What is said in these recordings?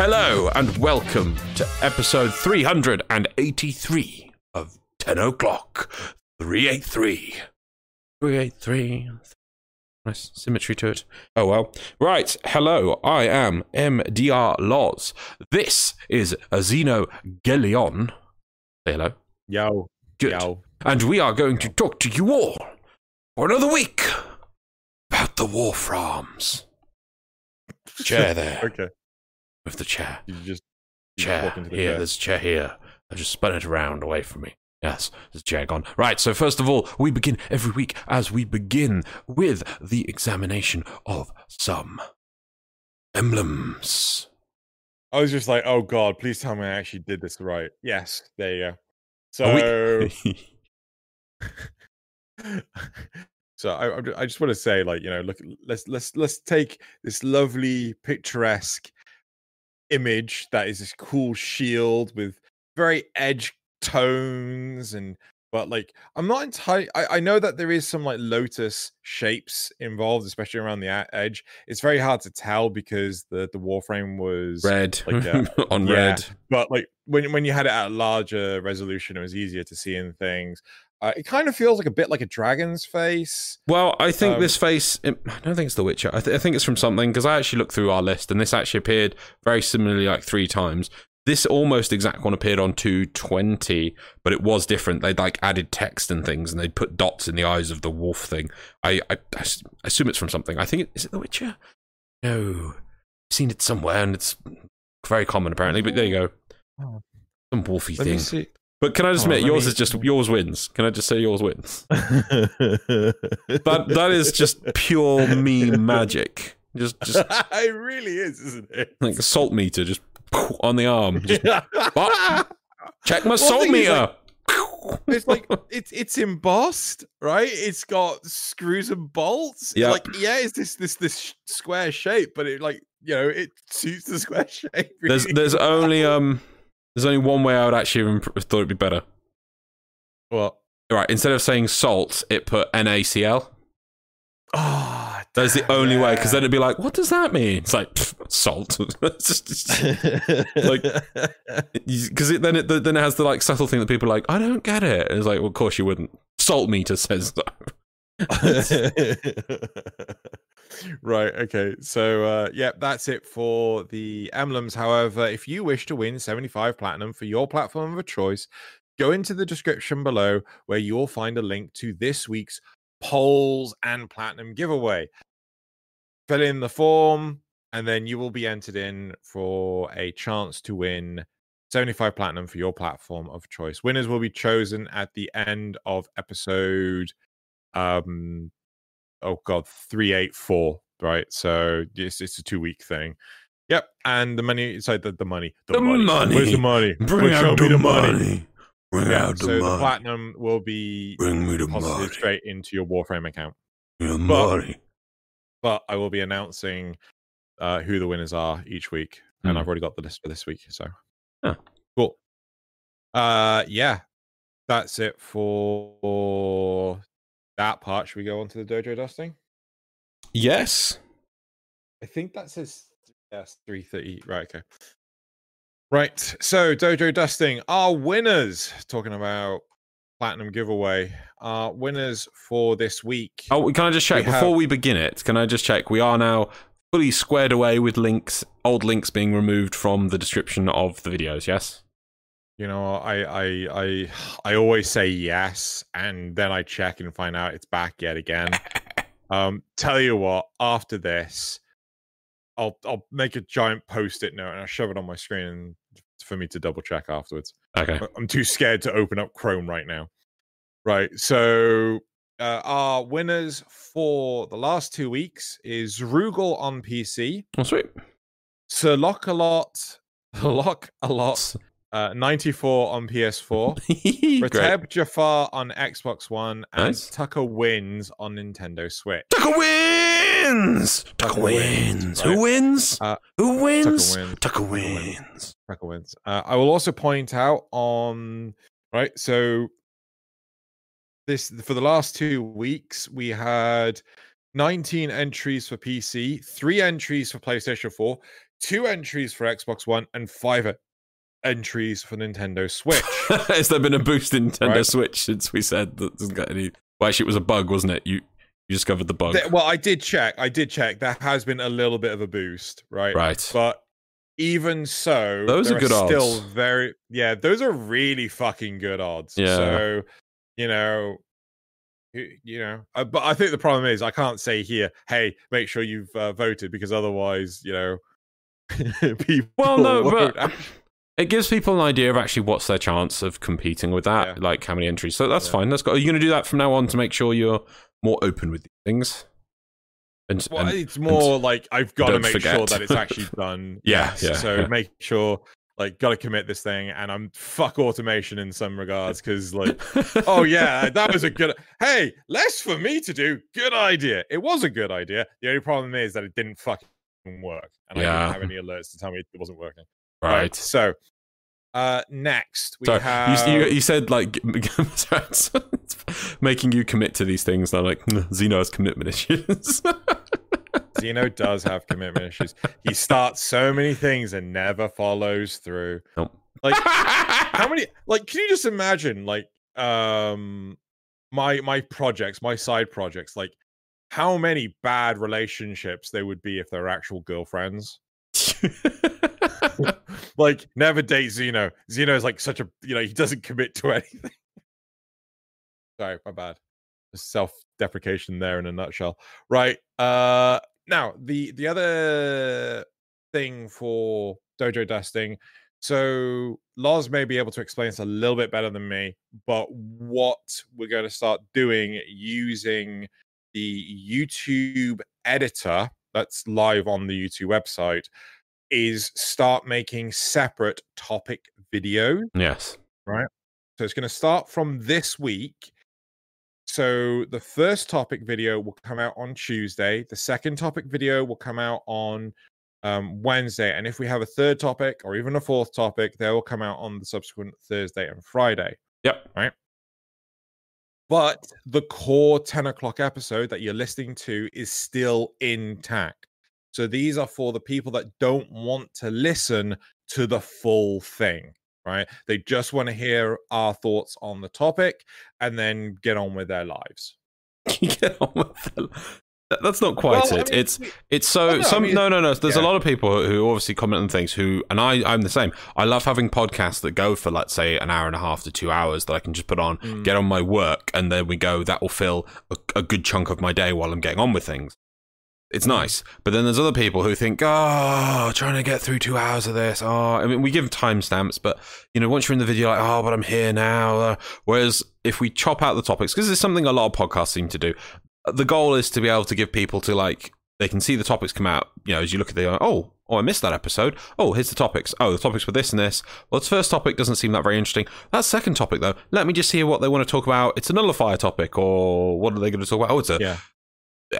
Hello and welcome to episode 383 of 10 o'clock 383. 383. Nice symmetry to it. Oh well. Right. Hello. I am MDR Loz. This is Azino Gelion. Say hello. Yo. Good. Yo. And we are going to talk to you all for another week about the war farms. Chair there. Okay. With the chair. You just, you just chair the here. chair. There's a chair here. I just spun it around away from me. Yes, there's a chair gone. Right, so first of all, we begin every week as we begin with the examination of some emblems. I was just like, oh god, please tell me I actually did this right. Yes, there you go. So, so I I just want to say, like, you know, look, let's let's let's take this lovely picturesque image that is this cool shield with very edge tones and but like i'm not entirely I, I know that there is some like lotus shapes involved especially around the edge it's very hard to tell because the the warframe was red like, uh, on yeah, red. but like when when you had it at a larger resolution, it was easier to see in things. Uh, it kind of feels like a bit like a dragon's face. Well, I think Um, this face. It, I don't think it's The Witcher. I, th- I think it's from something because I actually looked through our list and this actually appeared very similarly, like three times. This almost exact one appeared on 220, but it was different. They'd like added text and things, and they'd put dots in the eyes of the wolf thing. I—I assume it's from something. I think it, is it The Witcher? No, I've seen it somewhere, and it's very common apparently. But there you go, Oh. some wolfy Let thing. But can I just Oh, admit, yours me- is just yours wins. Can I just say yours wins? That that is just pure meme magic. Just just it really is, isn't it? like a salt meter, just on the arm. Just check my Well, salt meter. it's like it's it's embossed, right? It's got screws and bolts. Yeah. Like yeah, it's this this this square shape, but it like you know it suits the square shape. there's really there's well. only um there's only one way I would actually have imp- thought it'd be better. what? Right, instead of saying salt, it put NaCl. Oh, ah, That's the only way, because then it'd be like, what does that mean? It's like pff, salt. It's just- Like- because it, then it then it has the like subtle thing that people are like, I don't get it. And it's like, well, of course you wouldn't. Salt meter says that. right. Okay. So, uh, yeah, that's it for the emblems. However, if you wish to win 75 platinum for your platform of choice, go into the description below where you'll find a link to this week's polls and platinum giveaway. Fill in the form, and then you will be entered in for a chance to win 75 platinum for your platform of choice. Winners will be chosen at the end of episode um oh god 384 right so it's, it's a two week thing yep and the money sorry the, the money The money. where's the money Bring Well, out me the money. Bring yeah, out the so the money. platinum will be Bring me the deposited money. straight into your warframe account The But- money. but i will be announcing uh who the winners are each week and Hmm. i've already got the list for this week so Huh. cool uh yeah that's it for that part should we go on to the dojo dusting Yes. I think that says yes, three thirty. Right, okay. Right. So dojo dusting. Our winners. Talking about platinum giveaway. Our winners for this week. Oh, can I just check We before have- we begin it? Can I just check? We are now fully squared away with links, old links being removed from the description of the videos. Yes. You know, I I I I always say yes, and then I check and find out it's back yet again. Um, tell you what, after this, I'll I'll make a giant post-it note and I'll shove it on my screen for me to double check afterwards. Okay. I'm too scared to open up Chrome right now. Right. So uh, our winners for the last two weeks is Rugal on PC, Oh, sweet. Sir Lock a lot, Lock a lot, uh, 94 on PS4, Great. Rateb Jafar on Xbox One, and Nice. Tucker Wins on Nintendo Switch. Tucker wins. Tucker Tucker wins. wins, Who wins? Uh, Who wins? Tucker wins. Tucker wins. wins. Tucker Wins. Uh, I will also point out on right. So this for the last two weeks we had 19 entries for PC, three entries for PlayStation 4, two entries for Xbox One and five entries for Nintendo Switch. Has there been a boost in Nintendo Right. Switch since we said that doesn't get any? Well, actually, it was a bug, wasn't it? You you discovered the bug, well, I did check. I did check. There has been a little bit of a boost, right? right? But even so, Those are good still odds. very yeah. Those are really fucking good odds. Yeah. So you know, you, know, uh, but I think the problem is I can't say here, hey, make sure you've uh, voted because otherwise, you know, people. Well, no, won't but it gives people an idea of actually what's their chance of competing with that, Yeah. like how many entries. So that's Yeah. fine. That's got. Are you going to do that from now on to make sure you're more open with these things? And, Well, and- it's more like I've got to make sure that it's actually done. Yeah, yes. yeah, So yeah. make sure, like, got to commit this thing, and I'm fuck automation in some regards because, like, oh yeah, that was a good. Hey, less for me to do. Good idea. It was a good idea. The only problem is that it didn't fucking work, and I Yeah. didn't have any alerts to tell me it wasn't working. Right. So, uh, next we Sorry, have. you, you, you said like making you commit to these things. They're like "Mm, Xeno has commitment issues. Zeno does have commitment issues. He starts so many things and never follows through. Nope. Like how many like can you just imagine like um my my projects my side projects like how many bad relationships there would be if they're actual girlfriends like never date Zeno. Zeno's like such a you know he doesn't commit to anything. Sorry, my bad. Self deprecation there in a nutshell. Right. Uh now the the other thing for dojo dusting. So Loz may be able to explain this a little bit better than me, but what we're going to start doing using the YouTube editor that's live on the YouTube website is start making separate topic videos. yes. Right. So it's going to start from this week. So the first topic video will come out on Tuesday. The second topic video will come out on um, Wednesday. And if we have a third topic or even a fourth topic, they will come out on the subsequent Thursday and Friday. Yep. Right. But the core 10 o'clock episode that you're listening to is still intact. So these are for the people that don't want to listen to the full thing, right? They just want to hear our thoughts on the topic and then get on with their lives. Get on with it. That- That's not quite Well, I it. mean, it's it's so well, no, I some mean, no no no. There's a lot of people who obviously comment on things who, and I I'm the same. I love having podcasts that go for let's say an hour and a half to two hours that I can just put on, Mm. get on my work, and then we go. That will fill a, a good chunk of my day while I'm getting on with things. It's nice, but then there's other people who think, oh, trying to get through two hours of this. Oh, I mean, we give timestamps, but you know, once you're in the video, like, oh, but I'm here now. Uh, whereas if we chop out the topics, because it's something a lot of podcasts seem to do, the goal is to be able to give people to like they can see the topics come out. You know, as you look at the oh oh I missed that episode. Oh here's the topics. Oh the topics were this and this. Well, its first topic doesn't seem that very interesting. That second topic though, let me just hear what they want to talk about. It's a nullifier topic, or what are they going to talk about? Oh, it's a Yeah.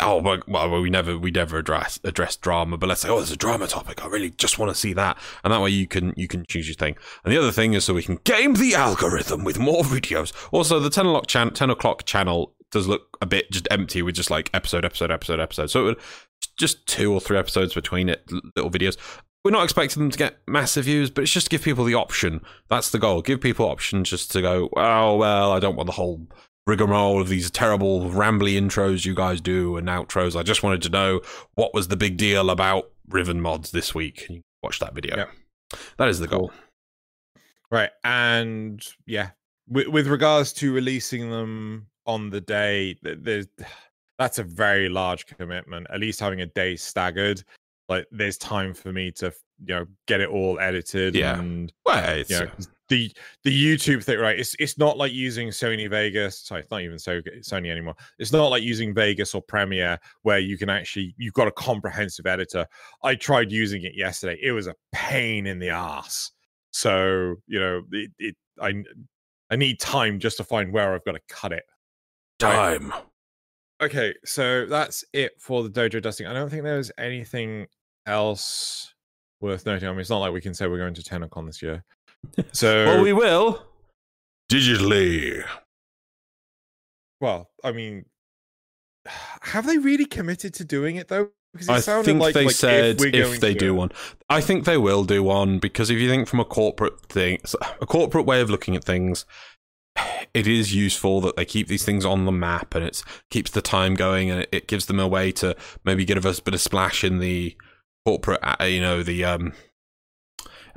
Oh well, well we never we never address address drama but let's say oh there's a drama topic. I really just want to see that. And that way you can you can choose your thing. And the other thing is so we can game the algorithm with more videos. Also the 10 o'clock chan- 10 o'clock channel does look a bit just empty with just like episode episode episode episode. So just two or three episodes between it little videos. We're not expecting them to get massive views but it's just to give people the option. That's the goal. Give people options just to go oh well i don't want the whole rigmarole of these terrible rambly intros you guys do and outros. I just wanted to know what was the big deal about Riven mods this week. You watch that video. Yep. That is the goal. Right. And yeah, with, with regards to releasing them on the day, there's that's a very large commitment. At least having a day staggered, like there's time for me to you know get it all edited. Yeah. And Well, it's, you know, the the YouTube thing, right? It's it's not like using Sony Vegas. Sorry, it's not even so Sony anymore. It's not like using Vegas or Premiere where you can actually you've got a comprehensive editor. I tried using it yesterday. It was a pain in the ass. So you know, it, it I I need time just to find where I've got to cut it. time. Okay, so that's it for the dojo dusting. I don't think there's anything else worth noting. I mean, it's not like we can say we're going to TennoCon this year. So Well, we will. Digitally. Well, I mean, have they really committed to doing it though? Because it I sounded think like- they like said we're if, they do it. one. I think they will do one because if you think from a corporate thing, a corporate way of looking at things, it is useful that they keep these things on the map and it keeps the time going and it, it gives them a way to maybe give us a bit of splash in the corporate, uh, you know, the um.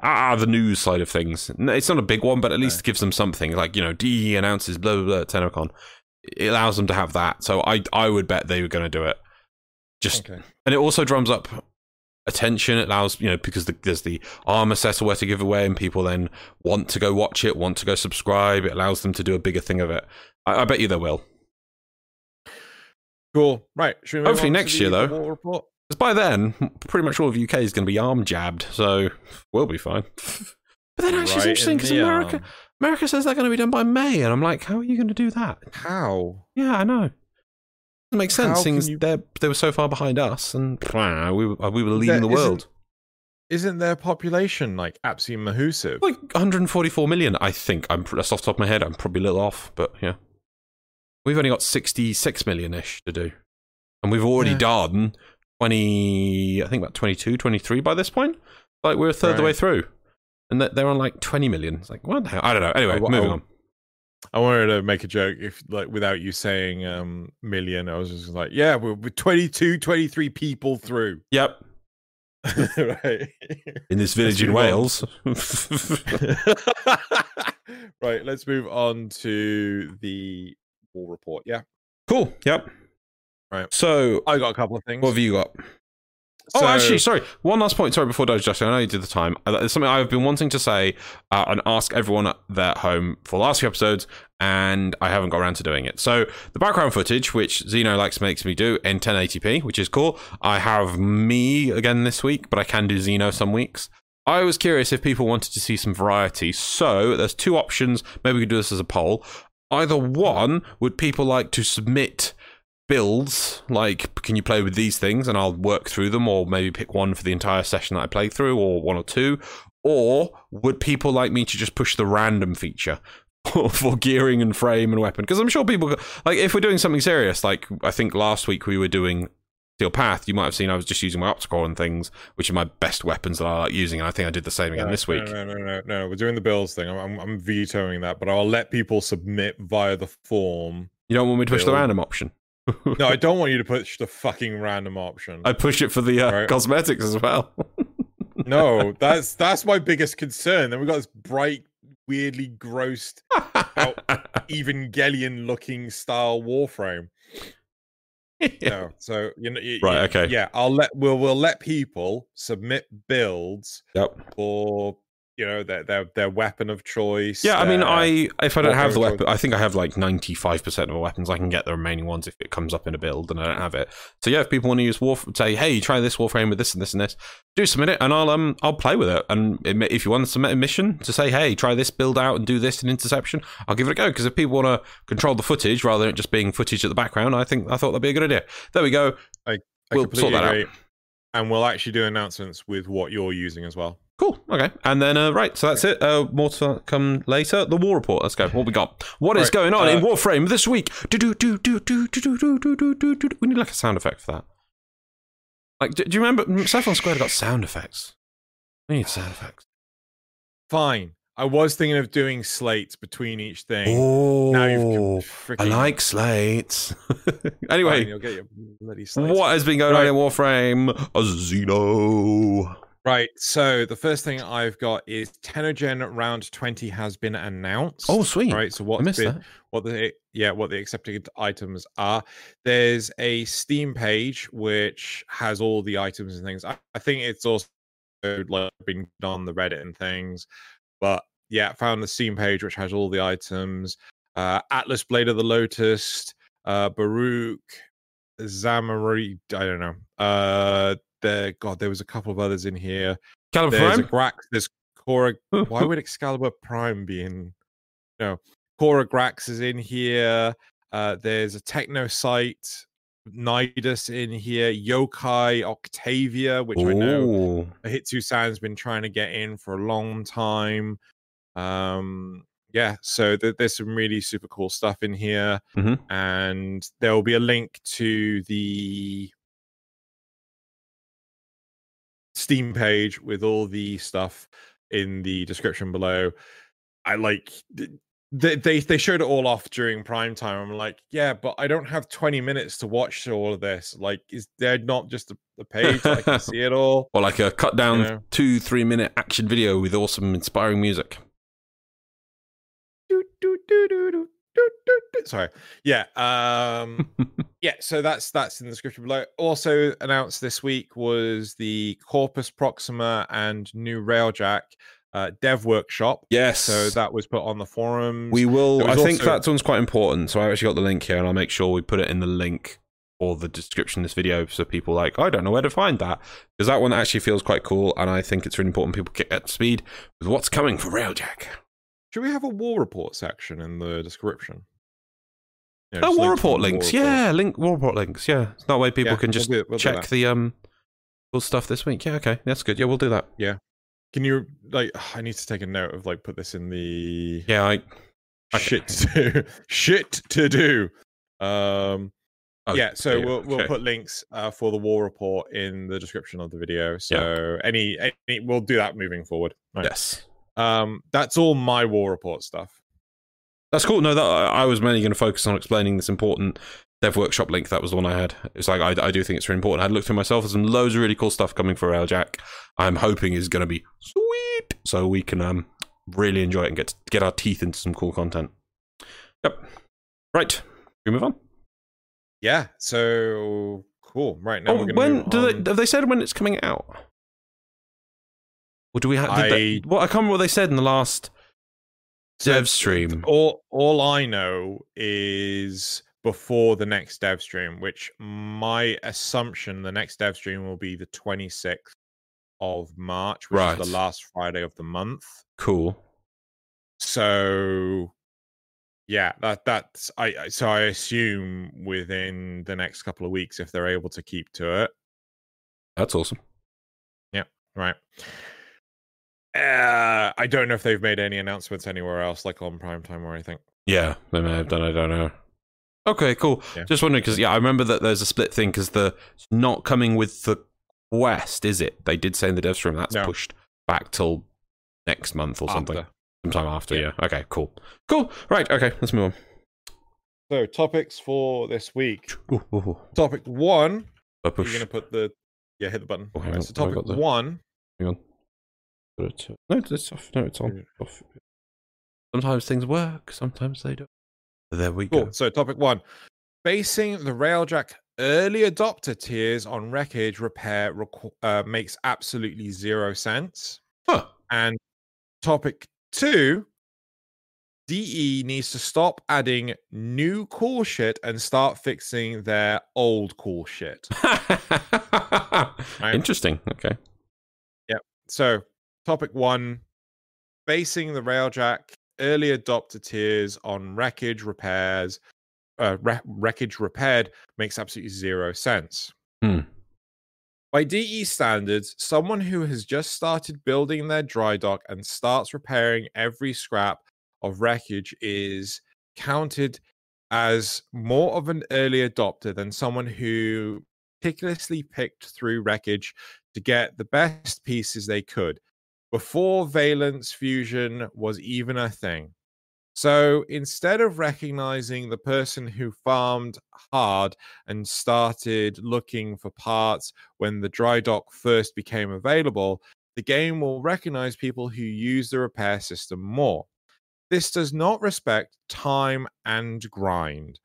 Ah, the news side of things. It's not a big one, but at least it gives them something. Like you know, DE announces blah blah blah at TennoCon. It allows them to have that. So I I would bet they were going to do it. Just Okay. and it also drums up attention. It allows you know because the, there's the armor set where to give away, and people then want to go watch it, want to go subscribe. It allows them to do a bigger thing of it. I, I bet you they will. Cool. Right. Should we move Hopefully next year, though. report? Because by then, pretty much all of UK is going to be arm jabbed, so we'll be fine. But then actually, it's interesting because the America, arm. America says they're going to be done by May, and I'm like, how are you going to do that? How? Yeah, I know. It makes sense, How seeing can you- they they were so far behind us, and pff, we were, we were leading There the world. Isn't their population like absolutely mahusive? Like 144 million, I think. I'm that's off the top of my head. I'm probably a little off, but yeah. We've only got 66 million ish to do. And we've already Yeah. done 20, I think about 22, 23 by this point. Like we're a third of the way through. And they're- they're on like 20 million. It's like, what the hell? I don't know. Anyway, Oh, moving oh. on. I wanted to make a joke if like without you saying um million, I was just like, yeah, we're, we're 22, 23 people through. Yep. right. In this village in. Wales. right, let's move on to the war report. Yeah. cool. Yep. Right. So, I got a couple of things. what have you got? oh, actually, sorry. One last point. Sorry, before dojo dusting, I know you did the time. Uh, It's something I've been wanting to say uh, and ask everyone at their home for the last few episodes, and I haven't got around to doing it. So, the background footage, which Xeno likes makes me do in 1080p, which is cool. I have me again this week, but I can do Xeno some weeks. I was curious if people wanted to see some variety. So, there's two options. Maybe we could do this as a poll. Either one, would people like to submit builds like can you play with these things and i'll work through them or maybe pick one for the entire session that i play through or one or two or would people like me to just push the random feature for, gearing and frame and weapon because i'm sure people like if we're doing something serious like i think last week we were doing steel path you might have seen i was just using my Opticor and things which are my best weapons that i like using and i think i did the same again No, this week No, no, no, no. We're doing the bills thing. I'm, I'm, I'm vetoing that, but I'll let people submit via the form. you don't want me to push the random option No, I don't want you to push the fucking random option. i push it for the uh, Right. cosmetics as well No, that's that's my biggest concern. Then we've got this bright, weirdly grossed, Evangelion looking style warframe. No, so you know, y- Right, okay. yeah. I'll let we'll we'll let people submit builds yep for you know their their their weapon of choice. Yeah, I mean, I if I don't have the weapon, I think I have like ninety five percent of the weapons. I can get the remaining ones if it comes up in a build, and I don't have it. So yeah, if people want to use Warf, say, hey, try this Warframe with this and this and this, do submit it, and I'll um I'll play with it. And if you want to submit a mission to say, hey, try this build out and do this in interception, I'll give it a go. Because if people want to control the footage rather than it just being footage at the background, I think I thought that'd be a good idea. There we go. I we'll completely sort that out. And we'll actually do announcements with what you're using as well. Cool. Okay. And then, uh, right. So that's it. Uh, more to come later. The war report. Let's go. What we got? What is Right, going on in uh, Warframe this week? Do do do do do do do do do do. We need like a sound effect for that. Like, do, do you remember Saffron Squared got sound effects? We need sound effects. Fine. I was thinking of doing slates between each thing. Oh, now you've I like slates. Fine, anyway, you'll get your bloody slates. what has been going on in Warframe? A Xeno. Right. So the first thing I've got is TennoGen round twenty has been announced. Oh, sweet. Right. So what's been, that. what the yeah what the accepted items are there's a steam page which has all the items and things i, I think it's also like been on the reddit and things but yeah found the steam page which has all the items uh atlas blade of the lotus uh baruch zamari i don't know uh there god there was a couple of others in here Caliber there's a Prime? Grax, there's Cora why would Excalibur Prime be in? No, Cora Grax is in here. Uh, there's a Technocyte, Nidus in here, Yokai Octavia, which I know Ooh. Hitsu San's been trying to get in for a long time. Um, yeah, so th- there's some really super cool stuff in here, Mhm. and there will be a link to the Steam page with all the stuff in the description below. I like they, they they showed it all off during prime time. I'm like, yeah, but I don't have 20 minutes to watch all of this. Like, is there not just a, a page I can see it all? Or like a cut down You know. two, three minute action video with awesome, inspiring music. Do, do, do, Sorry. Yeah. Um. yeah. So that's that's in the description below. Also announced this week was the Corpus Proxima and new Railjack uh, dev workshop. yes. So that was put on the forums. we will. I think also- that one's quite important. So I actually got the link here, and I'll make sure we put it in the link or the description of this video, so people like I don't know where to find that because that one actually feels quite cool, and I think it's really important people get up to speed with what's coming for Railjack. Should we have a war report section in the description? Yeah, Oh, war links to the report links, report. yeah, link war report links, yeah. That way people Yeah, can we'll just do we'll check the um cool stuff this week. Yeah, okay, that's good. Yeah, we'll do that. Yeah, can you like? I need to take a note of like put this in the Yeah, I. shit to do. shit to do. Um. oh, yeah, so yeah, we'll we'll put links uh, for the war report in the description of the video. So any, any we'll do that moving forward. Right. yes. Um, that's all my war report stuff. That's cool. No, that I was mainly going to focus on explaining this important dev workshop link. That was the one I had. It's like I, I do think it's really important. I had looked through myself. There's some loads of really cool stuff coming for Railjack. I'm hoping is going to be sweet, so we can um really enjoy it and get get our teeth into some cool content. Yep. Right. We move on. Yeah. So cool. Right now, oh, we're when do on. they have they said when it's coming out? Or do we have? Did they, I- well, I can't remember what they said in the last So, dev stream. All all I know is before the next dev stream, which my assumption the next dev stream will be the 26th of March, which is the last Friday of the month. Cool. So yeah, that that's I I- so I assume within the next couple of weeks if they're able to keep to it, That's awesome. Yeah, right? Uh, I don't know if they've made any announcements anywhere else, like on prime time or anything. Yeah, they may have done. I don't know. Okay, cool. Yeah. Just wondering because yeah, I remember that there's a split thing because the not coming with the quest, is it? They did say in the dev stream that's No. pushed back till next month or something, sometime after. Yeah. Yeah. Okay. Cool. Cool. Right. Okay. Let's move on. So topics for this week. Ooh, ooh, ooh. Topic one. You're gonna put the yeah, hit the button. Oh, Right, so topic the- one. Hang on. To- No, it's off. No, it's on. Yeah. Off. Sometimes things work. Sometimes they don't. There we Cool. go. So topic one. Basing the Railjack early adopter tiers on wreckage repair uh, makes absolutely zero sense. Huh. And topic two, DE needs to stop adding new cool shit and start fixing their old cool shit. Interesting. Okay. Yep. So, topic one, basing the Railjack early adopter tiers on wreckage repairs, uh, wre- wreckage repaired makes absolutely zero sense. Hmm. By DE standards, someone who has just started building their dry dock and starts repairing every scrap of wreckage is counted as more of an early adopter than someone who meticulously picked through wreckage to get the best pieces they could before valence fusion was even a thing. So instead of recognizing the person who farmed hard and started looking for parts when the dry dock first became available, the game will recognize people who use the repair system more. This does not respect time and grind.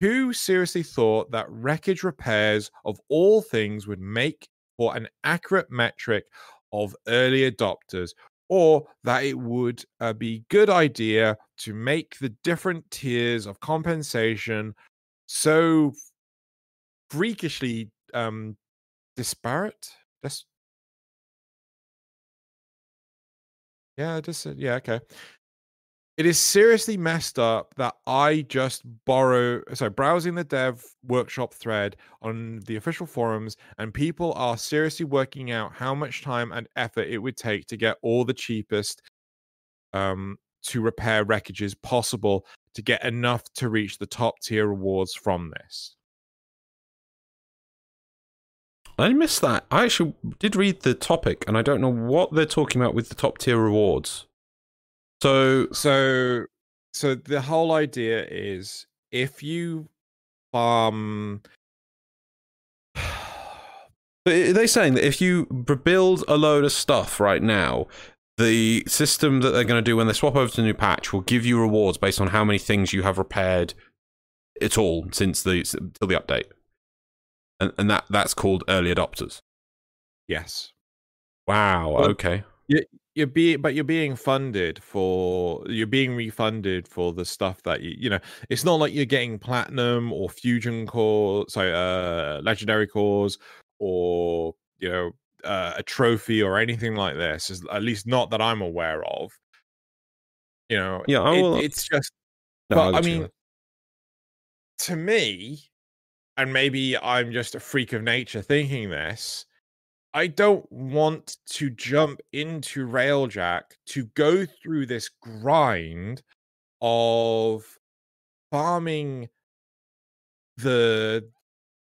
Who seriously thought that wreckage repairs of all things would make for an accurate metric of early adopters or that it would uh, be good idea to make the different tiers of compensation so freakishly um disparate? Dis- yeah just yeah okay it is seriously messed up that I just borrow, sorry, browsing the dev workshop thread on the official forums, and people are seriously working out how much time and effort it would take to get all the cheapest um, to repair wreckages possible to get enough to reach the top tier rewards from this. I missed that. I actually did read the topic, and I don't know what they're talking about with the top tier rewards. So, So, so the whole idea is if you farm. Um, but are they saying that if you build a load of stuff right now, the system that they're going to do when they swap over to the new patch will give you rewards based on how many things you have repaired at all since the till the update, and and that that's called early adopters. Yes. Wow. Well, okay. You're being but you're being funded for you're being refunded for the stuff that you you know it's not like you're getting platinum or fusion core sorry uh legendary cores or you know uh, a trophy or anything like this is at least not that i'm aware of you know Yeah, I it- will- it's just No, but i you. mean to me and maybe i'm just a freak of nature thinking this I don't want to jump into Railjack to go through this grind of farming the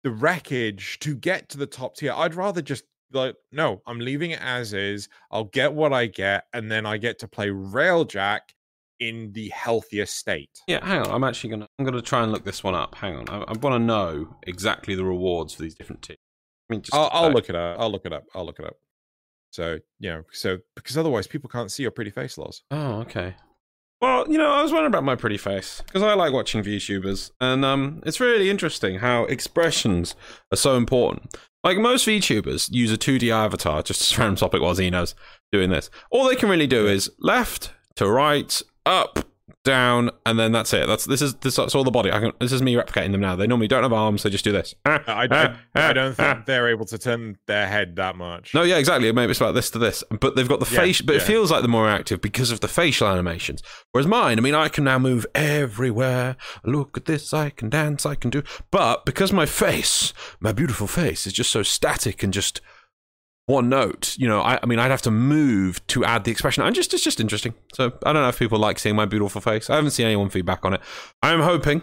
the wreckage to get to the top tier. I'd rather just like no, I'm leaving it as is. I'll get what I get, and then I get to play Railjack in the healthiest state. Yeah, hang on. I'm actually gonna I'm gonna try and look this one up. Hang on. I, I want to know exactly the rewards for these different teams. I mean, I'll, I'll look it up. I'll look it up. I'll look it up. So you know, so because otherwise people can't see your pretty face, Loz. Oh, okay. Well, you know, I was wondering about my pretty face because I like watching VTubers, and um, it's really interesting how expressions are so important. Like most VTubers use a 2D avatar, just a random topic while Xeno's doing this. All they can really do is left to right, up, down, and then that's it. That's this is this, that's all the body. I can, this is me replicating them now. They normally don't have arms; they just do this. I, I, I don't think they're able to turn their head that much. No, yeah, exactly. Maybe it's like this to this, but they've got the Yeah, face. But it feels like they're more active because of the facial animations. Whereas mine, I mean, I can now move everywhere. Look at this, I can dance, I can do. But because my face, my beautiful face, is just so static and just one note, you know, I, I mean, I'd have to move to add the expression. I'm just, it's just interesting. So I don't know if people like seeing my beautiful face. I haven't seen anyone feedback on it. I'm hoping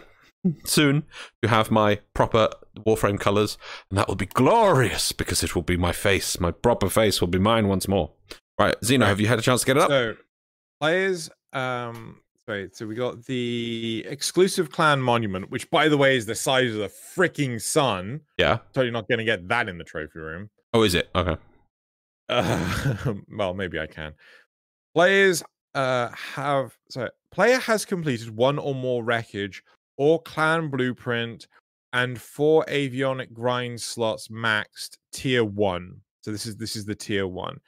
soon to have my proper Warframe colors, and that will be glorious because it will be my face. My proper face will be mine once more. Right, Zeno, have you had a chance to get it up? So players, um, sorry. So we got the exclusive clan monument, which by the way is the size of the freaking sun. yeah. So you're not going to get that in the trophy room. Oh, is it? Okay. Uh, well, maybe I can. Players uh have so player has completed one or more wreckage or clan blueprint and four avionic grid slots maxed tier one. So this is this is the tier one.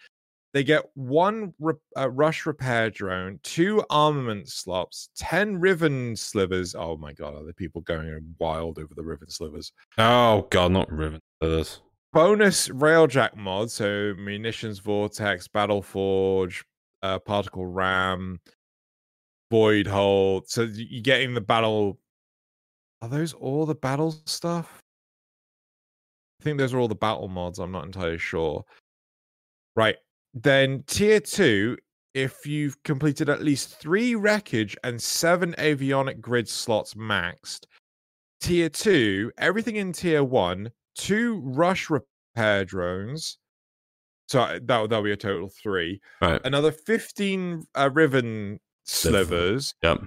They get one re- uh, rush repair drone, two armament slots, ten riven slivers. Oh my god, are the people going wild over the riven slivers? Oh god, not Riven. Others. Bonus railjack mod so munitions vortex battle forge uh particle ram void hole so you're getting the battle. Are those all the battle stuff? I think those are all the battle mods i'm not entirely sure. Right then tier two if you've completed at least three wreckage and seven avionic grid slots maxed tier two everything in tier one two rush repair drones. So uh, that that'll be a total of three. Right. Another fifteen uh, riven slivers, Yep.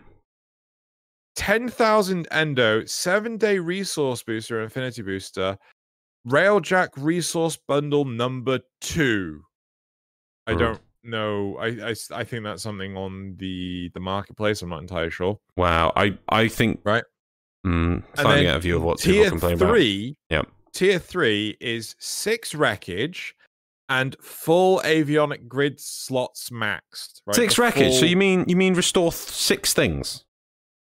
ten thousand endo, seven day resource booster, infinity booster, railjack resource bundle number two. I don't know. I I think that's something on the the marketplace. I'm not entirely sure. Wow. I I think Right. Mm, starting to then get a view of what people complain about. three. Yep. Tier three is six wreckage and full avionic grid slots maxed. Right? Six The wreckage. So you mean you mean restore th- six things?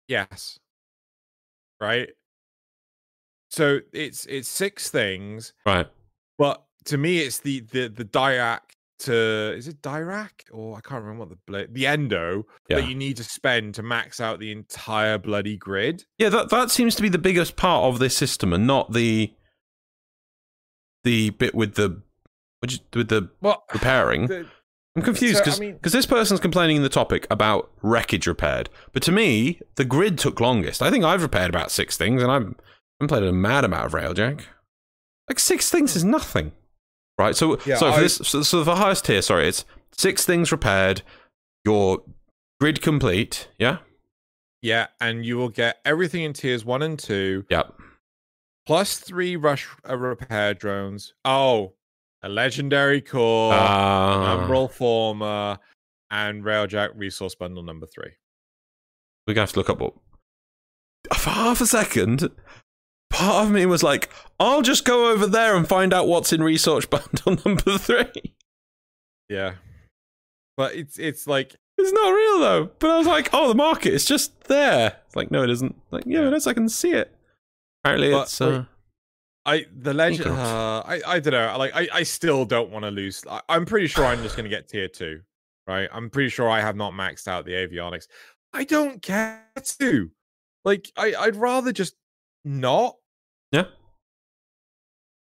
yes, right? So it's it's six things, Right. but to me it's the the the Dirac to is it Dirac or I can't remember what the bla- the endo Yeah. that you need to spend to max out the entire bloody grid. Yeah, that that seems to be the biggest part of this system, and not the the bit with the with with the Well, repairing. the, I'm confused So, I because mean- this person's complaining in the topic about wreckage repaired, but to me, the grid took longest. I think I've repaired about six things, and I've, I've played a mad amount of Railjack. Like six things hmm. is nothing. right? So, Yeah, so for I- this, so, so the highest tier, sorry, it's six things repaired, your grid complete, yeah, Yeah, and you will get everything in tiers one and two, yeah, plus three rush uh, repair drones. Oh, a legendary core, uh, Umbra Forma, and Railjack resource bundle number three. we're gonna have to look up what. For half a second, part of me was like, "I'll just go over there and find out what's in research bundle number three. Yeah, but it's it's like It's not real though. But I was like, "Oh, the market is just there." It's like, no, it isn't. Like, yeah, Yeah. it is. I can see it. Apparently, But, it's. Uh, I the legend. Uh, I I don't know. Like I I still don't want to lose. I, I'm pretty sure I'm just gonna get tier two. Right. I'm pretty sure I have not maxed out the avionics. I don't care to. Like I I'd rather just not. yeah.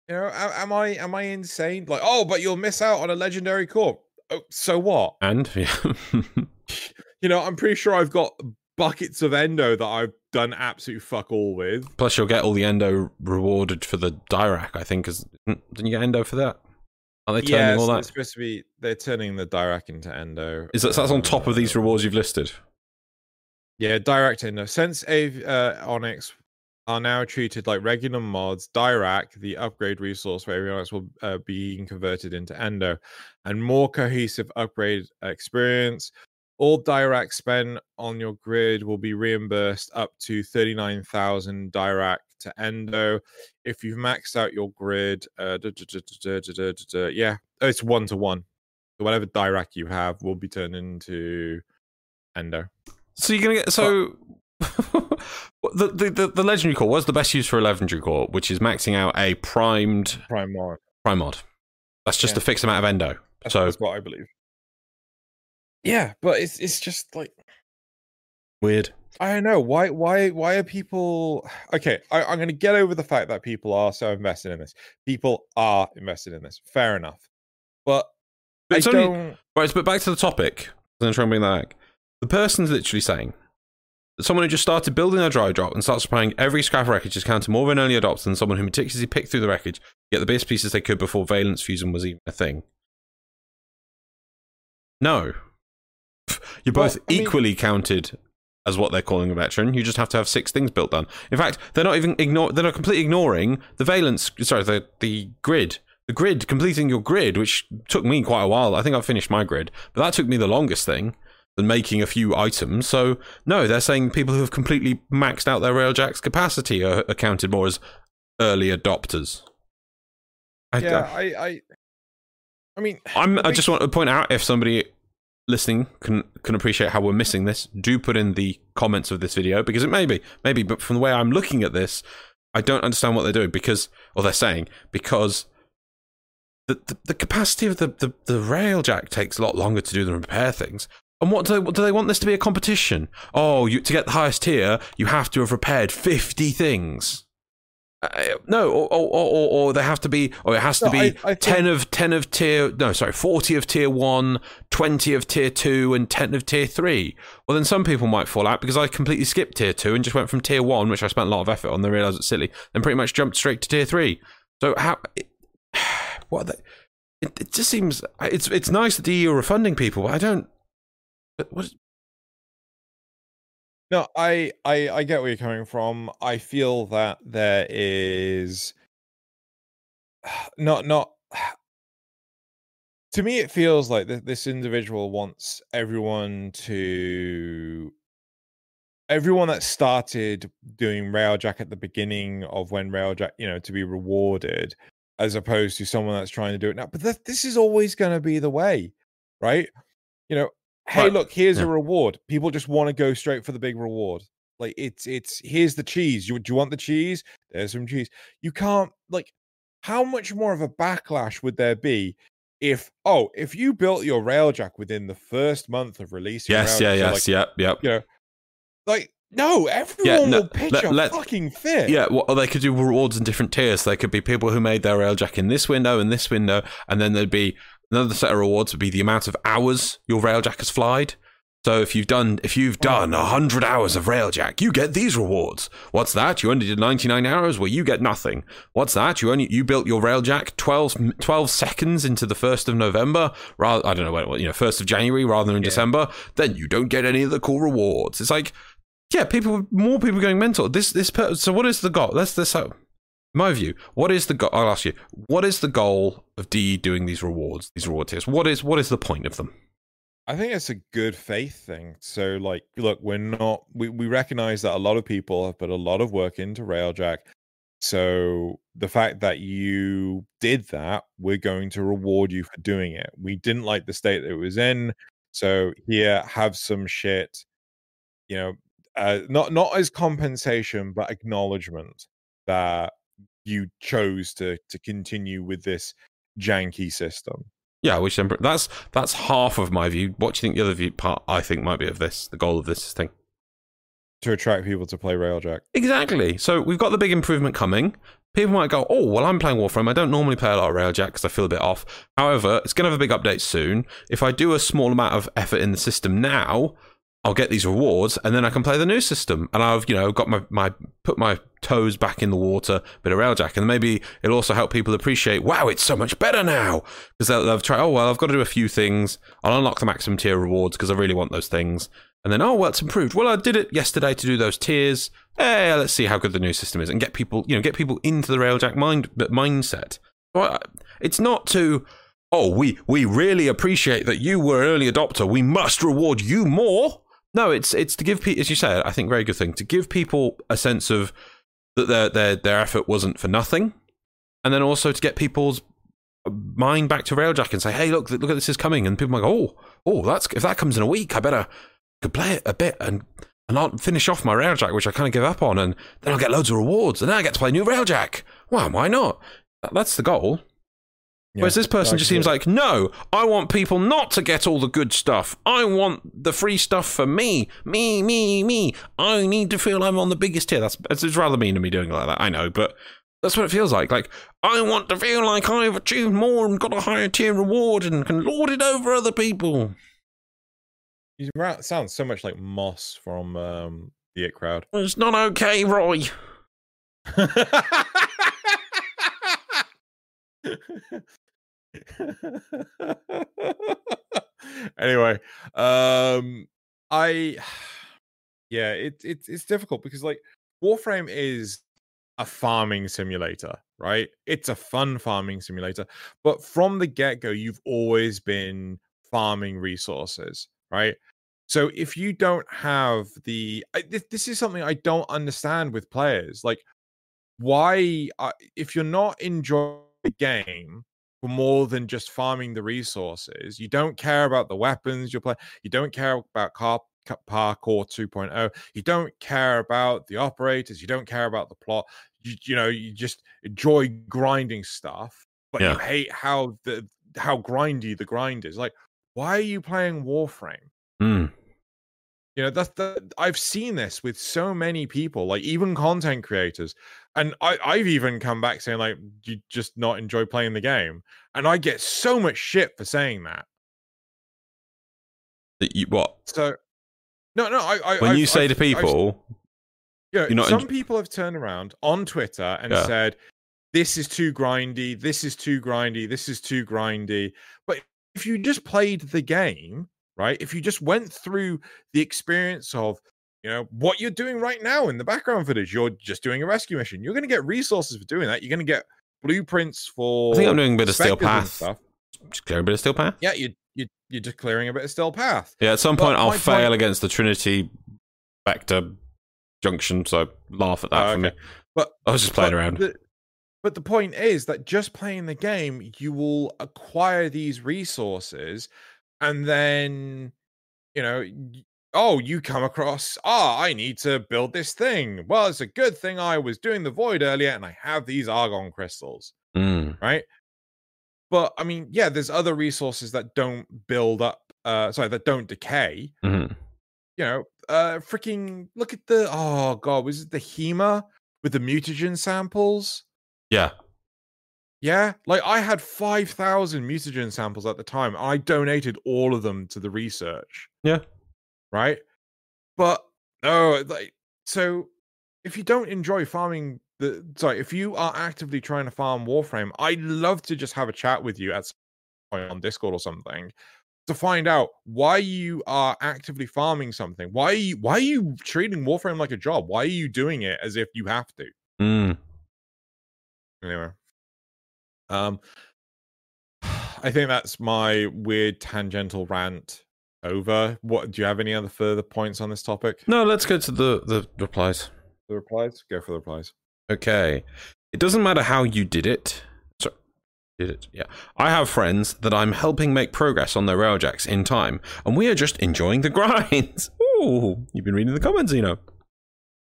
You know, am I am I insane? Like, oh, but you'll miss out on a legendary core. Oh, so what? And yeah. You know, I'm pretty sure I've got buckets of endo that I've done absolute fuck all with. Plus, you'll get all the endo rewarded for the Dirac. I think, because didn't you get endo for that? Are they turning Yes, all it's that? supposed to be. They're turning the Dirac into endo. Is that so that's on top of these Uh, rewards you've listed? Yeah, direct endo. Since Av- uh, Onyx are now treated like regular mods, Dirac, the upgrade resource for avionics, will uh, be converted into endo, and more cohesive upgrade experience. All Dirac spent on your grid will be reimbursed up to 39,000 Dirac to Endo. If you've maxed out your grid, yeah, it's one to one. So whatever Dirac you have will be turned into Endo. So you're gonna get so. the, the, the, the legendary core was the best use for a legendary core, which is maxing out a primed prime mod. Prime mod. That's just yeah. a fixed amount of endo. That's, so that's what I believe. Yeah, but it's it's just like Weird. I don't know why why why are people okay? I, I'm going to get over the fact that people are so invested in this. People are invested in this. Fair enough, but But I it's only- don't. Right, but back to the topic. Then try and bring that back. The person's literally saying that someone who just started building their dry drop and starts repairing every scrap of wreckage is counted more of an early adopter than someone who meticulously picked through the wreckage, get the best pieces they could before valence fusion was even a thing. No. You're Well, both mean- equally counted as what they're calling a veteran. You just have to have six things built done. In fact, they're not even ignore they're not completely ignoring the valence sorry, the the grid. The grid, completing your grid, which took me quite a while. I think I finished my grid, but that took me the longest thing than making a few items. So no, they're saying people who have completely maxed out their Railjack's capacity are, are counted more as early adopters. I, Yeah, I I. I mean, I'm, the I just want to point out if somebody listening can can appreciate how we're missing this, do put in the comments of this video because it may be, maybe, but from the way I'm looking at this, I don't understand what they're doing because, or they're saying because the the, the capacity of the, the the railjack takes a lot longer to do than repair things. And what do they, do they want this to be a competition? Oh, you to get the highest tier, you have to have repaired fifty things. Uh, no, or, or, or, or they have to be, or it has to No, be I- I think- 10 of 10 of tier no sorry 40 of tier 1 20 of tier 2 and 10 of tier 3 well then some people might fall out because i completely skipped tier 2 and just went from tier 1 which i spent a lot of effort on then realized it's silly and pretty much jumped straight to tier 3 so how it, what they, it, it just seems it's it's nice that the eu are funding people but i don't but what No, I, I I get where you're coming from. I feel that there is not not to me it feels like th- this individual wants everyone to everyone that started doing railjack at the beginning of when railjack you know to be rewarded as opposed to someone that's trying to do it now but th- this is always going to be the way right you know hey look here's a reward. People just want to go straight for the big reward. Like it's it's here's the cheese. You do you want the cheese? There's some cheese. You can't like how much more of a backlash would there be if oh if you built your railjack within the first month of releasing yes yeah yes like, yep yep. you know like no everyone no, will pitch let- a let- fucking fit. Yeah, well, they could do rewards in different tiers. They could be people who made their railjack in this window and this window, and then there'd be another set of rewards would be the amount of hours your railjack has flied. So if you've done if you've mm. done hundred hours of Railjack, you get these rewards. What's that? You only did ninety nine hours. Well, you get nothing. What's that? You only you built your Railjack 12, 12 seconds into the first of November. Rather, I don't know what you know, first of January rather than in Yeah. December. Then you don't get any of the cool rewards. It's like, yeah, people more people going mental. This this per- so what is the goal? Let's this so uh, my view. What is the goal? I'll ask you. What is the goal of DE doing these rewards? These reward tiers. What is what is the point of them? I think it's a good faith thing. So, like, look, we're not, we, we recognize that a lot of people have put a lot of work into Railjack. So, the fact that you did that, we're going to reward you for doing it. We didn't like the state that it was in. So, here, have some shit, you know, uh, not not as compensation, but acknowledgement that you chose to to continue with this janky system. Yeah, which that's that's half of my view. What do you think the other view part I think might be of this? The goal of this thing. to attract people to play Railjack. Exactly. So we've got the big improvement coming. People might go, oh, well, I'm playing Warframe. I don't normally play a lot of Railjack because I feel a bit off. However, it's going to have a big update soon. If I do a small amount of effort in the system now, I'll get these rewards and then I can play the new system. And I've, you know, got my, my put my toes back in the water, bit of Railjack. And maybe it'll also help people appreciate, wow, it's so much better now. Because they'll, they'll try, oh, well, I've got to do a few things. I'll unlock the maximum tier rewards because I really want those things. And then, oh, well, it's improved. Well, I did it yesterday to do those tiers. Hey, let's see how good the new system is and get people, you know, get people into the Railjack mind mindset. It's not to, oh, we we really appreciate that you were an early adopter. We must reward you more. No, it's it's to give people, as you said, I think very good thing to give people a sense of that their their their effort wasn't for nothing, and then also to get people's mind back to Railjack and say, hey, look, look at this is coming, and people might go, oh, oh, that's if that comes in a week, I better could play it a bit and and I'll finish off my Railjack, which I kind of give up on, and then I'll get loads of rewards, and then I get to play a new Railjack. Well, why not? That's the goal. Whereas this person just seems like, no, I want people not to get all the good stuff. I want the free stuff for me. Me, me, me. I need to feel I'm on the biggest tier. That's it's rather mean of me doing it like that, I know, but that's what it feels like. Like, I want to feel like I've achieved more and got a higher tier reward and can lord it over other people. You sound so much like Moss from um, the It Crowd. It's not okay, Roy. anyway, um, I yeah, it, it it's difficult because like Warframe is a farming simulator, right? It's a fun farming simulator, but from the get go, you've always been farming resources, right? So if you don't have the, I, this, this is something I don't understand with players. Like, why, uh, if you're not enjoying the game for more than just farming the resources, you don't care about the weapons you're playing, you don't care about car, ca- parkour 2.0, you don't care about the operators, you don't care about the plot. You, you know, you just enjoy grinding stuff, but Yeah. you hate how the how grindy the grind is. Like, why are you playing Warframe? Mm. You know, that's the I've seen this with so many people, like even content creators. And I, I've even come back saying, like, you just not enjoy playing the game. And I get so much shit for saying that. That you- What? So no, no, I, I When I've- you say I've- to I've- people, yeah, you're not some enj- people have turned around on Twitter and Yeah. said, This is too grindy, this is too grindy, this is too grindy. But if you just played the game, right? If you just went through the experience of you know what you're doing right now in the background footage, you're just doing a rescue mission. You're gonna get resources for doing that. You're gonna get blueprints for I think I'm doing a bit of Steel Path. stuff. just clear a bit of steel path. Yeah, you you you're just clearing a bit of steel path. Yeah, at some But point I'll fail point- against the Trinity Vector Junction, so laugh at that Oh, for me. But I was just playing But around. The, but the point is that just playing the game, you will acquire these resources, and then you know, oh, you come across, ah, I need to build this thing. Well, it's a good thing I was doing the void earlier, and I have these argon crystals, Mm. right? But I mean, yeah, there's other resources that don't build up. Uh, sorry, that don't decay. Mhm. You know, uh, freaking look at the oh god, was it the Hema with the mutagen samples? Yeah. Yeah, like I had 5,000 mutagen samples at the time. I donated all of them to the research. Yeah. Right? But oh, like so, if you don't enjoy farming the sorry, if you are actively trying to farm Warframe, I'd love to just have a chat with you at some point on Discord or something to find out why you are actively farming something. Why are you why are you treating Warframe like a job? Why are you doing it as if you have to? Mm. Anyway. Um I think that's my weird tangential rant over. What do you have any other further points on this topic? No, let's go to the the replies. The replies? Go for the replies. Okay. It doesn't matter how you did it. Sorry. Did it? Yeah. I have friends that I'm helping make progress on their railjacks in time, and we are just enjoying the grinds. Ooh, you've been reading the comments, you know.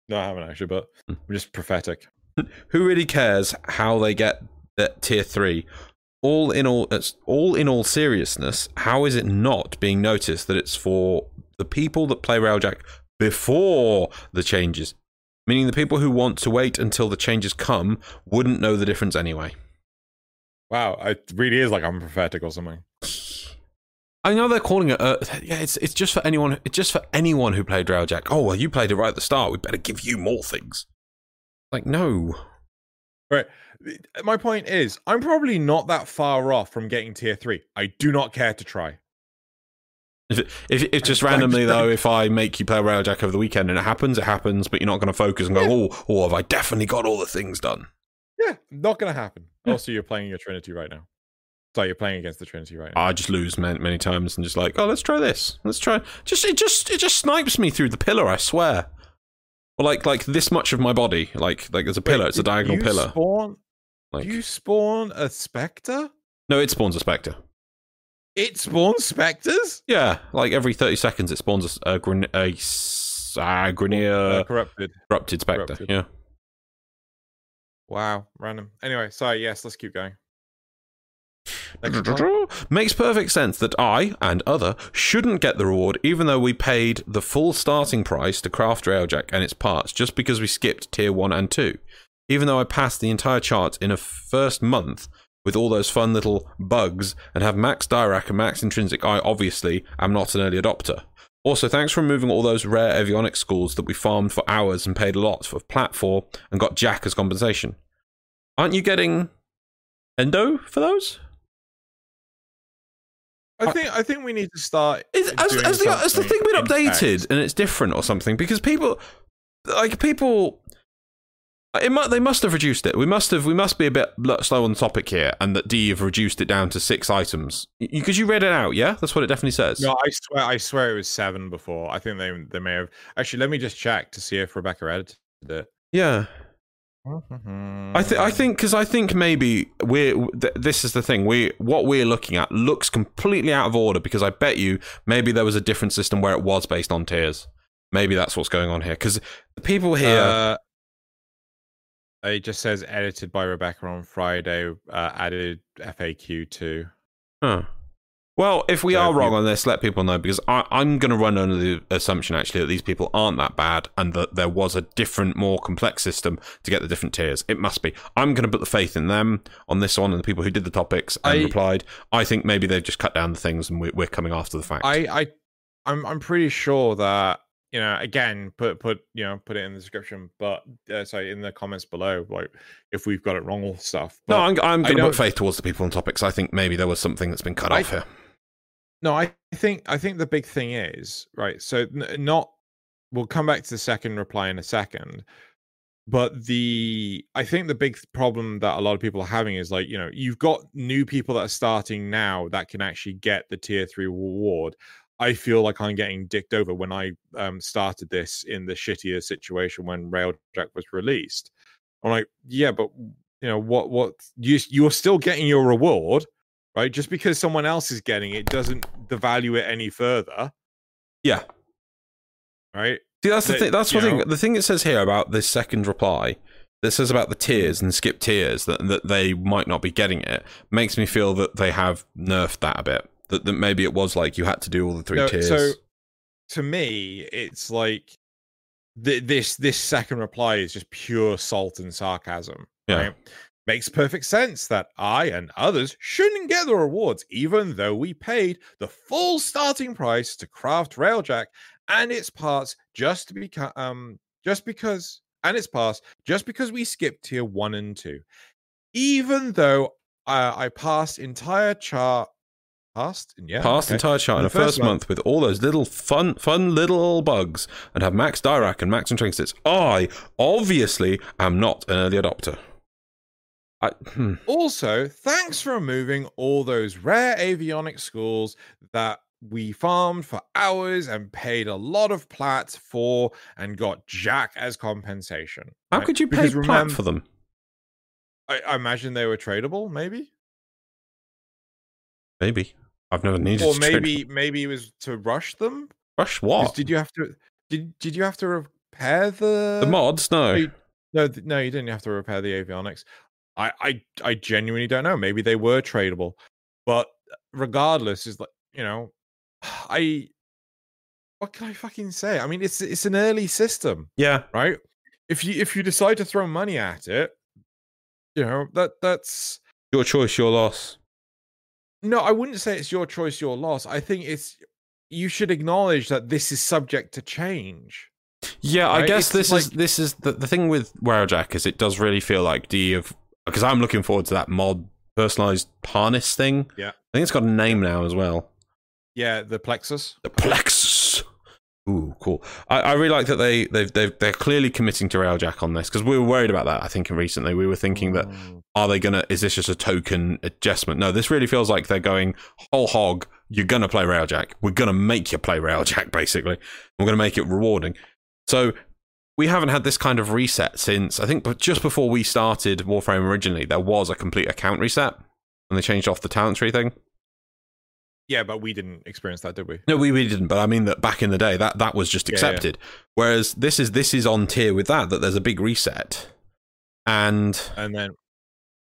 No, I haven't actually, but hmm. I'm just prophetic. Who really cares how they get that tier three? All in all, it's all in all seriousness, how is it not being noticed that it's for the people that play Railjack before the changes? Meaning the people who want to wait until the changes come wouldn't know the difference anyway. Wow, it really is like I'm prophetic or something. I know they're calling it. Uh, yeah, it's it's just for anyone. It's just for anyone who played Railjack. Oh well, you played it right at the start. We better give you more things. Like no, Right. Uh, my point is, I'm probably not that far off from getting tier three. I do not care to try. If, if if just randomly though, if I make you play Railjack over the weekend and it happens, it happens. But you're not going to focus and go, oh, oh, have I definitely got all the things done? Yeah, not gonna happen. Yeah. Also, you're playing your Trinity right now. So you're playing against the Trinity right now. I just lose many, many times and just like, oh, let's try this. Let's try. Just it just it just snipes me through the pillar. I swear. Or like like this much of my body, like like there's a pillar. Wait, it's a diagonal you pillar. Spawn, Like you spawn a specter? no, it spawns a specter. It spawns specters? Yeah, like every thirty seconds, it spawns a, a, gren- a, a Grineer Uh, corrupted. corrupted corrupted. Yeah. Wow, random. Anyway, sorry. Yes, let's keep going. Makes perfect sense that I and other shouldn't get the reward, even though we paid the full starting price to craft Railjack and its parts, just because we skipped tier one and two. Even though I passed the entire chart in a first month with all those fun little bugs and have max Dirac and max intrinsic, I obviously am not an early adopter. Also, thanks for removing all those rare avionics schools that we farmed for hours and paid a lot for plat for and got Jack as compensation. Aren't you getting endo for those? I think I think we need to start. Is, has, has, the, has the thing been updated and it's different or something? Because people, like people, it might, they must have reduced it. We must have. We must be a bit slow on the topic here, and that D have reduced it down to six items. Because you read it out, yeah, that's what it definitely says. No, I swear, I swear it was seven before. I think they they may have. Actually, let me just check to see if Rebecca edited it. Yeah, I think. I think because I think maybe we're. Th- this is the thing. We what we're looking at looks completely out of order because I bet you maybe there was a different system where it was based on tiers. Maybe that's what's going on here because the people here. Uh, it just says edited by Rebecca on Friday. Uh, added FAQ too. Huh. Well, if we So are if wrong you- on this, let people know because I, I'm going to run under the assumption actually that these people aren't that bad and that there was a different, more complex system to get the different tiers. It must be. I'm going to put the faith in them on this one and the people who did the topics and I- replied. I think maybe they've just cut down the things and we, we're coming after the fact. I, I, I'm, I'm pretty sure that you know. Again, put, put, you know, put it in the description, but uh, sorry, in the comments below, like if we've got it wrong or stuff. no, I'm, I'm going to put faith towards the people on topics. I think maybe there was something that's been cut I- off here. No, I think I think the big thing is right. So not we'll come back to the second reply in a second, but the I think the big problem that a lot of people are having is like you know you've got new people that are starting now that can actually get the tier three reward. I feel like I'm getting dicked over when I um, started this in the shittier situation when Railjack was released. I'm like, yeah, but you know what? What you you're still getting your reward, right? Just because someone else is getting it doesn't devalue it any further, Yeah. right? See, that's the thing. That's one thing. know- The thing it says here about this second reply that says about the tiers and skip tiers that that they might not be getting it makes me feel that they have nerfed that a bit. That, that maybe it was like you had to do all the three No, tiers. So to me, it's like th- this this second reply is just pure salt and sarcasm. Yeah. Right? Makes perfect sense that I and others shouldn't get the rewards, even though we paid the full starting price to craft Railjack and its parts just to be um just because and its parts just because we skipped tier one and two. Even though uh, I passed entire chart Past? Yeah. passed okay. entire chart in the first, month. month. with all those little fun, fun little bugs and have max Dirac and max and trinkets. I obviously am not an early adopter. I, hmm. Also, thanks for removing all those rare avionics schools that we farmed for hours and paid a lot of plats for and got Jack as compensation. How right? could you pay because plat for them? I, I imagine they were tradable, maybe. Maybe. I've never needed. Or maybe maybe it was to rush them. Rush what? Did you have to? Did Did you have to repair the the mods? No, no, no. You didn't have to repair the avionics. I I I genuinely don't know. Maybe they were tradable, but regardless, is like you know, I what can I fucking say? I mean, it's it's an early system. Yeah. Right. If you if you decide to throw money at it, you know that that's your choice, your loss. No, I wouldn't say it's your choice, your loss. I think it's you should acknowledge that this is subject to change. Yeah, right? I guess it's this like, is this is the, the thing with Railjack is it does really feel like you have because I'm looking forward to that mod personalized harness thing. Yeah. I think it's got a name now as well. Yeah, the Plexus. The Plexus. Ooh, cool. I, I really like that they they've, they've they're clearly committing to Railjack on this because we were worried about that. I think recently we were thinking that mm. are they gonna is this just a token adjustment? No, this really feels like they're going whole hog. You're gonna play Railjack. We're gonna make you play Railjack. Basically, we're gonna make it rewarding. So we haven't had this kind of reset since I think, but just before we started Warframe originally, there was a complete account reset and they changed off the talent tree thing. Yeah, but we didn't experience that, did we? No, we, we didn't. But I mean that back in the day, that that was just accepted. Yeah, yeah. Whereas this is this is on tier with that. That there's a big reset, and and then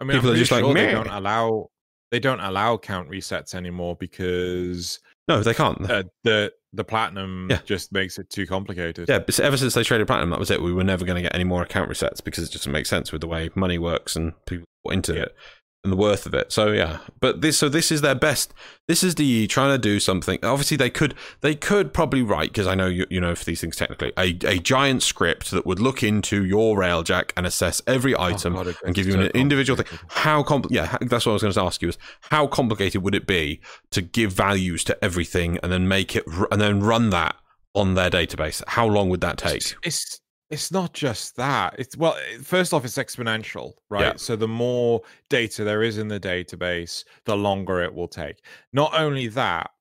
I mean, people are just sure like, they don't allow they don't allow count resets anymore because no, they can't. Uh, the the platinum yeah. just makes it too complicated. Yeah, but ever since they traded platinum, that was it. We were never going to get any more account resets because it just doesn't make sense with the way money works and people into yeah. it and the worth of it. So yeah, but this so this is their best. This is DE trying to do something. Obviously, they could they could probably write because I know you, you know for these things technically a, a giant script that would look into your railjack and assess every oh, item oh God, and give you so an individual thing. How compl- Yeah, that's what I was going to ask you is how complicated would it be to give values to everything and then make it and then run that on their database? How long would that take? It's, it's it's not just that. It's well, first off, it's exponential, right? Yeah. So the more data there is in the database, the longer it will take. Not only that,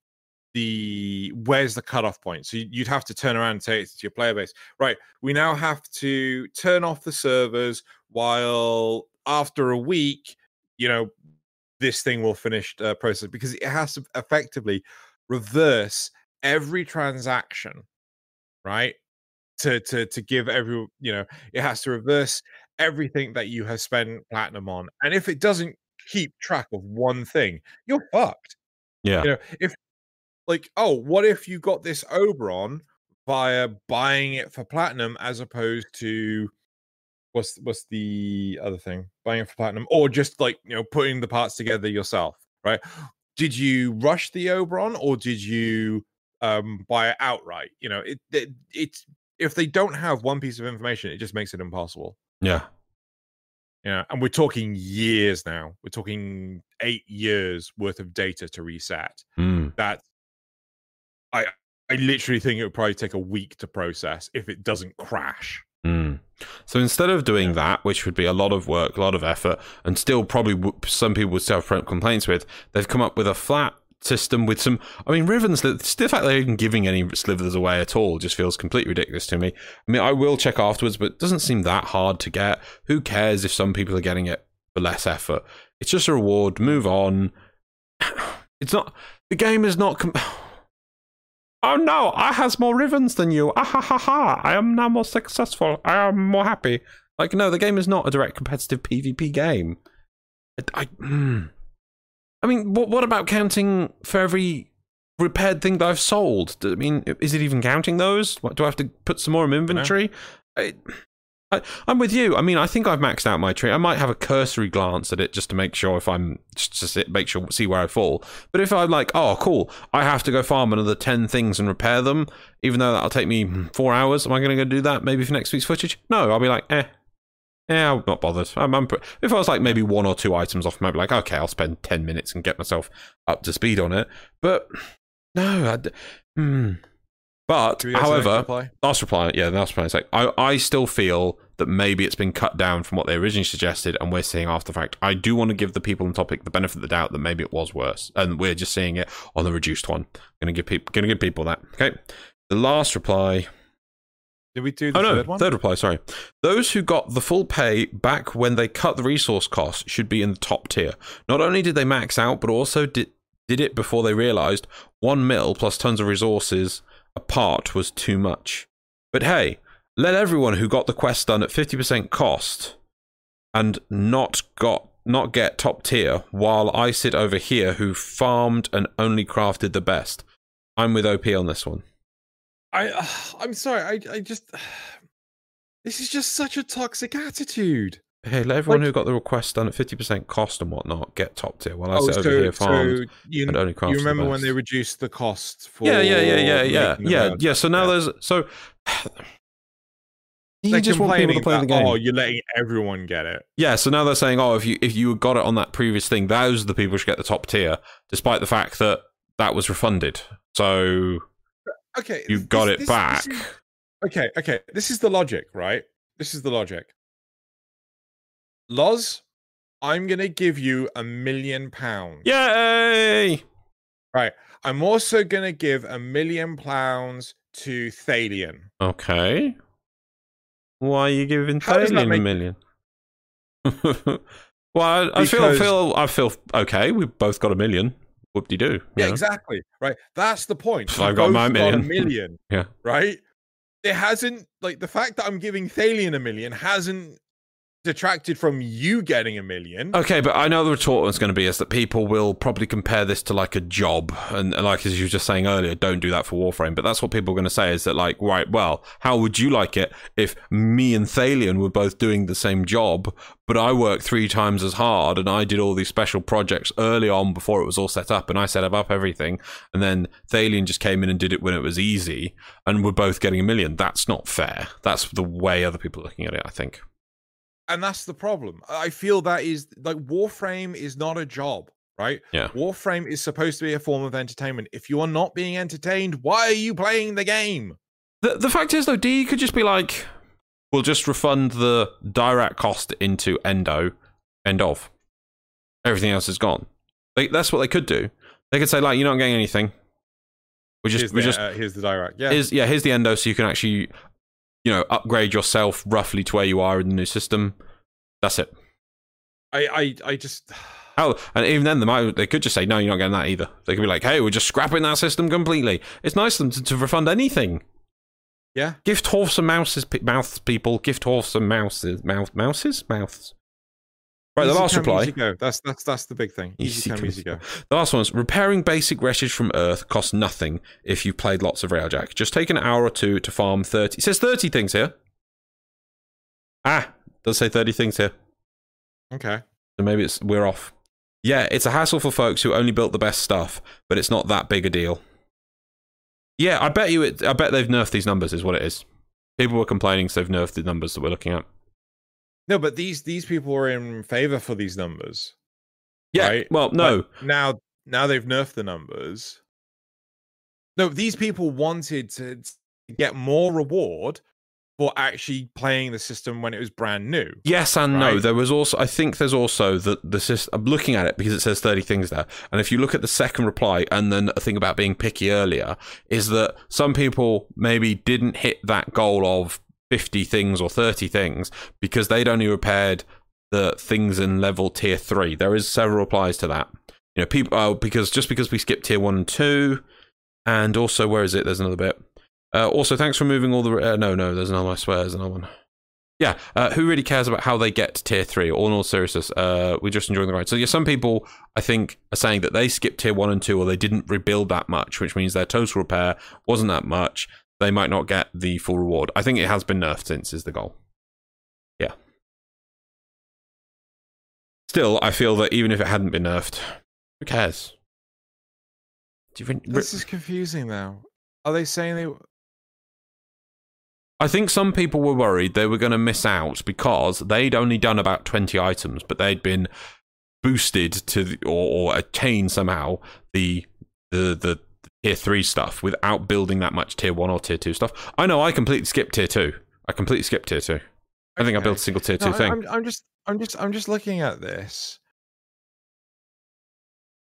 the where's the cutoff point? So you'd have to turn around and say to your player base, right? We now have to turn off the servers while after a week, you know, this thing will finish uh, process because it has to effectively reverse every transaction, right? To to to give every you know it has to reverse everything that you have spent platinum on and if it doesn't keep track of one thing you're fucked. Yeah. You know if like oh what if you got this oberon via buying it for platinum as opposed to what's what's the other thing? Buying it for platinum or just like you know putting the parts together yourself right? Did you rush the oberon or did you um buy it outright? You know it, it it's if they don't have one piece of information, it just makes it impossible. Yeah. Yeah, and we're talking years now. We're talking eight years worth of data to reset. Mm. That I I literally think it would probably take a week to process if it doesn't crash. Mm. So instead of doing that, which would be a lot of work, a lot of effort, and still probably some people would still have complaints with, they've come up with a flat system with some. I mean, Riven's the fact they're even giving any slivers away at all just feels completely ridiculous to me. I mean, I will check afterwards, but it doesn't seem that hard to get. Who cares if some people are getting it for less effort? It's just a reward. Move on. It's not. The game is not. Com- oh no! I has more Rivens than you. Ah ha ha ha! I am now more successful. I am more happy. Like no, the game is not a direct competitive PvP game. I. I mm. I mean, what what about counting for every repaired thing that I've sold? I mean, is it even counting those? What, do I have to put some more in inventory? I, I, I'm with you. I mean, I think I've maxed out my tree. I might have a cursory glance at it just to make sure if I'm just to sit, make sure see where I fall. But if I'm like, oh, cool, I have to go farm another ten things and repair them, even though that'll take me four hours. Am I going to go do that maybe for next week's footage? No, I'll be like, eh. Yeah, I'm not bothered. I'm, I'm, if I was like maybe one or two items off, I'd be like, okay, I'll spend ten minutes and get myself up to speed on it. But no, I, hmm. But however, reply? last reply, yeah, last reply is like I, I still feel that maybe it's been cut down from what they originally suggested, and we're seeing after the fact. I do want to give the people on topic the benefit of the doubt that maybe it was worse, and we're just seeing it on the reduced one. Gonna give people, gonna give people that. Okay, the last reply. Did we do the oh, no, third one? Third reply, sorry. Those who got the full pay back when they cut the resource cost should be in the top tier. Not only did they max out, but also did did it before they realized one mil plus tons of resources apart was too much. But hey, let everyone who got the quest done at 50% cost and not got not get top tier while I sit over here who farmed and only crafted the best. I'm with OP on this one. I uh, I'm sorry. I I just this is just such a toxic attitude. Hey, let everyone like, who got the request done at fifty percent cost and whatnot get top tier. While I oh, sit so, over here farmed so you, and only You remember the when they reduced the cost for? Yeah, yeah, yeah, yeah, yeah, yeah, yeah. So now yeah. there's so. You they're just want people to play that, the game. Oh, you're letting everyone get it. Yeah, so now they're saying, oh, if you if you got it on that previous thing, those are the people who should get the top tier, despite the fact that that was refunded. So, okay, you got this, it this, back. This is, okay, okay, this is the logic, right? This is the logic. Loz, I'm gonna give you a million pounds. Yay! Right. I'm also gonna give a million pounds to Thalion. Okay. Why are you giving Thalion make... a million? well, I, I feel, I feel, I feel okay. We've both got a million. Whoop de doo. Yeah, know? exactly. Right. That's the point. I've got my million. Got a million. yeah. Right. It hasn't like the fact that I'm giving Thalion a million hasn't detracted from you getting a million. Okay, but I know the retort is going to be is that people will probably compare this to like a job, and like as you were just saying earlier, don't do that for Warframe. But that's what people are going to say is that like, right, well, how would you like it if me and Thalion were both doing the same job, but I worked three times as hard and I did all these special projects early on before it was all set up, and I set up everything, and then Thalion just came in and did it when it was easy, and we're both getting a million. That's not fair. That's the way other people are looking at it. I think and that's the problem. I feel that is like Warframe is not a job, right? Yeah. Warframe is supposed to be a form of entertainment. If you are not being entertained, why are you playing the game? The the fact is though, D could just be like, we'll just refund the direct cost into Endo, end of. Everything else is gone. Like, that's what they could do. They could say like, you're not getting anything. We just here's we the, just uh, here's the direct. Yeah. Here's, yeah, here's the endo, so you can actually you know, upgrade yourself roughly to where you are in the new system. That's it. I, I, I just. Oh, and even then, they might they could just say no, you're not getting that either. They could be like, hey, we're just scrapping that system completely. It's nice of them to, to refund anything. Yeah. Gift horse and mouses, mouths, people. Gift horse and mouses, mouth, mouses, mouths. Right, easy the last reply. Easy go. That's that's that's the big thing. Easy, easy come, easy go. The last one is repairing basic wreckage from Earth costs nothing if you've played lots of Railjack. Just take an hour or two to farm thirty. It says thirty things here. Ah, does say thirty things here. Okay. So maybe it's we're off. Yeah, it's a hassle for folks who only built the best stuff, but it's not that big a deal. Yeah, I bet you it. I bet they've nerfed these numbers. Is what it is. People were complaining, so they've nerfed the numbers that we're looking at. No, but these these people were in favor for these numbers. Yeah. Right? Well, no. But now now they've nerfed the numbers. No, these people wanted to get more reward for actually playing the system when it was brand new. Yes and right? no. There was also, I think there's also that the system. I'm looking at it because it says 30 things there, and if you look at the second reply and then a thing about being picky earlier, is that some people maybe didn't hit that goal of 50 things or 30 things because they'd only repaired the things in level tier 3 there is several replies to that. You know people oh, because just because we skipped tier 1 and 2 and also where is it? There's another bit. Uh, also thanks for moving all the uh, no no there's another i swear there's another one. Yeah, uh, who really cares about how they get to tier three? All in all seriousness, uh, we're just enjoying the ride. So yeah, some people I think are saying that they skipped tier one and two, or they didn't rebuild that much, which means their total repair wasn't that much they might not get the full reward. I think it has been nerfed since is the goal. Yeah. Still, I feel that even if it hadn't been nerfed, who cares? Re- this is confusing though. Are they saying they I think some people were worried they were going to miss out because they'd only done about 20 items, but they'd been boosted to the, or, or attained somehow the the the tier three stuff without building that much tier one or tier two stuff. I know I completely skipped tier two. I completely skipped tier two. I think I built a single tier two I- thing. I'm, I'm just, I'm just, I'm just looking at this.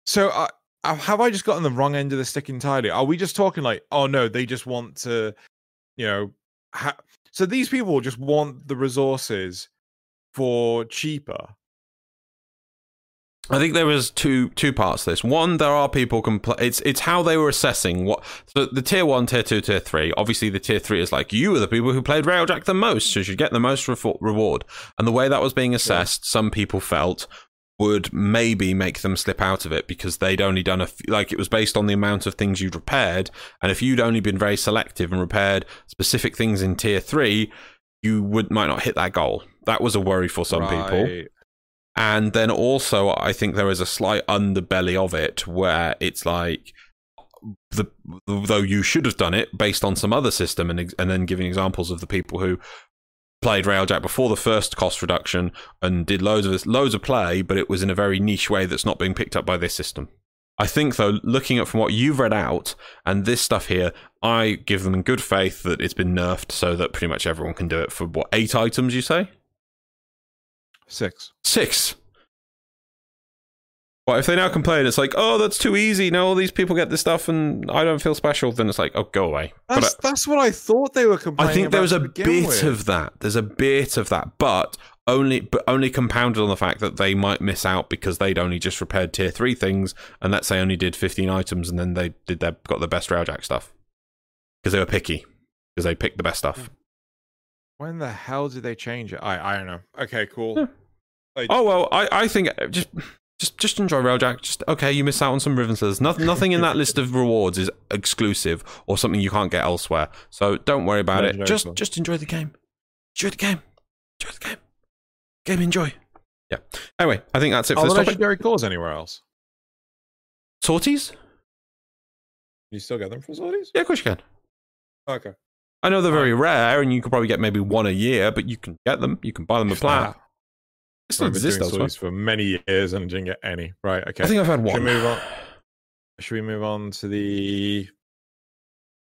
So, uh, uh, have I just gotten the wrong end of the stick entirely? Are we just talking like, oh no, they just want to, you know, ha- so these people just want the resources for cheaper. I think there was two two parts to this. One, there are people compl- it's it's how they were assessing what so the tier one, tier two, tier three. Obviously, the tier three is like you are the people who played Railjack the most, so you should get the most refo- reward. And the way that was being assessed, some people felt would maybe make them slip out of it because they'd only done a f- like it was based on the amount of things you'd repaired, and if you'd only been very selective and repaired specific things in tier three, you would might not hit that goal. That was a worry for some people. And then also, I think there is a slight underbelly of it where it's like, the though you should have done it based on some other system, and and then giving examples of the people who played Railjack before the first cost reduction and did loads of loads of play, but it was in a very niche way that's not being picked up by this system. I think though, looking at from what you've read out and this stuff here, I give them in good faith that it's been nerfed so that pretty much everyone can do it for what eight items you say. Six. Six. Well, if they now complain, it's like, oh, that's too easy. No, all these people get this stuff, and I don't feel special. Then it's like, oh, go away. That's but that's what I thought they were I, complaining. I think there was a bit with. of that. There's a bit of that, but only, but only compounded on the fact that they might miss out because they'd only just repaired tier three things, and let's say only did 15 items, and then they did their got the best railjack stuff because they were picky because they picked the best stuff. When the hell did they change it? I I don't know. Okay, cool. Yeah. Like, Oh well, I, I think uh, just just just enjoy Railjack. Just okay, you miss out on some Riven slivers. Nothing nothing in that list of rewards is exclusive or something you can't get elsewhere. So don't worry about it. Just Club. just enjoy the game. Enjoy the game. Enjoy the game. Game enjoy. Yeah. Anyway, I think that's it for Are this the topic. legendary cores anywhere else? Sorties? You still get them from sorties? Yeah, of course you can. Okay. I know they're very rare, and you could probably get maybe one a year, but you can get them. You can buy them a plan. Still I've been doing elsewhere. for many years and didn't get any. Right. Okay. I think I've had one. Should we move on? Should we move on to the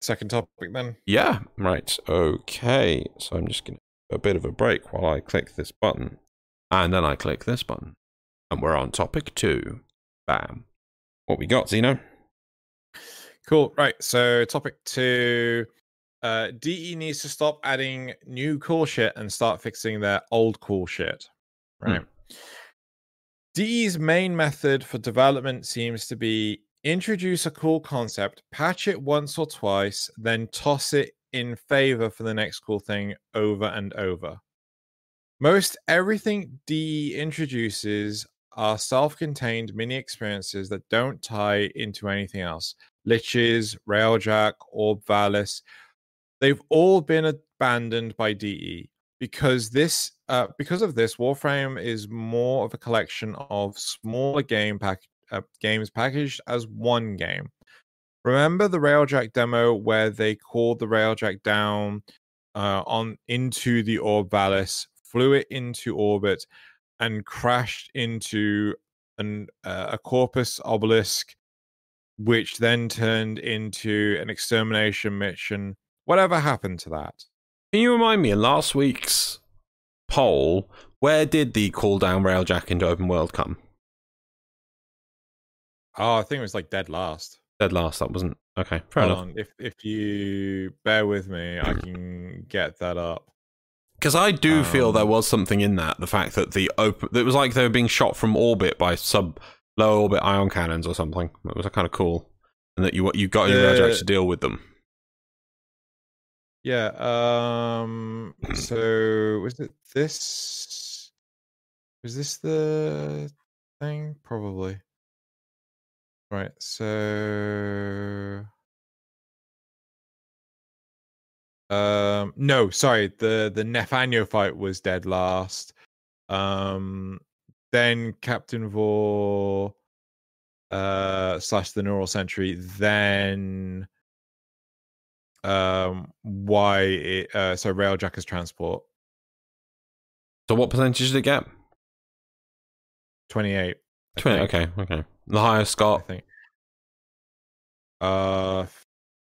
second topic then? Yeah, right. Okay. So I'm just going to a bit of a break while I click this button. And then I click this button. And we're on topic two. Bam. What we got, Zeno? Cool. Right. So topic two. Uh, DE needs to stop adding new cool shit and start fixing their old cool shit. Hmm. Right. DE's main method for development seems to be introduce a cool concept, patch it once or twice, then toss it in favor for the next cool thing over and over. Most everything DE introduces are self contained mini experiences that don't tie into anything else. Liches, Railjack, Orb Vallis, they've all been abandoned by DE because this uh, because of this warframe is more of a collection of smaller game pack uh, games packaged as one game. Remember the railjack demo where they called the railjack down uh, on into the Orb Vallis flew it into orbit and crashed into an uh, a corpus obelisk which then turned into an extermination mission whatever happened to that Can you remind me in last week's poll, where did the call down Railjack into open world come? Oh, I think it was like dead last. Dead last, that wasn't. Okay, fair Hold enough. on. If if you bear with me, I can get that up. Because I do feel there Um, was something in that. The fact that the open. It was like they were being shot from orbit by sub low orbit ion cannons or something. It was kind of cool. And that you you got your Railjack to deal with them. Yeah. Um. So was it this? Was this the thing? Probably. Right. So. Um. No. Sorry. The the Nef Anyo fight was dead last. Um. then Captain Vor uh slash the Neural Sentry, then um why it uh so Railjack as transport. So what percentage did it get? 28. I 20. think, Okay, okay. The highest I think. Uh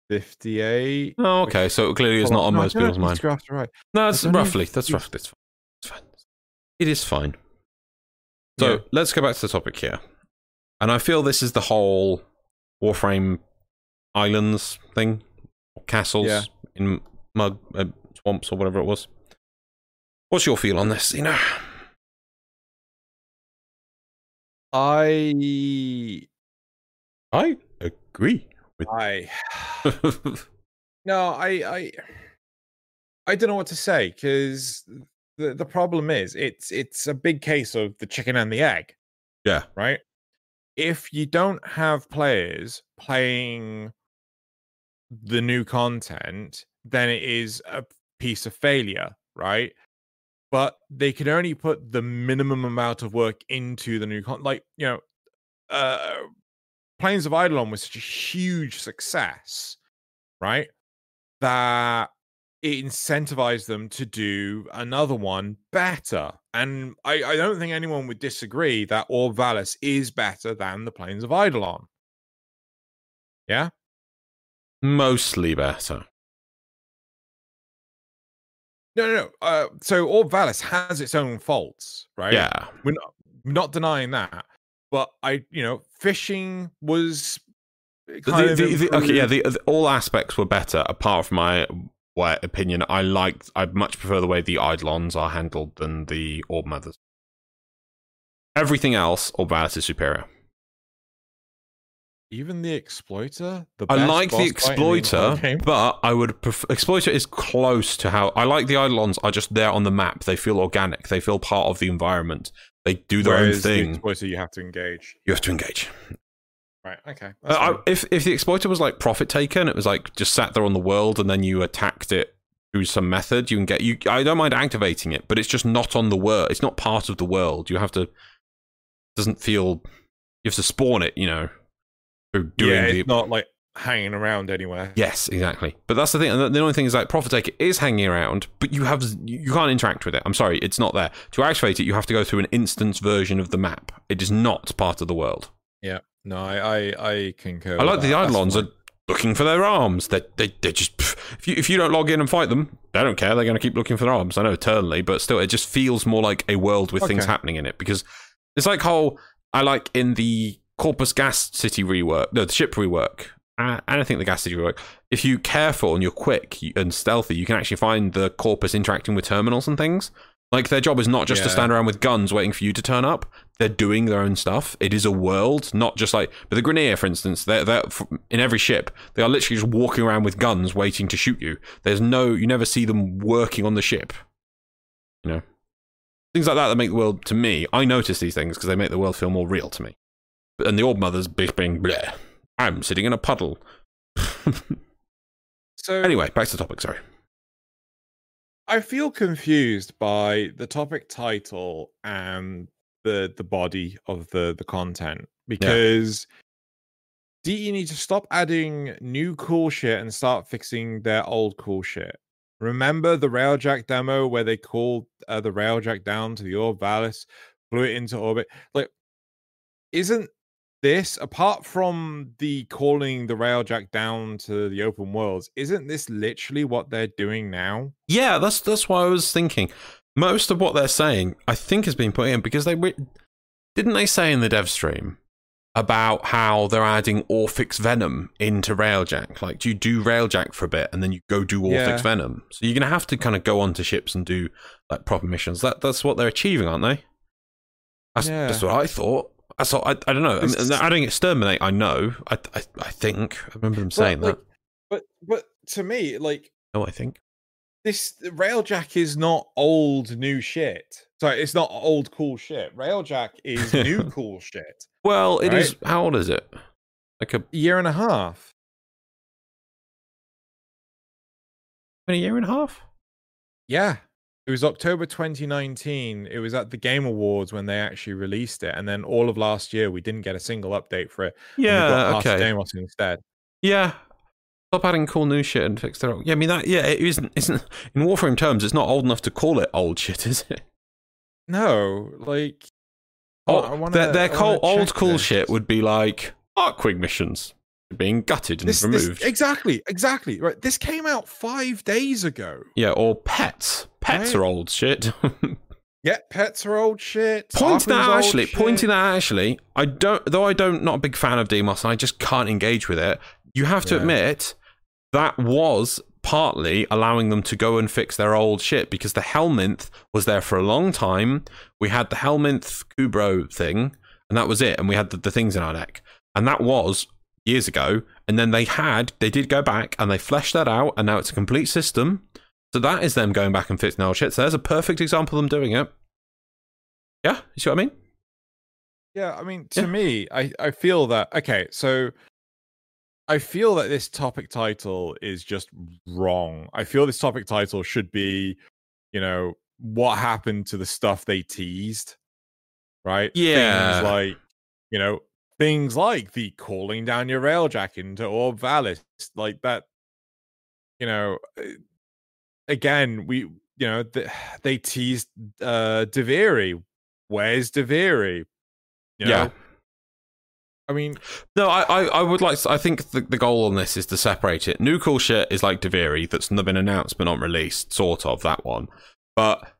58. Oh, okay. So clearly it's not on no, most people's mind. right. No, it's I don't know if roughly. That's roughly. It's fine. It's fine. It is fine. So Yeah. let's go back to the topic here. And I feel this is the whole Warframe Islands thing, castles Yeah. in mug uh, swamps or whatever it was. What's your feel on this? You know, I I agree with I no, I I I don't know what to say because the the problem is it's it's a big case of the chicken and the egg, yeah, right? If you don't have players playing the new content, then it is a piece of failure, right? But they can only put the minimum amount of work into the new content. Like, you know, uh Plains of Eidolon was such a huge success, right? That it incentivized them to do another one better. And I, I don't think anyone would disagree that Orb Vallis is better than the Plains of Eidolon. Yeah? Mostly better. No, no, no. Uh, so Orb Vallis has its own faults, right? Yeah, We're not, not denying that. But I, you know, fishing was The- kind of the- the- okay, yeah. The, all aspects were better, apart from my opinion. I like. I much prefer the way the Eidolons are handled than the Orb Mothers. Everything else, Orb Vallis is superior. Even the exploiter. The I like the the exploiter, but I would prefer exploiter is close to how I like the Eidolons are just there on the map. They feel organic. They feel part of the environment. They do their Whereas own the thing. exploiter, you have to engage. you have to engage. Right. Okay. Uh, I, if if the exploiter was like profit taker and it was like just sat there on the world and then you attacked it through some method, you can get you. I don't mind activating it, but it's just not on the world. It's not part of the world. You have to. Doesn't feel. You have to spawn it. You know, through doing yeah, the it's not like hanging around anywhere. Yes, exactly. But that's the thing. and The only thing is like Profit Taker is hanging around, but you have you can't interact with it. I'm sorry, it's not there. To activate it, you have to go through an instance version of the map. It is not part of the world. Yeah. No, I I, I concur. I like the that. That's Eidolons are looking for their arms. They they they just pff, if you if you don't log in and fight them, they don't care. They're going to keep looking for their arms. I know eternally, but still, it just feels more like a world with things happening in it because it's like how I like in the Corpus Gas City rework, no, the ship rework. And I think the gas city rework. If you're careful and you're quick and stealthy, you can actually find the corpus interacting with terminals and things. Like their job is not just to stand around with guns waiting for you to turn up. They're doing their own stuff. It is a world, not just like. But the Grineer, for instance, they're, they're in every ship. They are literally just walking around with guns, waiting to shoot you. There's no, you never see them working on the ship. You know, things like that that make the world to me. I notice these things because they make the world feel more real to me. And the Orb Mothers being, bleh, I'm sitting in a puddle. So anyway, back to the topic. Sorry. I feel confused by the topic title and the the body of the the content because do you need to stop adding new cool shit and start fixing their old cool shit? Remember the Railjack demo where they called uh, the Railjack down to the Orb Vallis, flew it into orbit? Like, isn't this apart from the calling the Railjack down to the open worlds? Isn't this literally what they're doing now? Yeah, that's that's what I was thinking. Most of what they're saying, I think, has been put in because they didn't they say in the dev stream about how they're adding Orphix Venom into Railjack. Like, do you do Railjack for a bit and then you go do Orphix Yeah. Venom? So you're gonna have to kind of go onto ships and do like proper missions. That that's what they're achieving, aren't they? That's, Yeah. that's what I thought. I thought I, I don't know. I they're adding exterminate. I know. I, I I think I remember them saying like, that. But but to me, like Oh, I think. this Railjack is not old new shit. Sorry, it's not old cool shit. Railjack is new cool shit. Well, it is. Right? How old is it? Like a Year and a half. In a year and a half. Yeah. It was October 2019. It was at the Game Awards when they actually released it, and then all of last year we didn't get a single update for it. and we got Yeah, okay. Deimos instead. Yeah. Stop adding cool new shit and fix it up. Yeah, I mean that. Yeah, it isn't. Isn't in Warframe terms, it's not old enough to call it old shit, is it? No, like Oh, I wanna- their their cool, old cool this. shit would be like Archwing missions being gutted and this, this removed. exactly, exactly right. This came out five days ago. yeah, or pets. Pets Right. are old shit. Yeah, pets are old shit. pointing that actually, pointing that actually, I don't. Though I don't, not a big fan of Deimos, and I just can't engage with it. You have to Yeah. admit that was partly allowing them to go and fix their old shit because the Helminth was there for a long time. We had the Helminth Kubrow thing, and that was it. And we had the, the things in our deck, and that was years ago. And then they had, they did go back and they fleshed that out, and now it's a complete system. So that is them going back and fixing old shit. So there's a perfect example of them doing it. Yeah, you see what I mean? Yeah, I mean, to Yeah. me, I I feel that okay, so I feel that this topic title is just wrong. I feel this topic title should be, you know, what happened to the stuff they teased, right? Yeah. things like, you know, things like the calling down your railjack into Orb Vallis, like that. You know, uh, again, we, you know, th- they teased uh Duviri. Where's Duviri? You Yeah. I mean, No, I, I, I would like. To, I think the, the goal on this is to separate it. New cool shit is like Duviri that's not been announced but not released, sort of that one. But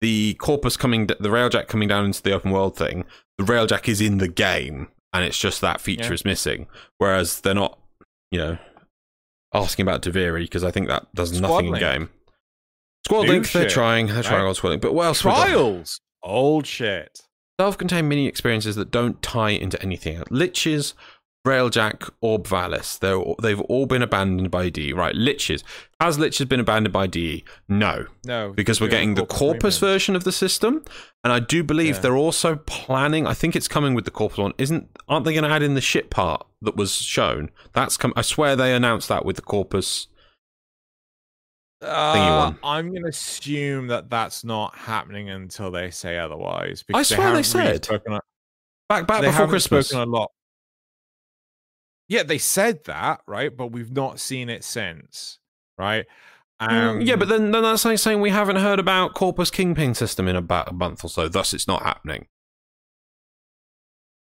the corpus coming, the railjack coming down into the open world thing, the railjack is in the game, and it's just that feature Yeah. is missing. Whereas they're not, you know, asking about Duviri because I think that does Squad nothing in Link. game. Squad New Link, they're trying, they're trying right? on Squad Link, but what else? trials, old shit. self-contained mini experiences that don't tie into anything. Liches, Railjack, Orb Vallis. They're, they've all been abandoned by DE. Right, Liches. Has Liches been abandoned by DE? No, No, because we're getting the Corpus premium. version of the system. And I do believe Yeah. they're also planning, I think it's coming with the Corpus one. Isn't, aren't they going to add in the ship part that was shown? That's come, I swear they announced that with the Corpus. Uh. I'm going to assume that that's not happening until they say otherwise. Because I swear they really said. a- Back, back they before Christmas. spoken a lot. Yeah, they said that, right? But we've not seen it since, right? Mm, yeah, Um, but then, then that's like saying we haven't heard about Corpus Kingpin system in about a month or so, thus it's not happening.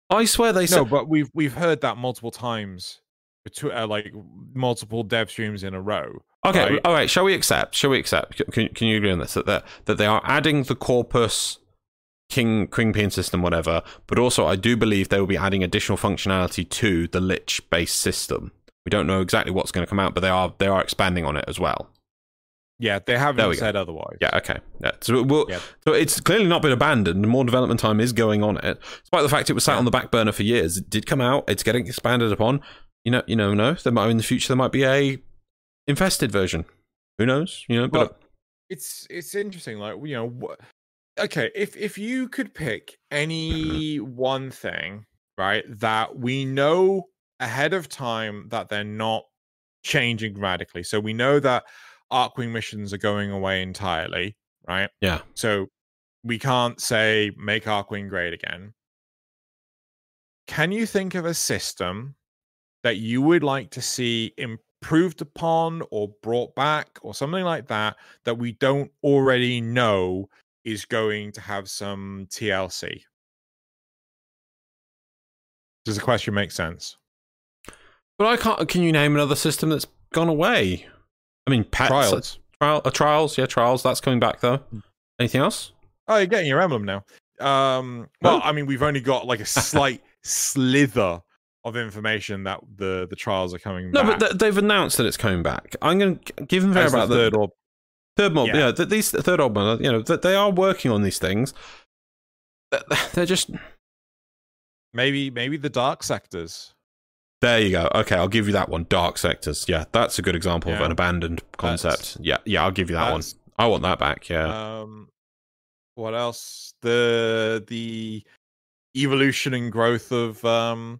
I swear they no, said. but we've we've heard that multiple times, between uh, like multiple dev streams in a row. okay, right. all right. Shall we accept? Shall we accept? Can, can you agree on this? That that they are adding the Corpus King Kingpin system, whatever. But also, I do believe they will be adding additional functionality to the Lich based system. We don't know exactly what's going to come out, but they are they are expanding on it as well. Yeah, they haven't we go. said otherwise. Yeah, okay. Yeah. So, we'll, so it's clearly not been abandoned. More development time is going on it, despite the fact it was sat on the back burner for years. It did come out. It's getting expanded upon. You know, you know, no. There might in the future there might be a infested version. Who knows? You know, but Well, it's it's interesting. Like you know, what? Okay, if if you could pick any one thing, right, that we know ahead of time that they're not changing radically. So we know that Archwing missions are going away entirely, right? yeah, So we can't say make Archwing great again. Can you think of a system that you would like to see improved upon or brought back or something like that that we don't already know is going to have some TLC? Does the question make sense? but I can't. Can you name another system that's gone away? I mean, pets, Trials. trial, uh, trials, yeah, trials. That's coming back though. Anything else? Oh, you're getting your emblem now. Um, well, Oh. I mean, we've only got like a slight slither of information that the the trials are coming No, back. but th- they've announced that it's coming back. I'm going to give them fair about the third or Third mob, Yeah. yeah. th- these third mob, uh, you know, that they are working on these things. They're just maybe maybe the dark sectors. there. You go. Okay, I'll give you that one. Dark sectors. Yeah, that's a good example of an abandoned concept. yeah, yeah, I'll give you that one. I want that back. Yeah. Um, what else? The the evolution and growth of um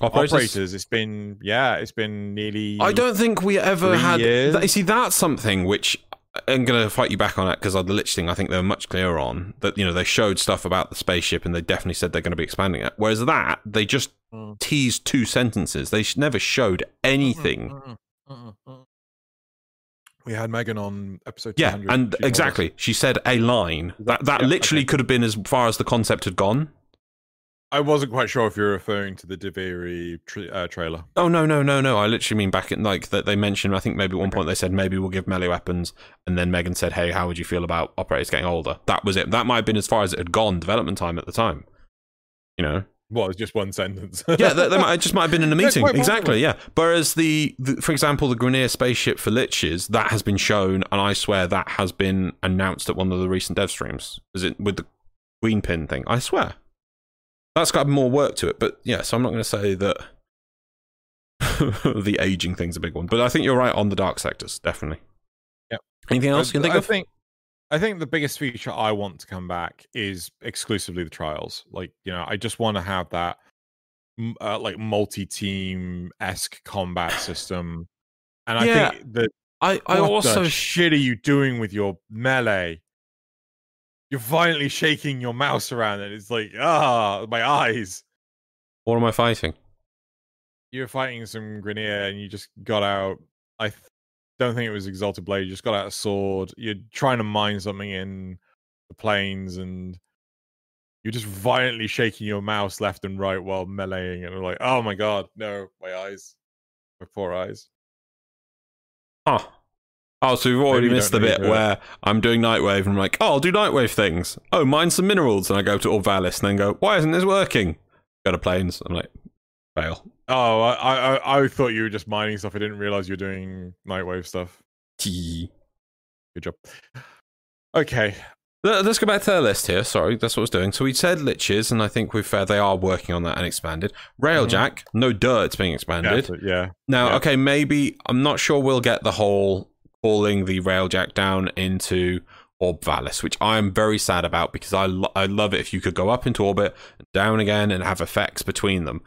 operators. operators. It's been yeah, it's been nearly. I don't think we ever had. years? th- You see, that's something which I'm going to fight you back on that because the Lich thing, I think they were much clearer on that. You know, they showed stuff about the spaceship and they definitely said they're going to be expanding it. Whereas that, they just Mm. teased two sentences. They never showed anything. Mm, mm, mm. We had Megan on episode. Yeah, 200. and She exactly, she said a line that that Yeah, literally okay. could have been as far as the concept had gone. I wasn't quite sure if you're referring to the Duviri tra- uh, trailer. Oh no, no, no, no! I literally mean back in like that they mentioned. I think maybe at one point they said maybe we'll give melee weapons, and then Megan said, "Hey, how would you feel about operators getting older?" That was it. That might have been as far as it had gone development time at the time. You know, Well, it's just one sentence. yeah, that, that might, it just might have been in a meeting. exactly, yeah. Whereas the, the, for example, the Grineer spaceship for liches that has been shown, and I swear that has been announced at one of the recent dev streams. Is it with the green pin thing? I swear, that's got more work to it. But yeah, so I'm not going to say that the aging thing's a big one, but I think you're right on the dark sectors, definitely. Yep. Anything else you can think I of? think I think the biggest feature I want to come back is exclusively the trials. Like, you know, I just want to have that uh, like multi-team esque combat system. And I Yeah, think that I, I what also the shit are you doing with your melee? You're violently shaking your mouse around, and it's like, ah, my eyes. what am I fighting? You're fighting some Grineer, and you just got out. I th- don't think it was Exalted Blade. You just got out a sword. You're trying to mine something in the plains, and you're just violently shaking your mouse left and right while meleeing, and I'm like, oh my god, no, my eyes, my poor eyes. Huh. Oh, so we've already Maybe missed the bit do it. where I'm doing Nightwave and I'm like, oh, I'll do Nightwave things. Oh, mine some minerals. And I go to Orb Vallis and then go, why isn't this working? Go to plains. I'm like, fail. Oh, I, I I thought you were just mining stuff. I didn't realize you were doing Nightwave stuff. Good job. Okay. Let- Let's go back to the list here. Sorry, that's what I was doing. So we said liches, and I think we've uh, they are working on that and expanded. Railjack, no dirt, it's being expanded. so- yeah. Now, Yeah. okay, maybe I'm not sure we'll get the whole calling the railjack down into Orb Vallis, which I'm very sad about because I lo- I love it if you could go up into orbit, down again, and have effects between them.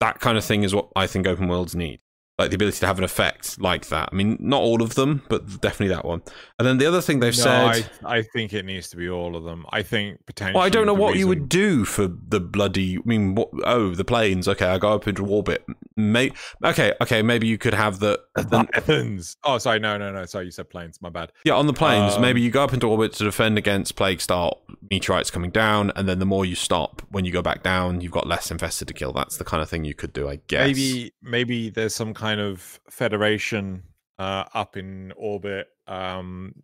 That kind of thing is what I think open worlds need. Like the ability to have an effect like that. I mean, not all of them, but definitely that one. And then the other thing they've no, said. I, I think it needs to be all of them. I think potentially. Well, I don't know what you would do for the bloody. I mean, what, oh, the plains. Okay, I go up into orbit. May, okay, okay, maybe you could have the, the. Oh, sorry. No, no, no. Sorry, you said plains. My bad. yeah on the plains. Um, maybe you go up into orbit to defend against plague star meteorites coming down, and then the more you stop when you go back down, you've got less infested to kill. That's the kind of thing you could do, I guess. Maybe, maybe there's some kind of federation uh, up in orbit, um,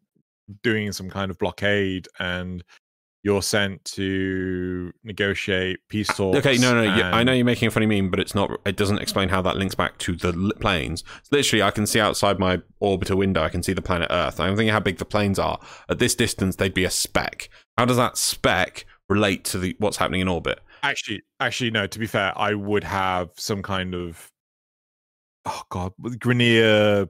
doing some kind of blockade, and you're sent to negotiate peace talks. Okay, no, no, yeah, I know you're making a funny meme, but it's not. It doesn't explain how that links back to the plains. Literally, I can see outside my orbiter window. I can see the planet Earth. I'm thinking how big the plains are. At this distance, they'd be a speck. How does that speck relate to the what's happening in orbit? Actually, actually, no. To be fair, I would have some kind of oh god, with Grineer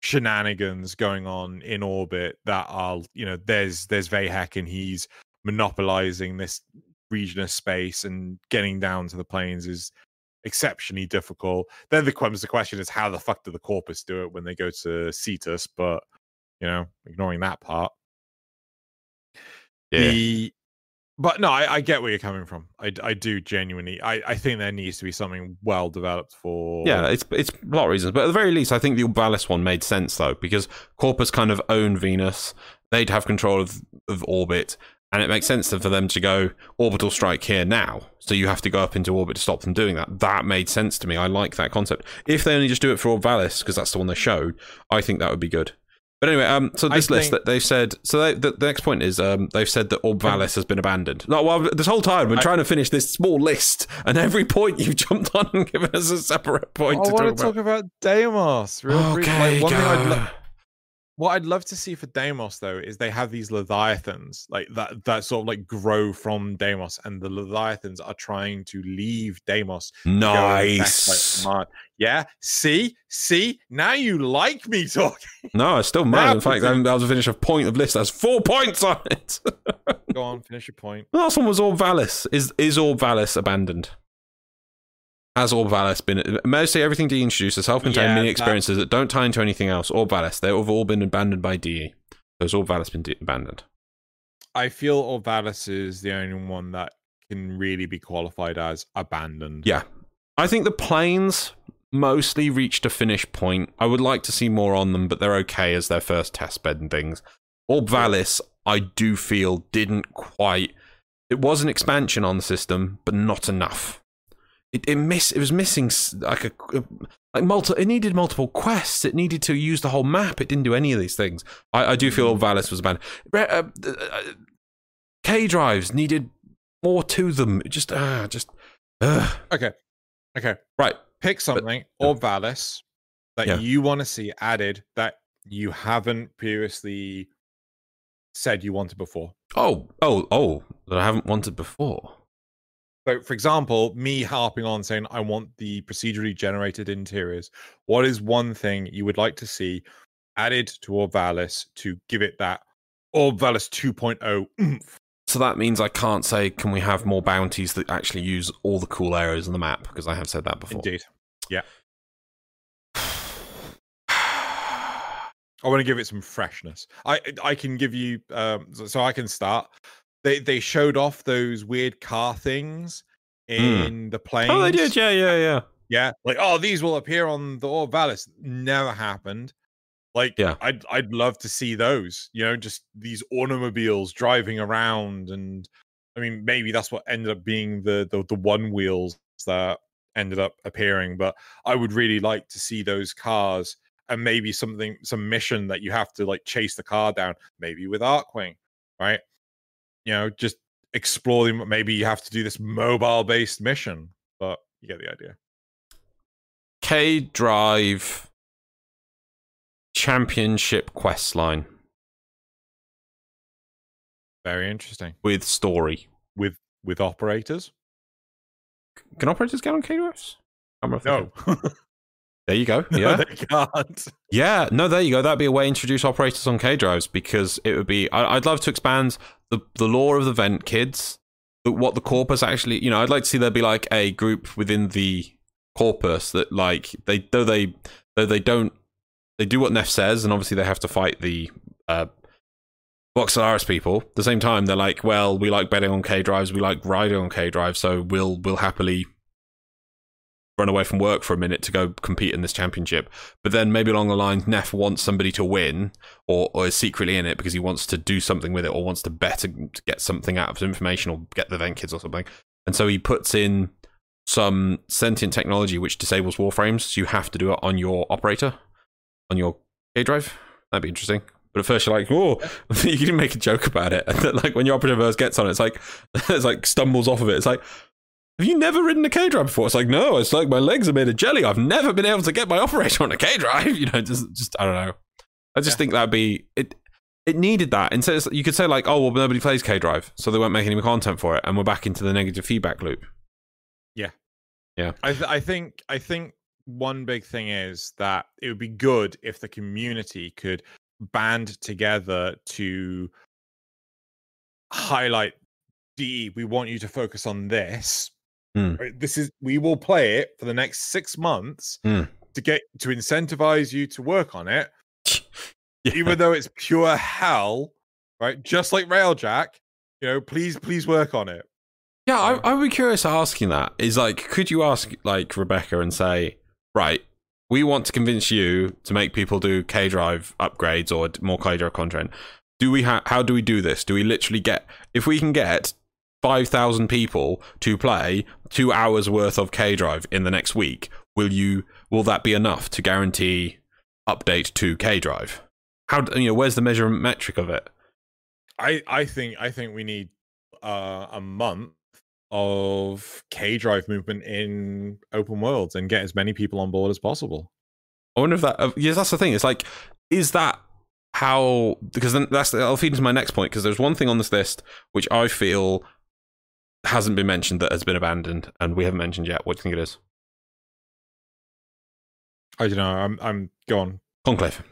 shenanigans going on in orbit that are you know there's there's Vay Hek and he's monopolizing this region of space and getting down to the plains is exceptionally difficult. Then the the question is how the fuck do the Corpus do it when they go to Cetus? But you know, ignoring that part. The but no, I, I get where you're coming from. I, I do genuinely. I, I think there needs to be something well developed for. Yeah, it's it's a lot of reasons, but at the very least, I think the Orb Vallis one made sense though because Corpus kind of own Venus. They'd have control of of orbit, and it makes sense for them to go orbital strike here now. So you have to go up into orbit to stop them doing that. That made sense to me. I like that concept. If they only just do it for Orb Vallis because that's the one they showed, I think that would be good. But anyway, um, so I this list think- that they've said, so they, the, the next point is, um, they've said that Orb Vallis has been abandoned. No, well, this whole time been I- trying to finish this small list, and every point you've jumped on and given us a separate point I to want talk to about. talk about Deimos. Real brief. Okay, Like, one thing I'd lo- go. What I'd love to see for Deimos though is they have these Leviathans like that that sort of like grow from Deimos, and the Leviathans are trying to leave Deimos. to go and infect, Nice. like, yeah. See, see. Now you like me talking. No, I still mad. In fact, was about to finish a point of list. That's four points on it. Go on, finish your point. the last one was Orb Vallis. Is is Orb Vallis abandoned? Has Orb Vallis been mostly everything DE introduced are self-contained Yeah, mini experiences that don't tie into anything else? Orb Vallis, they've all been abandoned by DE. Has Orb Vallis been de- abandoned? I feel Orb Vallis is the only one that can really be qualified as abandoned. Yeah. I think the plains mostly reached a finish point. I would like to see more on them, but they're okay as their first test bed and things. Orb Vallis, I do feel didn't quite. It was an expansion on the system, but not enough. It it miss it was missing like a like multi. It needed multiple quests. It needed to use the whole map. It didn't do any of these things. I, I do feel Vallis was bad. Uh, uh, K drives needed more to them. It Just ah, just. Uh, Okay. Okay. right. Pick something, or Orb Vallis, that Yeah. you want to see added that you haven't previously said you wanted before. Oh, oh, oh, that I haven't wanted before. So, for example, me harping on saying I want the procedurally generated interiors. What is one thing you would like to see added to Orb Vallis to give it that Orb Vallis 2.0 oomph? So that means I can't say, can we have more bounties that actually use all the cool areas on the map? Because I have said that before. Indeed. Yeah. I want to give it some freshness. I I can give you um so, so I can start. They they showed off those weird car things hmm. in the planes. Oh, they did, yeah, yeah, yeah. Yeah, like oh, these will appear on the Orb Vallis. Never happened. Like, Yeah. I'd I'd love to see those. You know, just these automobiles driving around, and I mean, maybe that's what ended up being the the, the one wheels that ended up appearing. But I would really like to see those cars, and maybe something some mission that you have to like chase the car down, maybe with Archwing, right? You know, just explore them. Maybe you have to do this mobile based mission, but you get the idea. K Drive Championship quest line Very interesting. with story. With with operators? Can operators get on K Drives? I can't remember if they No. There you go. no, Yeah. they can't. Yeah, no, there you go. That'd be a way to introduce operators on K drives because it would be. I, I'd love to expand the the lore of the vent kids, the, what the corpus actually. You know, I'd like to see there be like a group within the corpus that like they though they though they don't they do what Nef says, and obviously they have to fight the uh, Vox Solaris people. At the same time, they're like, well, we like betting on K drives, we like riding on K drives, so we'll we'll happily run away from work for a minute to go compete in this championship. But then maybe along the lines, Nef wants somebody to win or, or is secretly in it because he wants to do something with it or wants to bet to, get something out of information or get the vent kids or something. And so he puts in some sentient technology which disables warframes. So you have to do it on your operator, on your K drive. That'd be interesting. But at first you're like, oh, you can make a joke about it. And then, like when your operator first gets on it, it's like, it's like stumbles off of it. It's like, have you never ridden a K drive before? It's like, no, it's like my legs are made of jelly. I've never been able to get my operator on a K drive. You know, just, just I don't know. I just Yeah. think that'd be it. It needed that. Instead, it's- you could say like, oh, well, nobody plays K drive, so they won't make any content for it, and we're back into the negative feedback loop. Yeah, yeah. I th- I think I think one big thing is that it would be good if the community could band together to highlight DE, we want you to focus on this. Hmm. Right, This is we will play it for the next six months Hmm. to get to incentivize you to work on it, Yeah. even though it's pure hell, right? Just like Railjack, you know, please, please work on it. Yeah, I, I would be curious asking that. Is like, could you ask like Rebecca and say, right, we want to convince you to make people do K Drive upgrades or more K Drive content. Do we ha- how do we do this? Do we literally get if we can get five thousand people to play two hours worth of K Drive in the next week? Will you? Will that be enough to guarantee update to K Drive? How you know? Where's the measurement metric of it? I I think I think we need uh, a month of K drive movement in open worlds and get as many people on board as possible. I wonder if that. Uh, yes, that's the thing. It's like, is that how? Because then that's I'll feed into my next point. Because there's one thing on this list which I feel hasn't been mentioned that has been abandoned, and we haven't mentioned yet. What do you think it is? I don't know. I'm I'm go on. Conclave.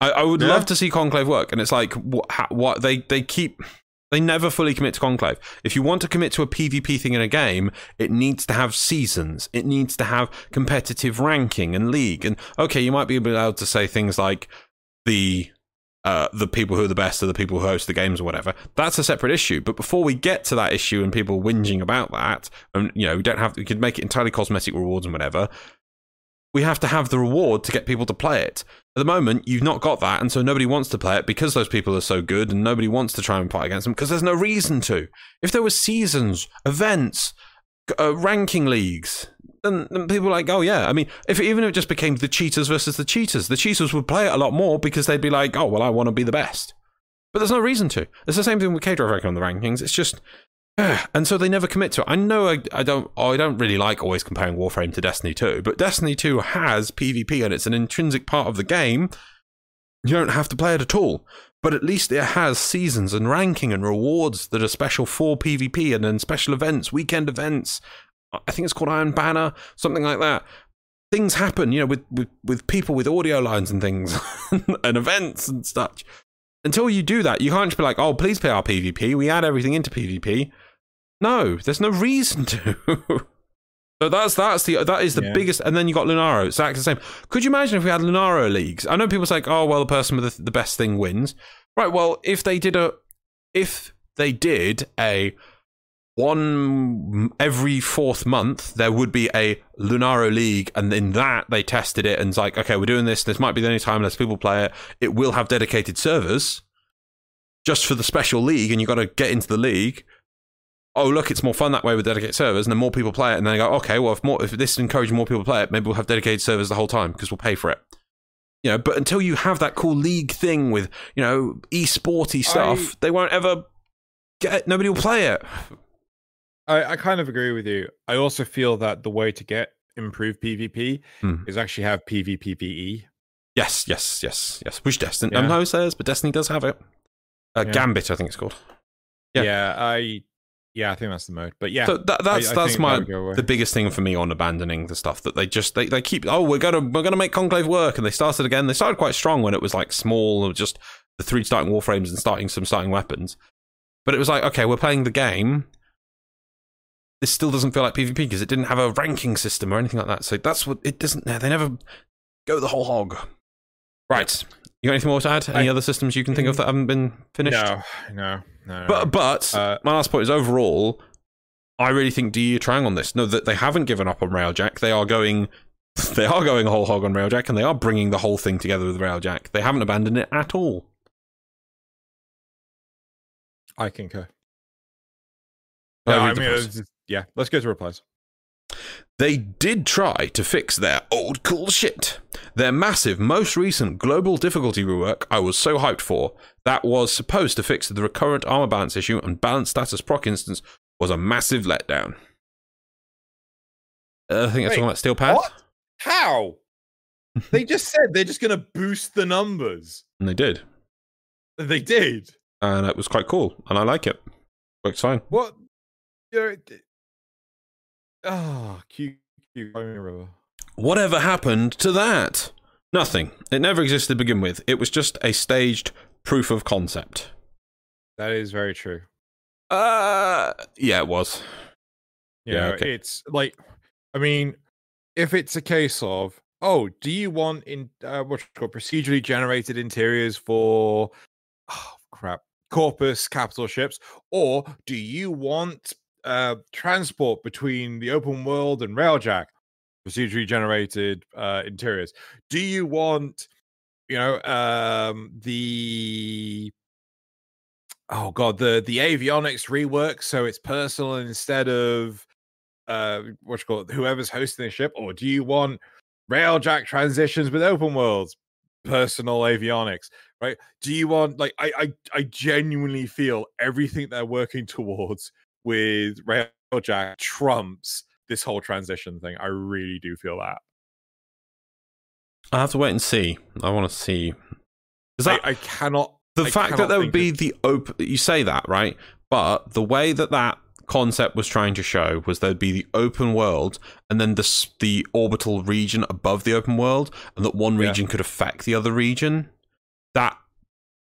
I, I would Yeah. love to see Conclave work, and it's like what, how, what they they keep. They never fully commit to Conclave. If you want to commit to a PvP thing in a game, it needs to have seasons. It needs to have competitive ranking and league. And okay, you might be able to say things like the uh, the people who are the best are the people who host the games or whatever. That's a separate issue. But before we get to that issue and people whinging about that, and you know, we don't have we could make it entirely cosmetic rewards and whatever. We have to have the reward to get people to play it. At the moment, you've not got that, and so nobody wants to play it because those people are so good, and nobody wants to try and fight against them because there's no reason to. If there was seasons, events, uh, ranking leagues, then, then people are like, oh yeah. I mean, if even if it just became the cheaters versus the cheaters, the cheaters would play it a lot more because they'd be like, oh well, I want to be the best. But there's no reason to. It's the same thing with K-Drive on the rankings. It's just, and so they never commit to it. I know I, I don't I don't really like always comparing Warframe to Destiny 2, but Destiny 2 has PvP and it's an intrinsic part of the game. You don't have to play it at all. But at least it has seasons and ranking and rewards that are special for PvP and then special events, weekend events. I think it's called Iron Banner, something like that. Things happen, you know, with, with, with people with audio lines and things and events and such. Until you do that, you can't just be like, oh, please play our PvP. We add everything into PvP. No, there's no reason to. so that's that's the that is the Yeah. biggest. And then you got Lunaro. It's exactly the same. Could you imagine if we had Lunaro leagues? I know people say, oh, well, the person with the, the best thing wins. Right. Well, if they did a, if they did a one every fourth month there would be a lunaro league and in that they tested it and it's like okay we're doing this this might be the only time less people play it. It will have dedicated servers just for the special league and you've got to get into the league. Oh look it's more fun that way with dedicated servers and then more people play it and then they go okay well if more if this encourages more people to play it maybe we'll have dedicated servers the whole time because we'll pay for it. You know but until you have that cool league thing with you know e-sporty stuff I- they won't ever get nobody will play it I, I kind of agree with you. I also feel that the way to get improved PvP Hmm. is actually have PvPvE. Yes, yes, yes, yes. Which Destiny? Yeah. Um, no, says, but Destiny does have it. Uh, Yeah. Gambit, I think it's called. Yeah. Yeah. I yeah, I think that's the mode. But yeah, So that, that's I that's my that would go away. the biggest thing for me on abandoning the stuff that they just they, they keep. Oh, we're gonna we're gonna make Conclave work, and they started again. They started quite strong when it was like small, or just the three starting warframes and starting some starting weapons. But it was like, okay, we're playing the game. This still doesn't feel like PvP because it didn't have a ranking system or anything like that. So that's what it doesn't. They never go the whole hog. Right. You got anything more to add? Any I- other systems you can think of that haven't been finished? no, no, no. But but Uh, my last point is overall, I really think DE are trying on this. No, that they haven't given up on Railjack. They are going, they are going whole hog on Railjack, and they are bringing the whole thing together with Railjack. They haven't abandoned it at all. I concur. No, I mean, yeah. Let's go to replies. They did try to fix their old cool shit. Their massive, most recent global difficulty rework I was so hyped for, that was supposed to fix the recurrent armor balance issue and balance status proc instance, was a massive letdown. Uh, I think that's talking about Steel Path. what? How? they just said they're just going to boost the numbers. And they did. They did. and it was quite cool, and I like it. Works fine. What? You know, Ah, Q Q River. Whatever happened to that? Nothing. It never existed to begin with. It was just a staged proof of concept. That is very true. Uh, yeah, it was. You Yeah, know, okay. it's like, I mean, if it's a case of, oh, do you want in uh, what's called procedurally generated interiors for, oh crap, corpus capital ships, or do you want uh transport between the open world and railjack procedurally generated uh interiors? Do you want, you know, um the oh god the the avionics rework so it's personal instead of uh what you call it whoever's hosting the ship or do you want railjack transitions with open worlds personal avionics right do you want like i i, I genuinely feel everything they're working towards with railjack trumps this whole transition thing i really do feel that I have to wait and see. I want to see. Is that I, I cannot the I fact that there would be the open? You say that right, but the way that that concept was trying to show was there'd be the open world and then the the orbital region above the open world, and that one Yeah. region could affect the other region. That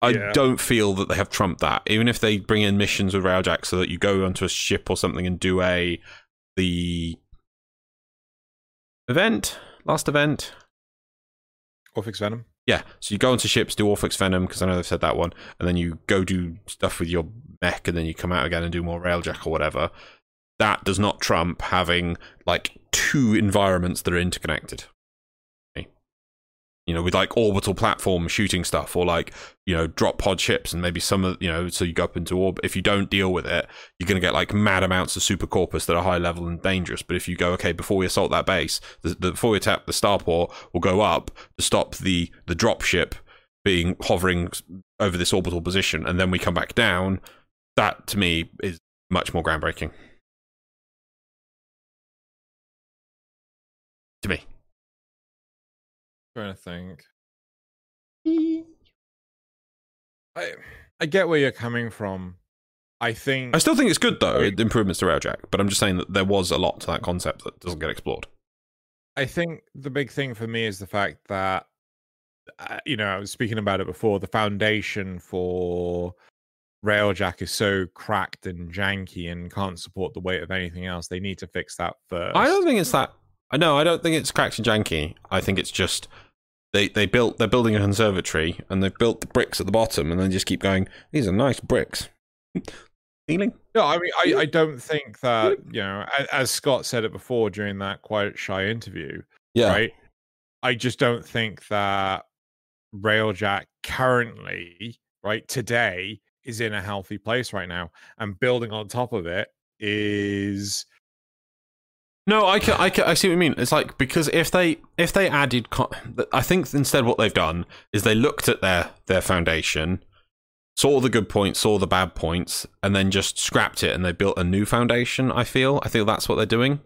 I Yeah. don't feel that they have trumped that. Even if they bring in missions with Railjack so that you go onto a ship or something and do a the event last event Orphix Venom Yeah, so you go onto ships, do Orphix Venom because I know they've said that one, and then you go do stuff with your mech, and then you come out again and do more Railjack or whatever. That does not trump having like two environments that are interconnected you know, with like orbital platform shooting stuff or like, you know, drop pod ships and maybe some of, you know, so you go up into orbit. If you don't deal with it, you're going to get like mad amounts of super corpus that are high level and dangerous. But if you go, okay, before we assault that base, the, the, before we attack the starport, we'll go up to stop the, the drop ship being hovering over this orbital position and then we come back down. That to me is much more groundbreaking. To me trying to think. I I get where you're coming from. I think I still think it's good though, I, improvements to Railjack, but I'm just saying that there was a lot to that concept that doesn't get explored. I think the big thing for me is the fact that uh, you know, I was speaking about it before, the foundation for Railjack is so cracked and janky and can't support the weight of anything else. They need to fix that first. I don't think it's that I know. I don't think it's cracked and janky. I think it's just they they built they're building a conservatory and they've built the bricks at the bottom and then just keep going. These are nice bricks. Feeling? No, I mean I, I don't think that you know as Scott said it before during that quiet shy interview. Yeah. Right. I just don't think that Railjack currently, right today, is in a healthy place right now, and building on top of it is no, I can, I can, I see what you mean. It's like because if they if they added, I think instead what they've done is they looked at their their foundation, saw the good points, saw the bad points, and then just scrapped it and they built a new foundation. I feel, I feel that's what they're doing.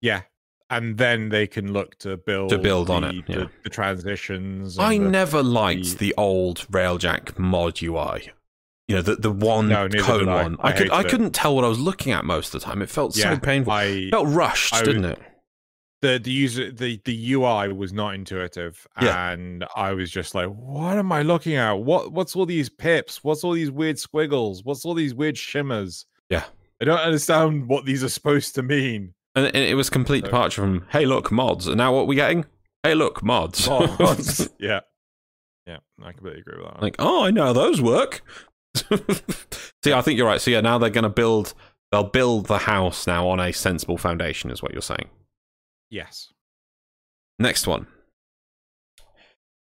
Yeah, and then they can look to build to build the, on it. Yeah. The, the transitions. I the, never liked the, the old Railjack mod UI you know the the one no, cone I. one. I, I could I it. couldn't tell what I was looking at most of the time. It felt yeah, so painful. I, it felt rushed, I, didn't it? The the user the the UI was not intuitive, yeah. and I was just like, "What am I looking at? What what's all these pips? What's all these weird squiggles? What's all these weird shimmers?" Yeah, I don't understand what these are supposed to mean. And it was complete so, departure from "Hey, look, mods." And now what are we getting? Hey, look, mods. mods. yeah, yeah, I completely agree with that. Like, oh, I know how those work. See, I think you're right. So yeah, now they're going to build. They'll build the house now on a sensible foundation, is what you're saying. Yes. Next one.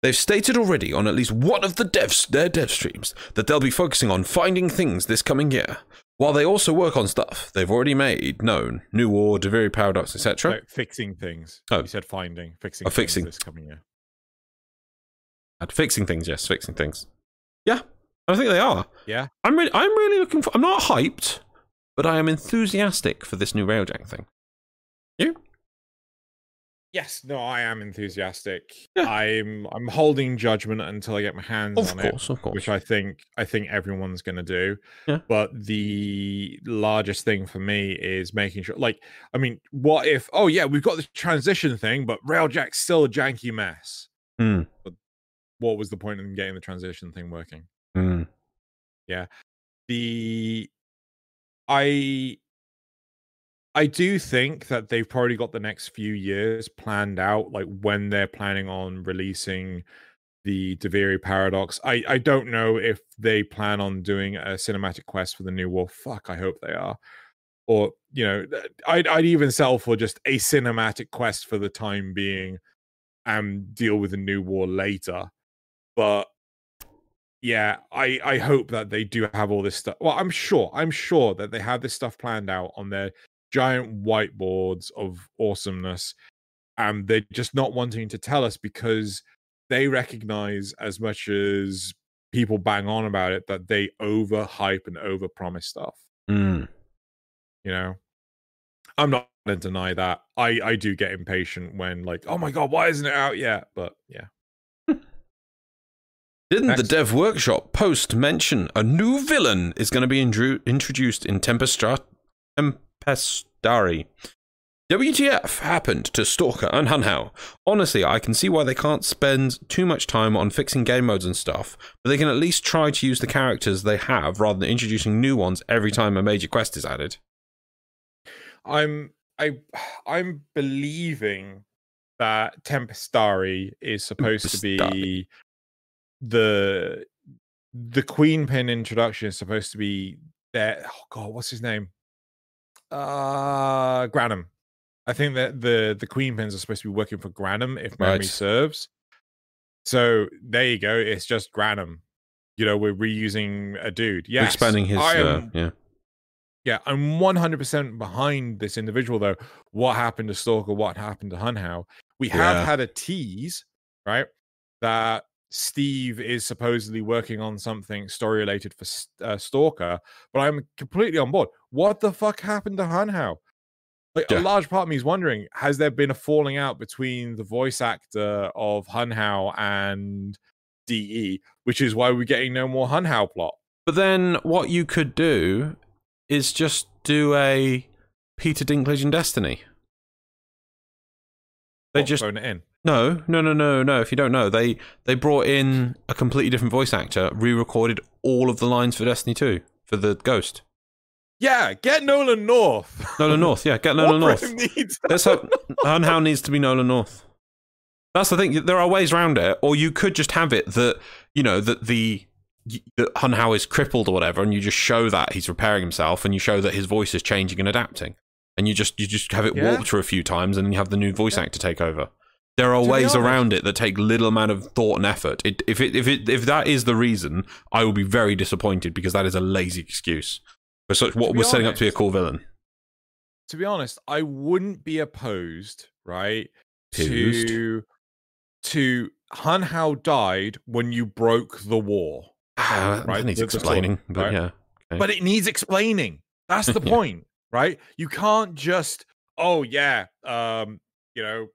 They've stated already on at least one of the devs, their dev streams that they'll be focusing on finding things this coming year. While they also work on stuff they've already made known, New War, Duviri Paradox, etc. No, fixing things. Oh, you said finding, fixing, oh, fixing this coming year. Fixing things, yes, fixing things. Yeah, I think they are. Yeah. I'm really, I'm really looking for. I'm not hyped, but I am enthusiastic for this new Railjack thing. You? Yes, no, I am enthusiastic. Yeah. I'm I'm holding judgment until I get my hands of on course, it, of course. which I think I think everyone's going to do. Yeah. But the largest thing for me is making sure. Like, I mean, what if? Oh yeah, we've got the transition thing, but Railjack's still a janky mess. Hmm. what was the point in getting the transition thing working? Mm. Yeah. The I I do think that they've probably got the next few years planned out, like when they're planning on releasing the Duviri Paradox. I I don't know if they plan on doing a cinematic quest for the new war. Fuck, I hope they are. Or you know, I'd I'd even sell for just a cinematic quest for the time being, and deal with the new war later. But yeah, I I hope that they do have all this stuff. Well, I'm sure, I'm sure that they have this stuff planned out on their giant whiteboards of awesomeness, and they're just not wanting to tell us because they recognize as much as people bang on about it that they overhype and overpromise stuff. Mm. You know, I'm not going to deny that. I I do get impatient when like, oh my god, why isn't it out yet? But yeah. Didn't Next. the Dev Workshop post mention a new villain is going to be indru- introduced in Tempestra- Tempestarii? WTF happened to Stalker and Hunhow? Honestly, I can see why they can't spend too much time on fixing game modes and stuff, but they can at least try to use the characters they have rather than introducing new ones every time a major quest is added. I'm I I'm believing that Tempestarii is supposed to be Tempestarii. The the Queen Pin introduction is supposed to be there. Oh God, what's his name? Uh Granum. I think that the the Queen Pins are supposed to be working for Granum, if memory Right. serves. So there you go. It's just Granum. You know, we're reusing a dude. We're expanding his. I Uh, yeah. yeah, I'm 100% behind this individual, though. What happened to Stalker? What happened to Hunhow? We have Yeah. had a tease, right? That Steve is supposedly working on something story related for uh, Stalker, but I'm completely on board. What the fuck happened to Hunhow? Like, Yeah. a large part of me is wondering has there been a falling out between the voice actor of Hunhow and DE, which is why we're getting no more Hunhow plot? But then what you could do is just do a Peter Dinklage in Destiny. They What, just phone it in. No, no, no, no, no. If you don't know, they they brought in a completely different voice actor, re-recorded all of the lines for Destiny 2 for the Ghost. Yeah, get Nolan North. Nolan North, yeah, get Nolan North. Needs Let's hope Hunhow needs to be Nolan North. That's the thing. There are ways around it, or you could just have it that you know that the that Hunhow is crippled or whatever, and you just show that he's repairing himself, and you show that his voice is changing and adapting, and you just you just have it Yeah. warped for a few times, and then you have the new voice Yeah. actor take over. There are ways around it that take little amount of thought and effort. It, if it if it if that is the reason, I will be very disappointed because that is a lazy excuse for such what was setting up to be a cool villain. to be honest, I wouldn't be opposed, right? To to Hunhow died when you broke the war. Ah, right, that needs the- the sword, explaining, but right? yeah. Okay. But it needs explaining. That's the Yeah. point, right? You can't just, oh yeah, um, you know,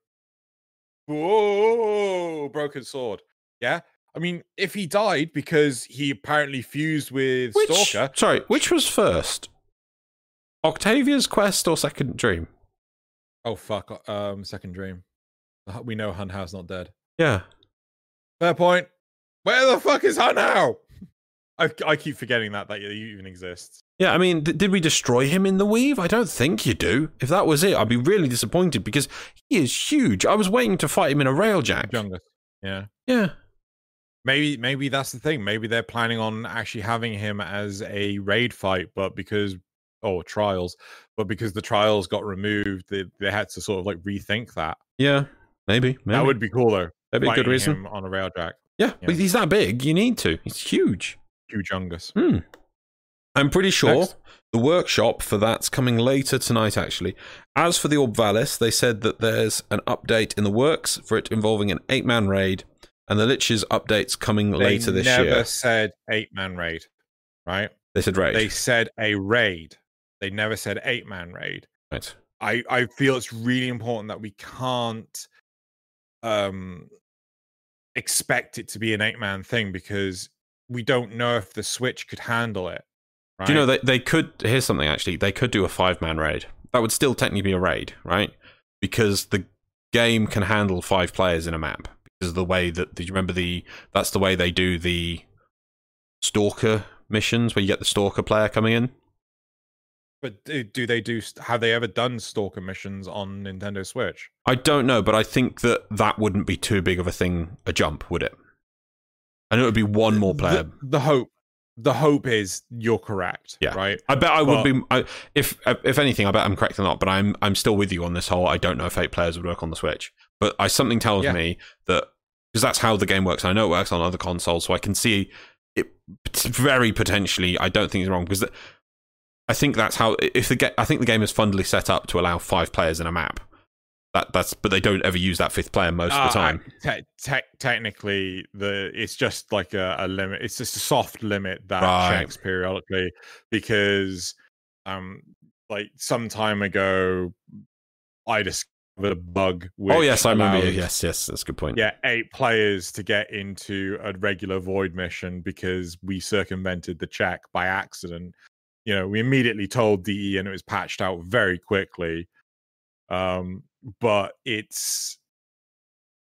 whoa, broken sword. Yeah. I mean, if he died because he apparently fused with Which, Stalker, sorry, which was first? Octavia's quest or Second Dream? oh fuck, um, second dream. We know Hun Hunhow's not dead. Yeah. Fair point. Where the fuck is Hunhow? I I keep forgetting that that he even exists. Yeah, I mean, th- did we destroy him in the weave? I don't think you do. If that was it, I'd be really disappointed because he is huge. I was waiting to fight him in a railjack. Jungus. Yeah. Yeah. Maybe maybe that's the thing. Maybe they're planning on actually having him as a raid fight, but because or trials, but because the trials got removed, they, they had to sort of like rethink that. Yeah. Maybe. Maybe. That would be cool though. That'd be a good reason. on a railjack. Yeah. Yeah. But he's that big. You need to. He's huge. Huge Jungus. I'm pretty sure Next. the workshop for that's coming later tonight, actually. As for the Orb Vallis, they said that there's an update in the works for it involving an eight man raid, and the Lich's update's coming They later this never year. Never said eight man raid, right? They said raid. They said a raid. They never said eight man raid. right. I I feel it's really important that we can't um expect it to be an eight man thing because we don't know if the switch could handle it. Right? Do you know they, they could here's something actually, they could do a five man raid. That would still technically be a raid, right? Because the game can handle five players in a map. Because of the way that do you remember the that's the way they do the stalker missions where you get the stalker player coming in? but do, do they do have they ever done stalker missions on Nintendo Switch? I don't know, but I think that that wouldn't be too big of a thing, a jump, would it? And it would be one more player. The, the hope the hope is you're correct. Yeah. Right. I bet I would be. I, if if anything, I bet I'm correct or not. But I'm I'm still with you on this whole. I don't know if eight players would work on the Switch, but I something tells Yeah. me that because that's how the game works. I know it works on other consoles, so I can see it very potentially. I don't think it's wrong because the- I think that's how. If the ga- I think the game is fundamentally set up to allow five players in a map. That that's but they don't ever use that fifth player most of the Uh, time. te- te- technically, the it's just like a, a limit. It's just a soft limit that Right. checks periodically because, um, like some time ago, I discovered a bug. With. Oh yes, I remember. allowed, Yes, yes, that's a good point. Yeah, eight players to get into a regular void mission because we circumvented the check by accident. You know, we immediately told DE and it was patched out very quickly. Um, but it's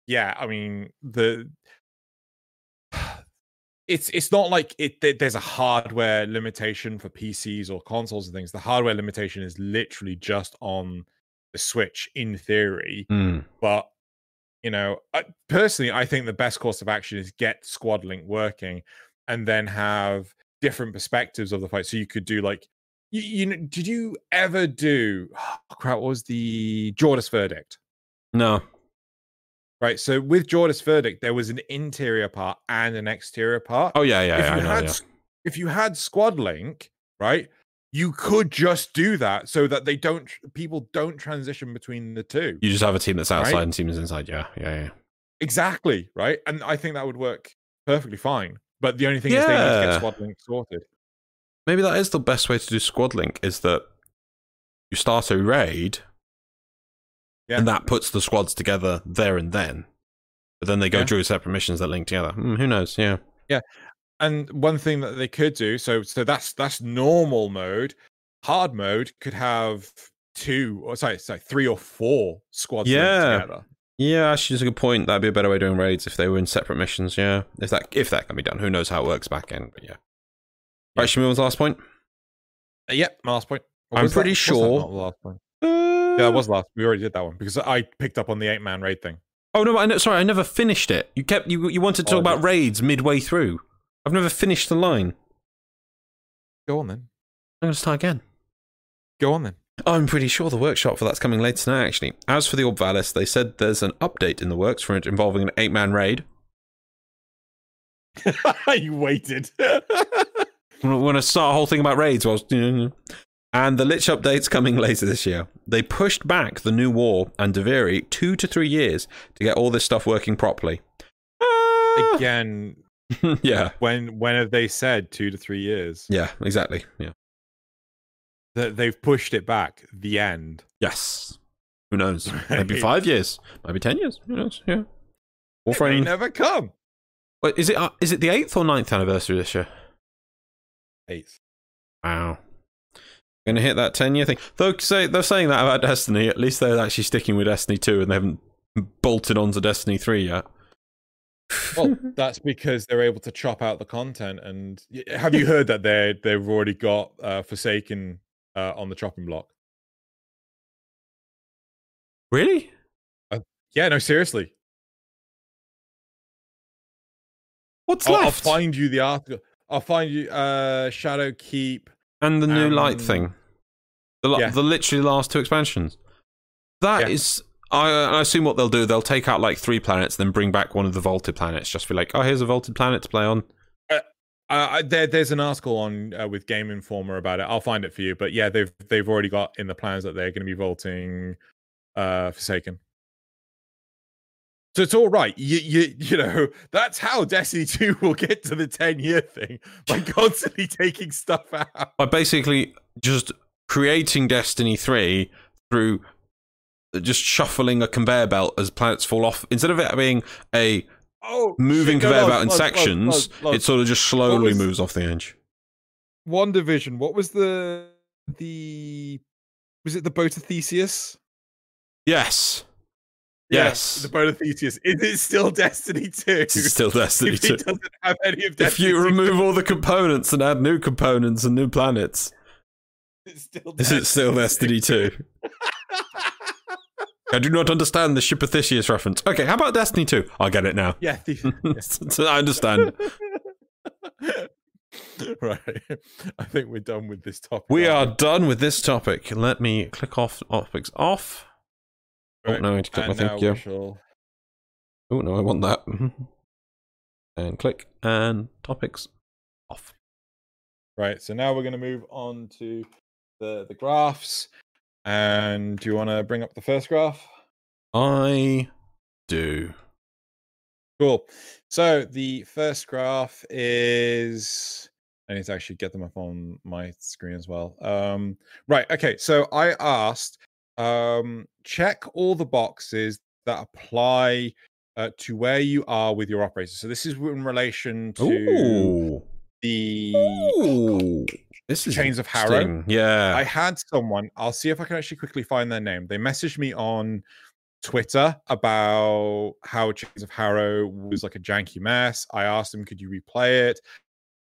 yeah, I mean the it's it's not like it there's a hardware limitation for PCs or consoles and things. The hardware limitation is literally just on the Switch in theory Hmm. but you know, I, personally, I think the best course of action is get Squad Link working, and then have different perspectives of the fight. So you could do like, you, you know, did you ever do? Oh, crap, what was the Jordas verdict? No. Right. So with Jordas verdict, there was an interior part and an exterior part. Oh yeah, yeah, if yeah. you know, had yeah. if you had Squad Link, right, you could just do that so that they don't people don't transition between the two. You just have a team that's outside Right? and team that's inside. Yeah, yeah, yeah. Exactly, right? And I think that would work perfectly fine. But the only thing is they need to get Squad Link sorted. Maybe that is the best way to do squad link. Is that you start a raid, Yeah. and that puts the squads together there and then. But then they go Yeah. through separate missions that link together. Hmm, who knows? Yeah. Yeah and one thing that they could do, so so that's that's normal mode. Hard mode could have two or sorry, sorry, three or four squads linked Yeah. together. Yeah, actually, it's a good point. That'd be a better way of doing raids if they were in separate missions. Yeah, if that if that can be done, who knows how it works back end? But yeah. Right, should we move on to the last point? Uh, yep, my last point. Or I'm pretty that sure- last point? Uh, Yeah, that was last. We already did that one because I picked up on the eight man raid thing. Oh no! I know, sorry, I never finished it. You kept you you wanted to talk Oh, about yes. raids midway through. I've never finished the line. Go on then. I'm gonna start again. Go on then. I'm pretty sure the workshop for that's coming later tonight. Actually, as for the Orb Vallis, they said there's an update in the works for it involving an eight-man raid. you waited. We're going to start a whole thing about raids. Whilst, and the Lich update's coming later this year. They pushed back the new war and Duviri two to three years to get all this stuff working properly. Ah! Again, yeah, when when have they said two to three years? yeah, exactly. Yeah. That they've pushed it back. The end. Yes. Who knows? Maybe five years. Maybe ten years. Who knows? Yeah. Warframe. never come. Wait, is it uh, is it the eighth or ninth anniversary this year? Eighth. Wow. Gonna hit that ten year thing. Though say they're saying that about Destiny, at least they're actually sticking with Destiny 2 and they haven't bolted onto Destiny 3 yet. Well, that's because they're able to chop out the content. And have you heard that they they've already got uh, Forsaken uh, on the chopping block? really? Yeah, no, seriously. What's I'll, I'll find you the article. I'll find you uh Shadow Keep. and the new light um, thing. The, yeah. the literally last two expansions. That Yeah. is, I, I assume what they'll do, they'll take out like three planets, then bring back one of the vaulted planets. Just be like, oh, here's a vaulted planet to play on. Uh, I- there, there's an article on uh, with Game Informer about it. I'll find it for you. But yeah, they've they've already got in the plans that they're going to be vaulting uh Forsaken. So it's all right. You you you know that's how Destiny 2 will get to the 10 year thing by constantly taking stuff out. by basically just creating Destiny 3 through just shuffling a conveyor belt as planets fall off. Instead of it being a Oh, moving shit, conveyor no, belt in sections, it sort of just slowly was- moves off the edge. one division. What was the the was it the boat of Theseus? Yes. Yes. the boat of Theseus. Is it still Destiny 2? It's still Destiny if 2. it doesn't have any of If Destiny you 2, remove all the components and add new components and new planets, it's still is it still Destiny 2? I do not understand the Ship of Theseus reference. Okay, how about Destiny 2? I'll get it now. yeah, the- I understand. right. I think we're done with this topic. We are done with this topic. Let me click off topics off. We? Oh, no, I need to click and my thing. Yeah. shall- Oh, no, I want that. and click, and topics off. Right. So now we're going to move on to the the graphs. And do you want to bring up the first graph? I do. Cool. So the first graph is I need to actually get them up on my screen as well. Um, right. Okay. So I asked, um, check all the boxes that apply uh, to where you are with your operator. So this is in relation to Ooh. the Ooh. This is Chains of Harrow. Yeah. I had someone, I'll see if I can actually quickly find their name. They messaged me on Twitter about how Chains of Harrow was like a janky mess. I asked them, could you replay it?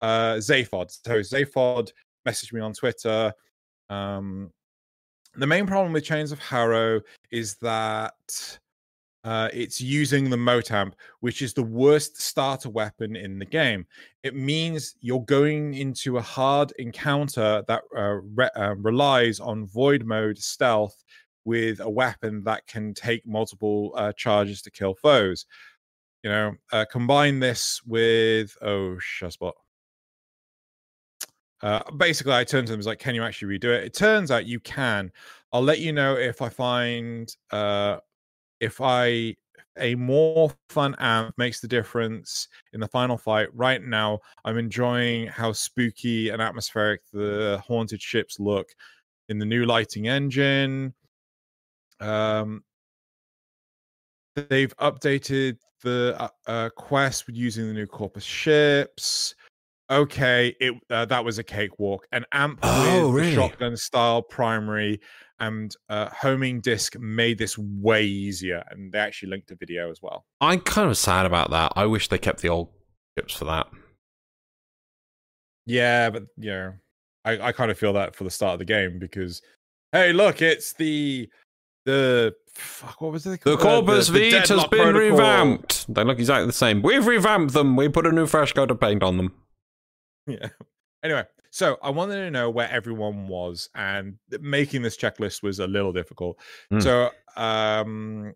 Uh Zaphod. So Zaphod messaged me on Twitter. Um the main problem with Chains of Harrow is that uh, it's using the Mote Amp, which is the worst starter weapon in the game. It means you're going into a hard encounter that uh, re- uh, relies on void mode stealth with a weapon that can take multiple uh, charges to kill foes. You know, uh, combine this with oh, Shazbot. Uh, basically, I turned to them was like, "Can you actually redo it?" It turns out you can. I'll let you know if I find uh, if I a more fun amp makes the difference in the final fight. Right now, I'm enjoying how spooky and atmospheric the haunted ships look in the new lighting engine. Um, they've updated the uh, uh, quest using the new Corpus ships. Okay, it uh, that was a cakewalk. An amp Oh, with really? shotgun style primary and uh, homing disc made this way easier, and they actually linked a video as well. I'm kind of sad about that. I wish they kept the old chips for that. Yeah, but you know, I, I kind of feel that for the start of the game because hey, look, it's the the fuck, what was it? The called? Uh, Corpus the Vitae has been Protocol. revamped. They look exactly the same. We've revamped them. We put a new fresh coat of paint on them. Yeah. Anyway, so I wanted to know where everyone was, and making this checklist was a little difficult. Hmm. So, um,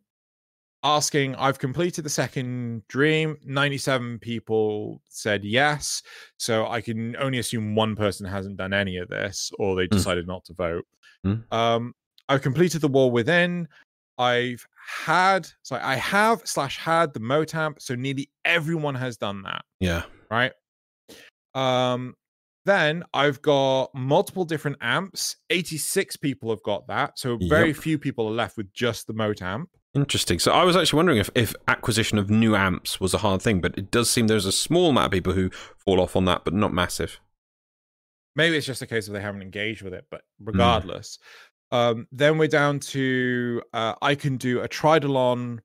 asking, I've completed the second dream. Ninety-seven people said yes, so I can only assume one person hasn't done any of this, or they Hmm. decided not to vote. Hmm. Um, I've completed the wall within. I've had, so I have slash had the Mote Amp, so nearly everyone has done that Yeah. right? Um, then I've got multiple different amps. 86 people have got that. So very Yep. few people are left with just the Mote amp. Interesting. So I was actually wondering if, if acquisition of new amps was a hard thing, but it does seem there's a small amount of people who fall off on that, but not massive. Maybe it's just a case of they haven't engaged with it, but Hmm. regardless. Um, then we're down to uh, I can do a Tridolon,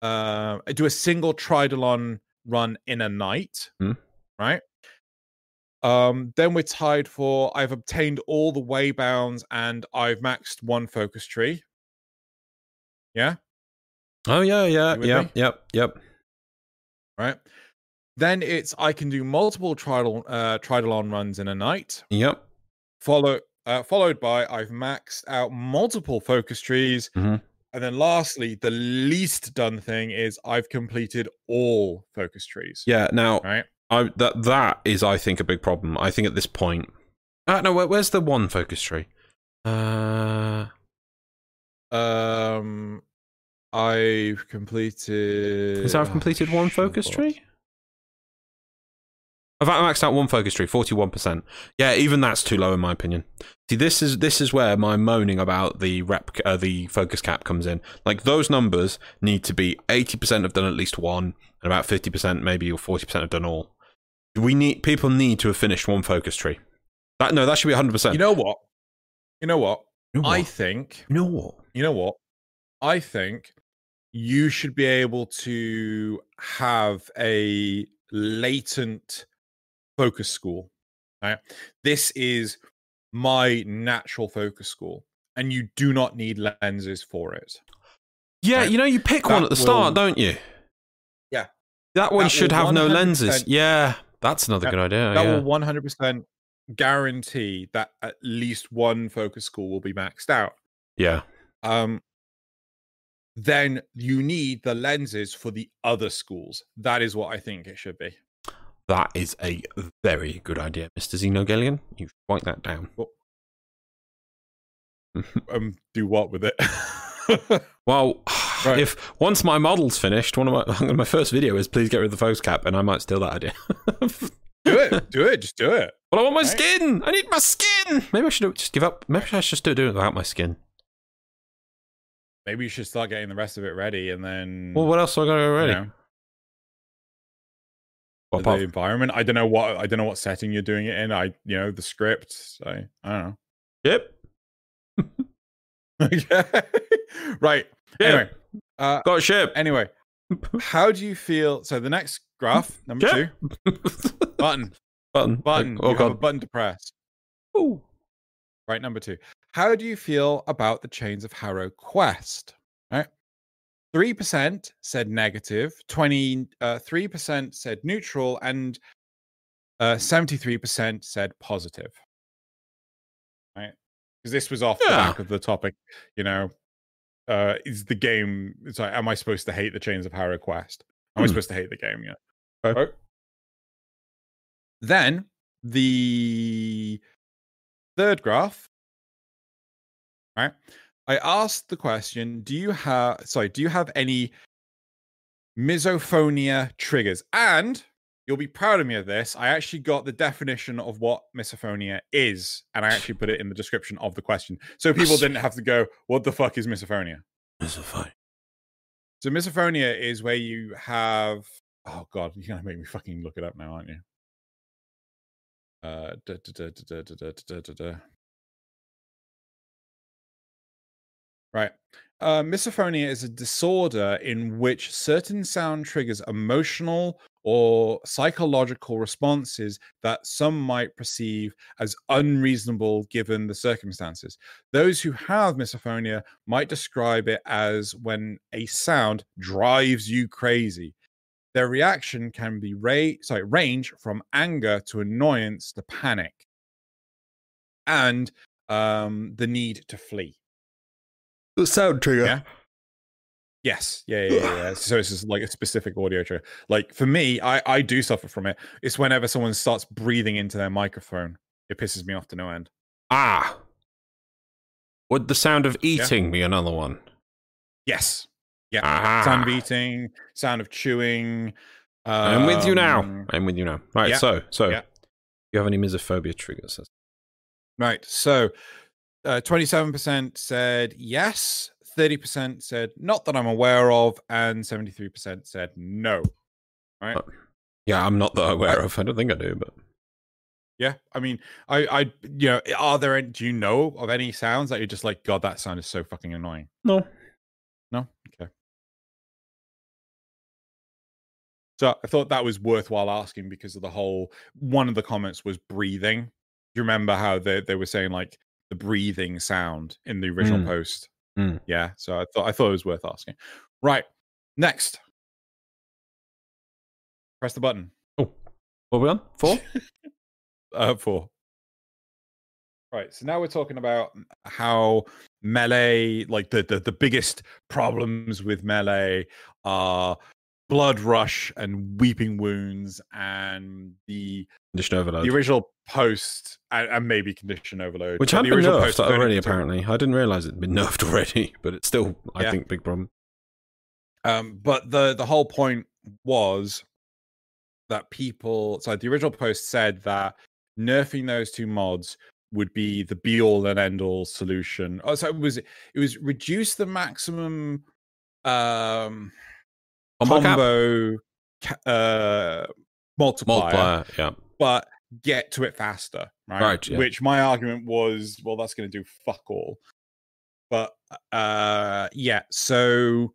uh, do a single Tridolon run in a night, Hmm. right? Um, then we're tied for I've obtained all the waybounds and I've maxed one focus tree. Yeah. Oh yeah, yeah, yep, me? yep, yep. right? Then it's I can do multiple tridal uh tridolon runs in a night. Yep. Follow uh, followed by I've maxed out multiple focus trees. Mhm. And then lastly, the least done thing is I've completed all focus trees. Yeah. Now, Right. I that that is, I think, a big problem. I think at this point, uh, no, where, where's the one focus tree? Uh, Um I've completed is I've completed one focus tree? I've maxed out one focus tree, forty-one percent. Yeah, even that's too low in my opinion. See, this is this is where my moaning about the rep, uh, the focus cap comes in. Like those numbers need to be eighty percent have done at least one, and about fifty percent, maybe or forty percent have done all. We need people need to have finished one focus tree. That no, that should be hundred percent. You know what? You know what? You know I think You know what? you know what? I think you should be able to have a latent focus school. Right? This is my natural focus school, and you do not need lenses for it. Yeah, Right. you know, you pick one at the start, will- don't you? Yeah. That one That should have no lenses. Yeah, that's another That- good idea. that yeah. will 100% guarantee that at least one focus school will be maxed out. yeah. um, then you need the lenses for the other schools. That is what I think it should be. That is a very good idea, Mr. Xenogalian. You write that down. Um, do what with it? Well, Right. if once my model's finished, one of my my first video is please get rid of the focus cap, and I might steal that idea. do it. Do it. Just do it. But I want my Right. skin. I need my skin. Maybe I should just give up. Maybe I should just do it without my skin. Maybe you should start getting the rest of it ready, and then Well, what else do I got to go you ready? know, the environment. I don't know what I don't know what setting you're doing it in. I you know the script. So I don't know. Yep. okay. right. Yeah. Anyway. Uh, Got a ship. anyway, how do you feel? So the next graph, number Ship. two, button, button. button. Oh you have a god. button to press. Ooh. Right, number two. How do you feel about the Chains of Harrow quest? Right. 3% said negative, 23% said neutral, and uh, 73% said positive. Right? Because this was off the back of the topic, you know, uh, is the game, it's like, am I supposed to hate the Chains of Harrow quest? Am I Hmm. supposed to hate the game? Yeah. Okay. Right. Then the third graph, right? I asked the question, do you have sorry, do you have any misophonia triggers? And You'll be proud of me of this. I actually got the definition of what misophonia is, and I actually put it in the description of the question. So people didn't have to go, what the fuck is misophonia? Misophonia. So misophonia is where you have oh god, you're gonna make me fucking look it up now, aren't you? Uh da, da, da, Right. Uh, misophonia is a disorder in which certain sound triggers emotional or psychological responses that some might perceive as unreasonable given the circumstances. Those who have misophonia might describe it as when a sound drives you crazy. Their reaction can be ra- sorry, range from anger to annoyance to panic and um, the need to flee. The sound trigger. Yeah. Yes. Yeah, yeah, yeah, yeah. So it's just like a specific audio trigger. Like for me, I I do suffer from it. It's whenever someone starts breathing into their microphone, it pisses me off to no end. Ah. Would the sound of eating be another one? Yes. Yeah. Ah. Sound of eating, sound of chewing. I'm with you now. um, I'm with you now. Right. yeah, So, so, yeah. you have any misophobia triggers? Right. So, uh, 27% said yes, 30% said not that I'm aware of, and 73% said no. Right. Yeah, I'm not that aware of. I don't think I do, but Yeah, I mean, I, I, you know, are there? Any, do you know of any sounds that you're just like, God, that sound is so fucking annoying? no. No, okay. So I thought that was worthwhile asking because of the whole. One of the comments was breathing. Do you remember how they they were saying like the breathing sound in the original Mm. post? Mm. Yeah, so I thought I thought it was worth asking. Right, next, press the button. Oh. What are we on? Four? uh, four. Right. So now we're talking about how melee, like the, the the biggest problems with melee are blood rush and weeping wounds and the Condition overload. the original post and, and maybe condition overload. Which had the been original post nerfed already, apparently. I didn't realize it'd been nerfed already, but it's still, I Yeah. think, big problem. Um, but the the whole point was that people. So the original post said that nerfing those two mods would be the be all and end all solution. Oh, so it was it was reduce the maximum um Combo combo uh multiplier, Multiplier, yeah. but get to it faster, right? Right, yeah. Which my argument was, well, that's going to do fuck all. But uh, yeah, so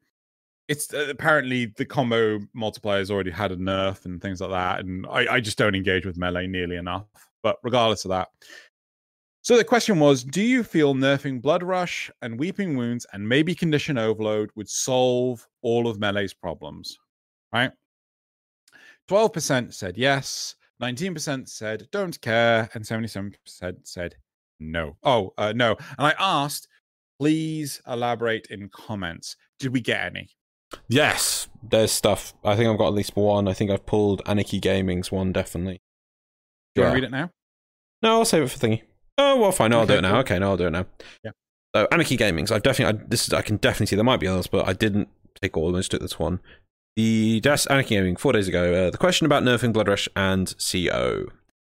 it's uh, apparently the combo multiplier has already had a nerf and things like that, and I, I just don't engage with melee nearly enough. But regardless of that, so the question was: Do you feel nerfing Blood Rush and Weeping Wounds and maybe Condition Overload would solve all of melee's problems? Right. Twelve percent said yes. 19% said don't care, and 77% said no. Oh, uh, no. And I asked, please elaborate in comments. Did we get any? Yes, there's stuff. I think I've got at least one. I think I've pulled Anarchy Gaming's one, definitely. Do you Yeah. want to read it now? No, I'll save it for thingy. Oh well, fine. No, I'll do it now. cool. Okay, no, I'll do it now. Yeah. So Anarchy Gaming's. I've definitely. I, this is. I can definitely see there might be others, but I didn't take all of them. I just took this one. The Just Anarchy Gaming four days ago. Uh, the question about nerfing Blood Rush and CO.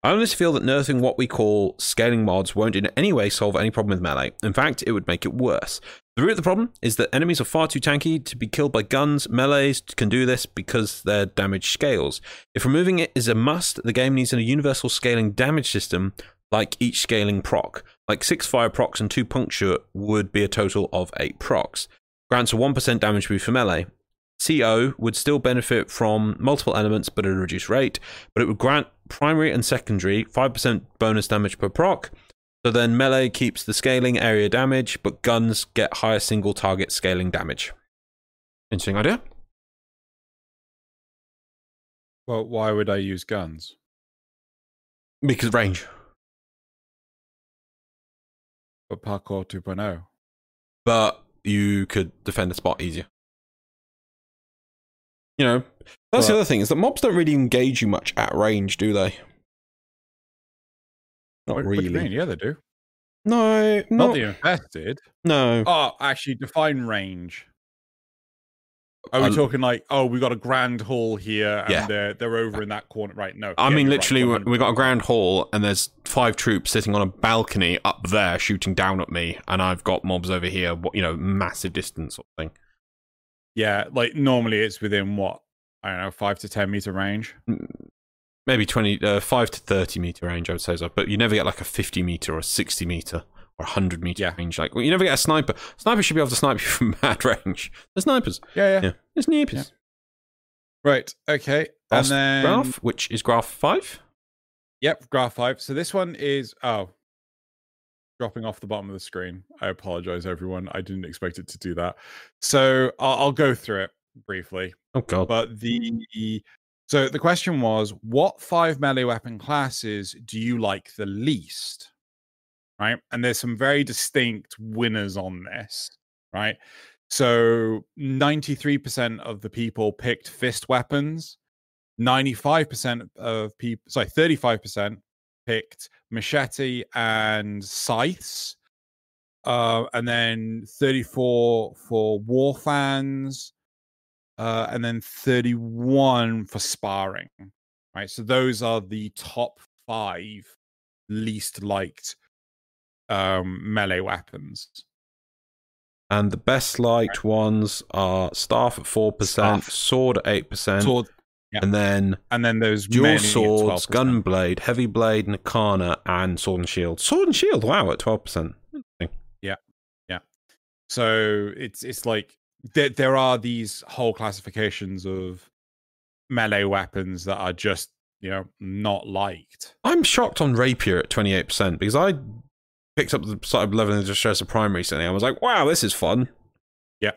I honestly feel that nerfing what we call scaling mods won't in any way solve any problem with melee. In fact, it would make it worse. The root of the problem is that enemies are far too tanky to be killed by guns. Melees can do this because their damage scales. If removing it is a must, the game needs a universal scaling damage system like each scaling proc. Like 6 fire procs and 2 puncture would be a total of 8 procs. Grants a 1% damage boost for melee. CO would still benefit from multiple elements but at a reduced rate, but it would grant primary and secondary 5% bonus damage per proc. So then melee keeps the scaling area damage, but guns get higher single target scaling damage. Interesting idea. Well, why would I use guns? Because range. But parkour 2.0. But you could defend the spot easier. You know, that's the other thing is that mobs don't really engage you much at range, do they? Not What- what do really. you mean? Yeah, they do. No, Not not, the infested. no. Oh, actually, define range. Are we Uh, talking like, oh, we got a grand hall here and Yeah. they're they're over in that corner? Right? No. I Yeah, mean, you're right, literally, we 100%. got a grand hall, and there's five troops sitting on a balcony up there, shooting down at me, and I've got mobs over here. You know, massive distance sort of thing. Yeah, like normally it's within what I don't know, five to ten meter range. Maybe twenty, uh, five to thirty meter range, I would say so. But you never get like a fifty meter or a sixty meter or a hundred meter Yeah. range. Like, well, you never get a sniper. Sniper should be able to snipe you from mad range. The snipers, Yeah, yeah. yeah, the snipers. Right. Okay. And then graph, which is graph five. Yep, graph five. So this one is oh dropping off the bottom of the screen. I apologize, everyone. I didn't expect it to do that. So I'll, I'll go through it briefly. Oh god, But the so the question was, what five melee weapon classes do you like the least? Right, and there's some very distinct winners on this. Right, so 93% of the people picked fist weapons. 95% of people, sorry, 35% picked machete and scythes. Uh, and then 34 for war fans, uh, and then 31 for sparring. Right. So those are the top five least liked um, melee weapons. and the best liked ones are staff at four percent, sword at eight percent, yeah. and then and then those dual swords, 12%. gun blade, heavy blade, Nikana, and sword and shield. Sword and shield, wow, at twelve percent. Yeah, yeah. So it's it's like there there are these whole classifications of melee weapons that are just you know not liked. I'm shocked on rapier at twenty eight percent because I picked up the started leveling the Destreza Prime recently. I was like, wow, this is fun. Yeah.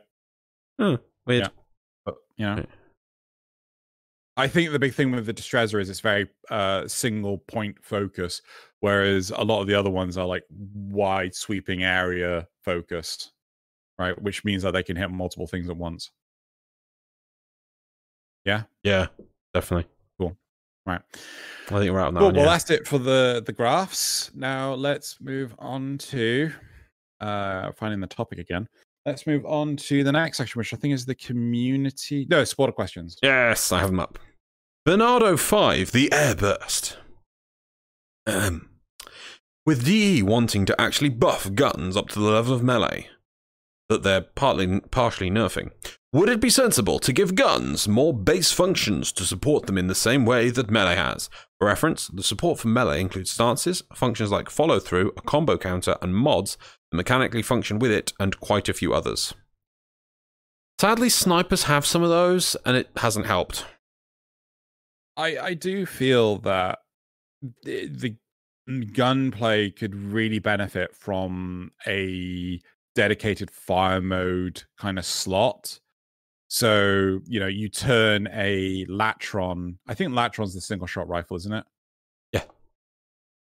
Oh, weird. Yeah. But know, I think the big thing with the Destreza is it's very uh, single point focus, whereas a lot of the other ones are like wide sweeping area focused, right? Which means that they can hit multiple things at once. Yeah. Yeah, definitely. Right. I think we're out on that. Cool. one, Well, yeah. that's it for the the graphs. Now let's move on to uh finding the topic again. Let's move on to the next section, which I think is the community. No, supporter questions. Yes, I have them up. Bernardo 5, the Airburst. Um, with DE wanting to actually buff guns up to the level of melee that they're partly partially nerfing, would it be sensible to give guns more base functions to support them in the same way that melee has? For reference, the support for melee includes stances, functions like follow through, a combo counter, and mods that mechanically function with it, and quite a few others. Sadly, snipers have some of those, and it hasn't helped. I I do feel that the, the gunplay could really benefit from a dedicated fire mode kind of slot. So, you know, you turn a Latron, I think Latron's the single shot rifle, isn't it? Yeah.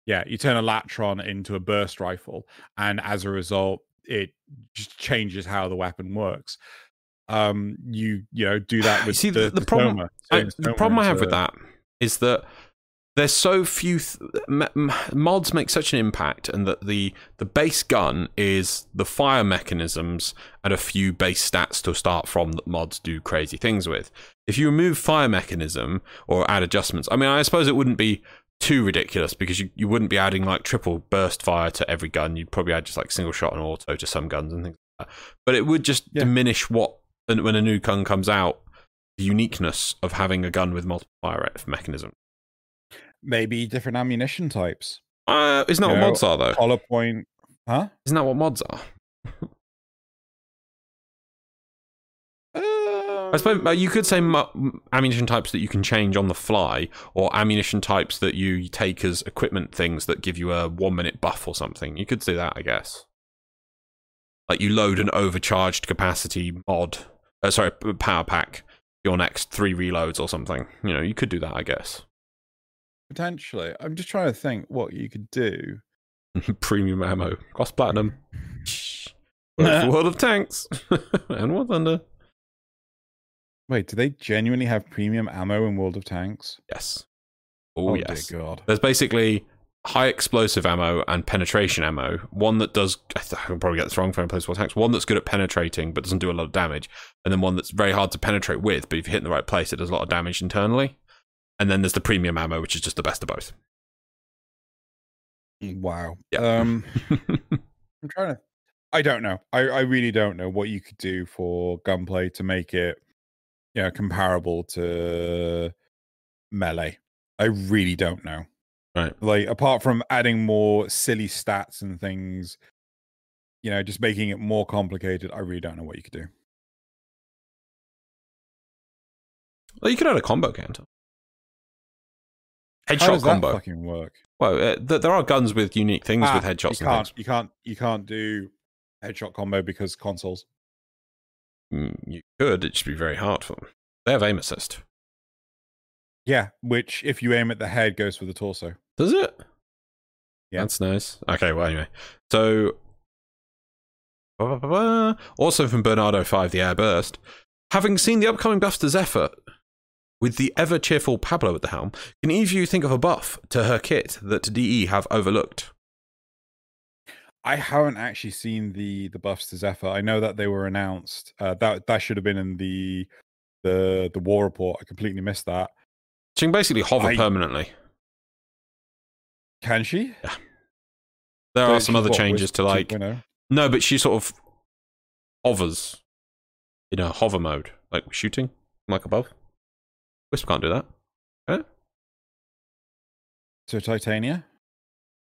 Yeah, you turn a Latron into a burst rifle, and as a result, it just changes how the weapon works. Um, you you know do that with See, the, the- the problem- Tacoma, I, the problem I have with that is that there's so few th- m- m- mods make such an impact, and that the the base gun is the fire mechanisms and a few base stats to start from that mods do crazy things with. If you remove fire mechanism or add adjustments, I mean, I suppose it wouldn't be too ridiculous because you, you wouldn't be adding like triple burst fire to every gun. You'd probably add just like single shot and auto to some guns and things like that. But it would just Yeah. diminish what when when a new gun comes out the uniqueness of having a gun with multiple fire mechanism. Maybe different ammunition types. Uh, isn't that You what know, mods are though? Hollow point, huh? Isn't that what mods are? I suppose uh, you could say mu- ammunition types that you can change on the fly, or ammunition types that you take as equipment things that give you a one minute buff or something. You could say that, I guess. Like you load an overcharged capacity mod uh, sorry, power pack your next three reloads or something. You know, you could do that, I guess. Potentially. I'm just trying to think what you could do. Premium ammo, cost platinum. World of Tanks and War Thunder. Wait, do they genuinely have premium ammo in World of Tanks? Yes. Oh, oh, dear yes. God. There's basically high explosive ammo and penetration ammo. One that does, I th- I'll probably get this wrong for Place War Tanks. One that's good at penetrating but doesn't do a lot of damage, and then one that's very hard to penetrate with, but if you hit in the right place, it does a lot of damage internally. And then there's the premium ammo, which is just the best of both. Wow. Yeah. Um, I'm trying to. I don't know. I, I really don't know what you could do for gunplay to make it, you know, comparable to melee. I really don't know. Right. Like apart from adding more silly stats and things, you know, just making it more complicated. I really don't know what you could do. well, you could add a combo counter. How Headshot does combo. that fucking work? Well, uh, th- there are guns with unique things with Ah, headshots You can't. You can't. You can't. Do headshot combo because consoles. Mm, You could, It should be very hard for them. They have aim assist. Yeah, which if you aim at the head goes for the torso. Does it? Yeah. That's nice. Okay, well, anyway. So, also from Bernardo 5, the Air Burst. Having seen the upcoming to Zephyr, with the ever cheerful Pablo at the helm, can either of you think of a buff to her kit that DE have overlooked? I haven't actually seen the the buffs to Zephyr. I know that they were announced. Uh, that that should have been in the the the war report. I completely missed that. She can basically hover I- permanently. Can she? There So are some other what, changes to like. 2.0? No, but she sort of hovers in a hover mode, like shooting, like above. Wisp can't do that. So Titania.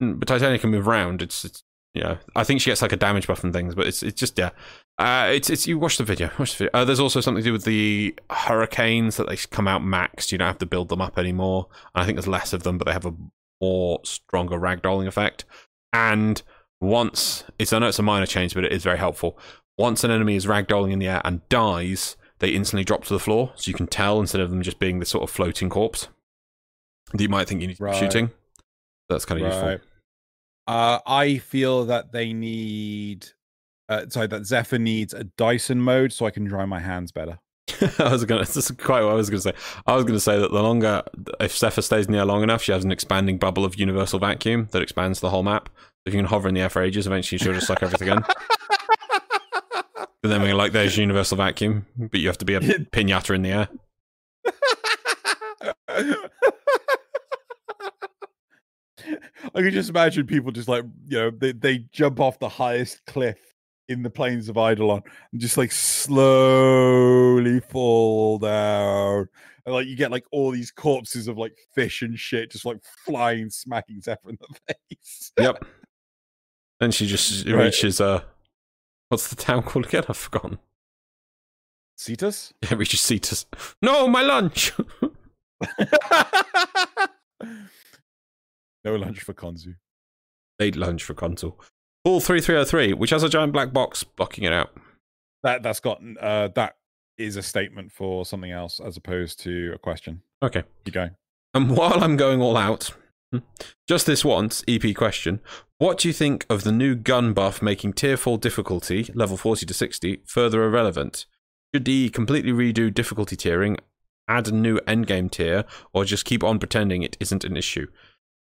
Mm, But Titania can move around. It's, it's you know, I think she gets like a damage buff and things, but it's it's just yeah. Uh, it's it's you watch the video. Watch the video. Uh, there's also something to do with the hurricanes that they come out maxed. You don't have to build them up anymore. And I think there's less of them, but they have a more stronger ragdolling effect. And once it's I know it's a minor change, but it is very helpful. Once an enemy is ragdolling in the air and dies, they instantly drop to the floor, so you can tell instead of them just being this sort of floating corpse that you might think you need to be Right. shooting. That's kind of useful. Uh, I feel that they need. Uh, sorry, that Zephyr needs a Dyson mode so I can dry my hands better. I was gonna. This is quite what I was gonna say. I was gonna say that the longer, if Zephyr stays air long enough, she has an expanding bubble of universal vacuum that expands the whole map. If you can hover in the air for ages, eventually she'll just suck everything in. But then we're like, there's universal vacuum, but you have to be a pinata in the air. I can just imagine people just like you know they, they jump off the highest cliff in the plains of Eidolon and just like slowly fall down. And like you get like all these corpses of like fish and shit just like flying, smacking Zephyr in the face. Yep. And she just Right. reaches uh, what's the town called again? I've forgotten. Cetus? Yeah, we just Cetus. No, my lunch. no lunch for Konzu. Late lunch for console. Ball three three oh three, which has a giant black box blocking it out. That that's got uh that is a statement for something else as opposed to a question. Okay. You go. And while I'm going all out, just this once, EP question. What do you think of the new gun buff making tier 4 difficulty, level 40 to 60, further irrelevant? Should DE completely redo difficulty tiering, add a new endgame tier, or just keep on pretending it isn't an issue?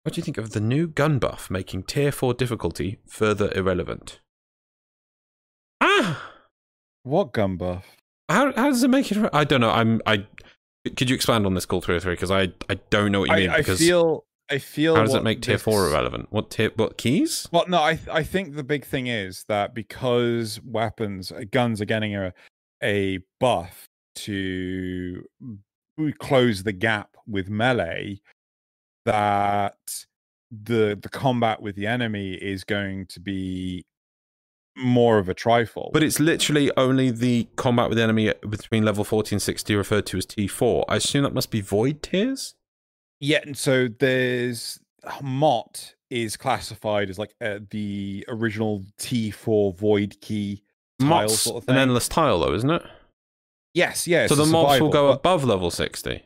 What do you think of the new gun buff making tier 4 difficulty further irrelevant? Ah! What gun buff? How, how does it make it? I don't know. I'm. I could you expand on this call three hundred three because I I don't know what you mean I, I because feel I feel how does it make tier four this- irrelevant? What tier? What keys? Well, no, I I think the big thing is that because weapons, uh, guns are getting a a buff to close the gap with melee, that the the combat with the enemy is going to be more of a trifle. But it's literally only the combat with the enemy between level forty and sixty referred to as T four. I assume that must be void tiers. Yeah, and so there's Mot is classified as like uh, the original T4 void key tile Mot's sort of an endless tile though, isn't it? Yes, yes. so the mobs will go above level 60.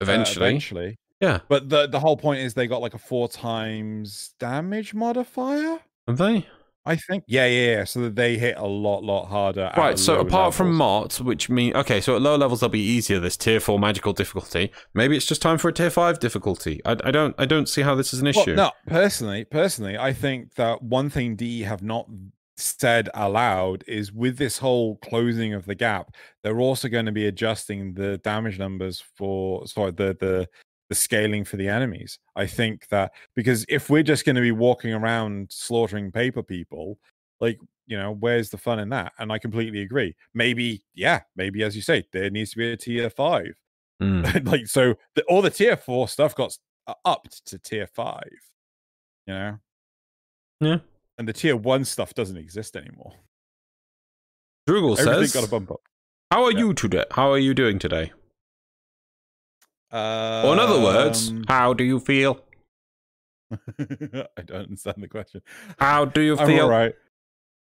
Eventually. eventually. Yeah. But the the whole point is they got like a four times damage modifier. Have they? I think. Yeah, yeah, yeah. So that they hit a lot, lot harder. Right, so apart from levels. mods, which mean okay, so at lower levels they'll be easier. This tier four magical difficulty. Maybe it's just time for a tier five difficulty. I, I don't I don't see how this is an Well, issue. no, personally, personally, I think that one thing DE have not said aloud is with this whole closing of the gap, they're also going to be adjusting the damage numbers for sorry the the the scaling for the enemies. I think that because if we're just going to be walking around slaughtering paper people, like you know, where's the fun in that? And I completely agree. Maybe, yeah, maybe as you say, there needs to be a tier five. Mm. like so, the, all the tier four stuff got uh, upped to tier five. You know. Yeah. And the tier one stuff doesn't exist anymore. Drugel Everything says, got a bump up. "How are Yeah. you today? How are you doing today?" Uh, Or in other words, Um, how do you feel? I don't understand the question. How do you I'm feel? all right.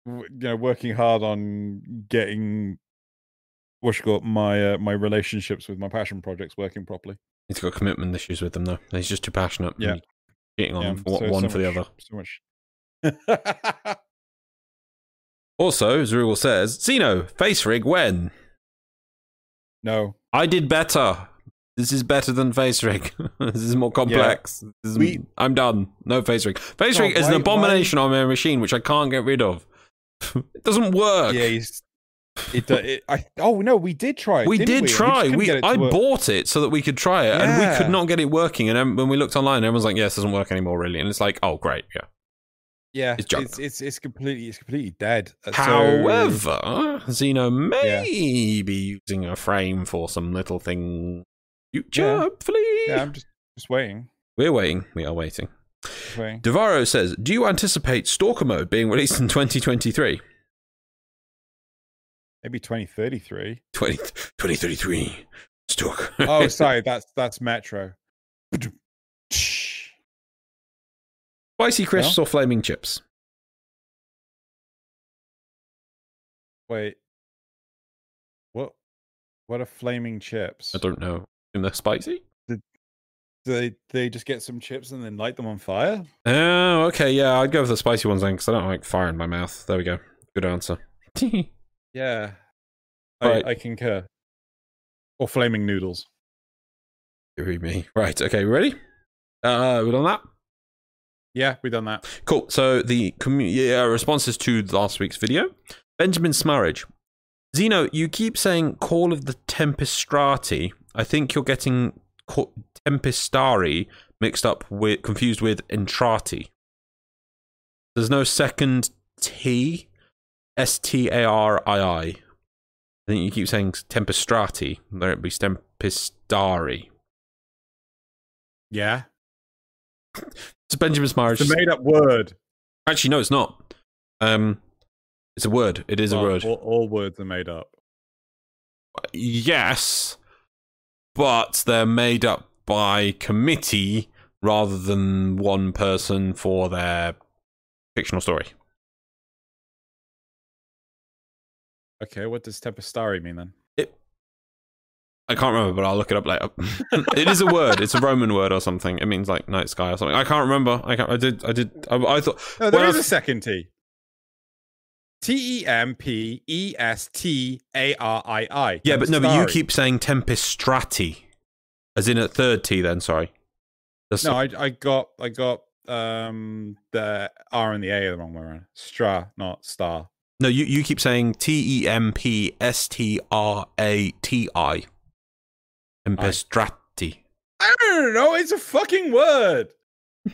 You know, working hard on getting what's got my uh, my relationships with my passion projects working properly. He's got commitment issues with them though. He's just too passionate. Yeah. cheating on Yeah, them for so- one so for the other. So much. Also, Zerul says, Xeno, face rig when? no, I did better. This is better than face rig. this is more complex. This is- We- I'm done. No face rig. Face Oh, rig is an why- abomination on my machine, which I can't get rid of. it doesn't work. yeah. It, it, I oh no, we did try. It, we did we? try. We, get it to I work. bought it so that we could try it, and we could not get it working. And when we looked online, everyone's like, "Yes, it doesn't work anymore, really." And it's like, "Oh, great, yeah." Yeah, It's junk. it's it's it's completely it's completely dead. Uh, so- However, Xeno may be using a frame for some little thing future, Yeah. hopefully. yeah, I'm just just waiting. We're waiting. We are waiting. Waiting. Devaro says, Do you anticipate Stalker mode being released in 2023? Maybe 2033. 20, 2033. Stalker. Oh, sorry, that's that's Metro. Spicy crisps or flaming chips? Wait. What? What are flaming chips? I don't know. And they're spicy? Do they they just get some chips and then light them on fire? Oh, okay. Yeah, I'd go with the spicy ones then because I don't like fire in my mouth. There we go. Good answer. Yeah. Right. I, I concur. Or flaming noodles. Deary me. Right. Okay. Ready? Uh, we done that? Yeah, we done that. Cool. So the commu- yeah, responses to last week's video. Benjamin Smarridge. Zeno, you keep saying Call of the Tempestrati. I think you're getting Tempestarii mixed up with, confused with Entrati. There's no second T. S T A R I I. I think you keep saying Tempestrati. There it be Tempestarii. Yeah. It's a Benjamin Smarridge. It's a made up word. Actually, no, it's not. Um, it's a word. It is Well, a word. All, all words are made up. Yes, but they're made up by committee rather than one person for their fictional story. Okay, what does Tempestarii mean then? It, I can't remember, but I'll look it up later. it is a word. It's a Roman word or something. It means like night sky or something. I can't remember. I can't. I did. I did. I, I thought. No, there is second T. T E M P E S T A R I I. Yeah, but no. But you keep saying tempestrati, as in a third T. Then sorry. That's No, I, I got I got um the R and the A the wrong way around. Stra, not star. No, you, you keep saying T E M P S T R A T I. Tempestrati. I don't know. It's a fucking word.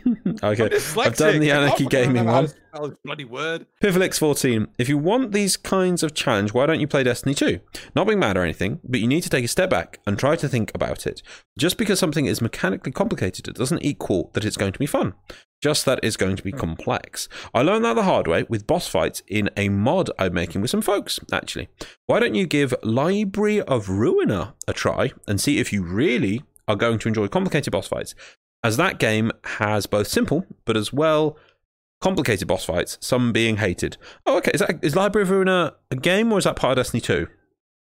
Okay. I've done the oh Anarchy Gaming one. to spell this bloody word. Pivlix14. If you want these kinds of challenge, why don't you play Destiny 2? Not being mad or anything, but you need to take a step back and try to think about it. Just because something is mechanically complicated, it doesn't equal that it's going to be fun. Just that it's going to be complex. I learned that the hard way with boss fights in a mod I'm making with some folks, actually. Why don't you give Library of Ruina a try and see if you really are going to enjoy complicated boss fights? As that game has both simple, but as well complicated boss fights, some being hated. Oh, okay. Is that is Library of Ruina a game or is that part of Destiny 2?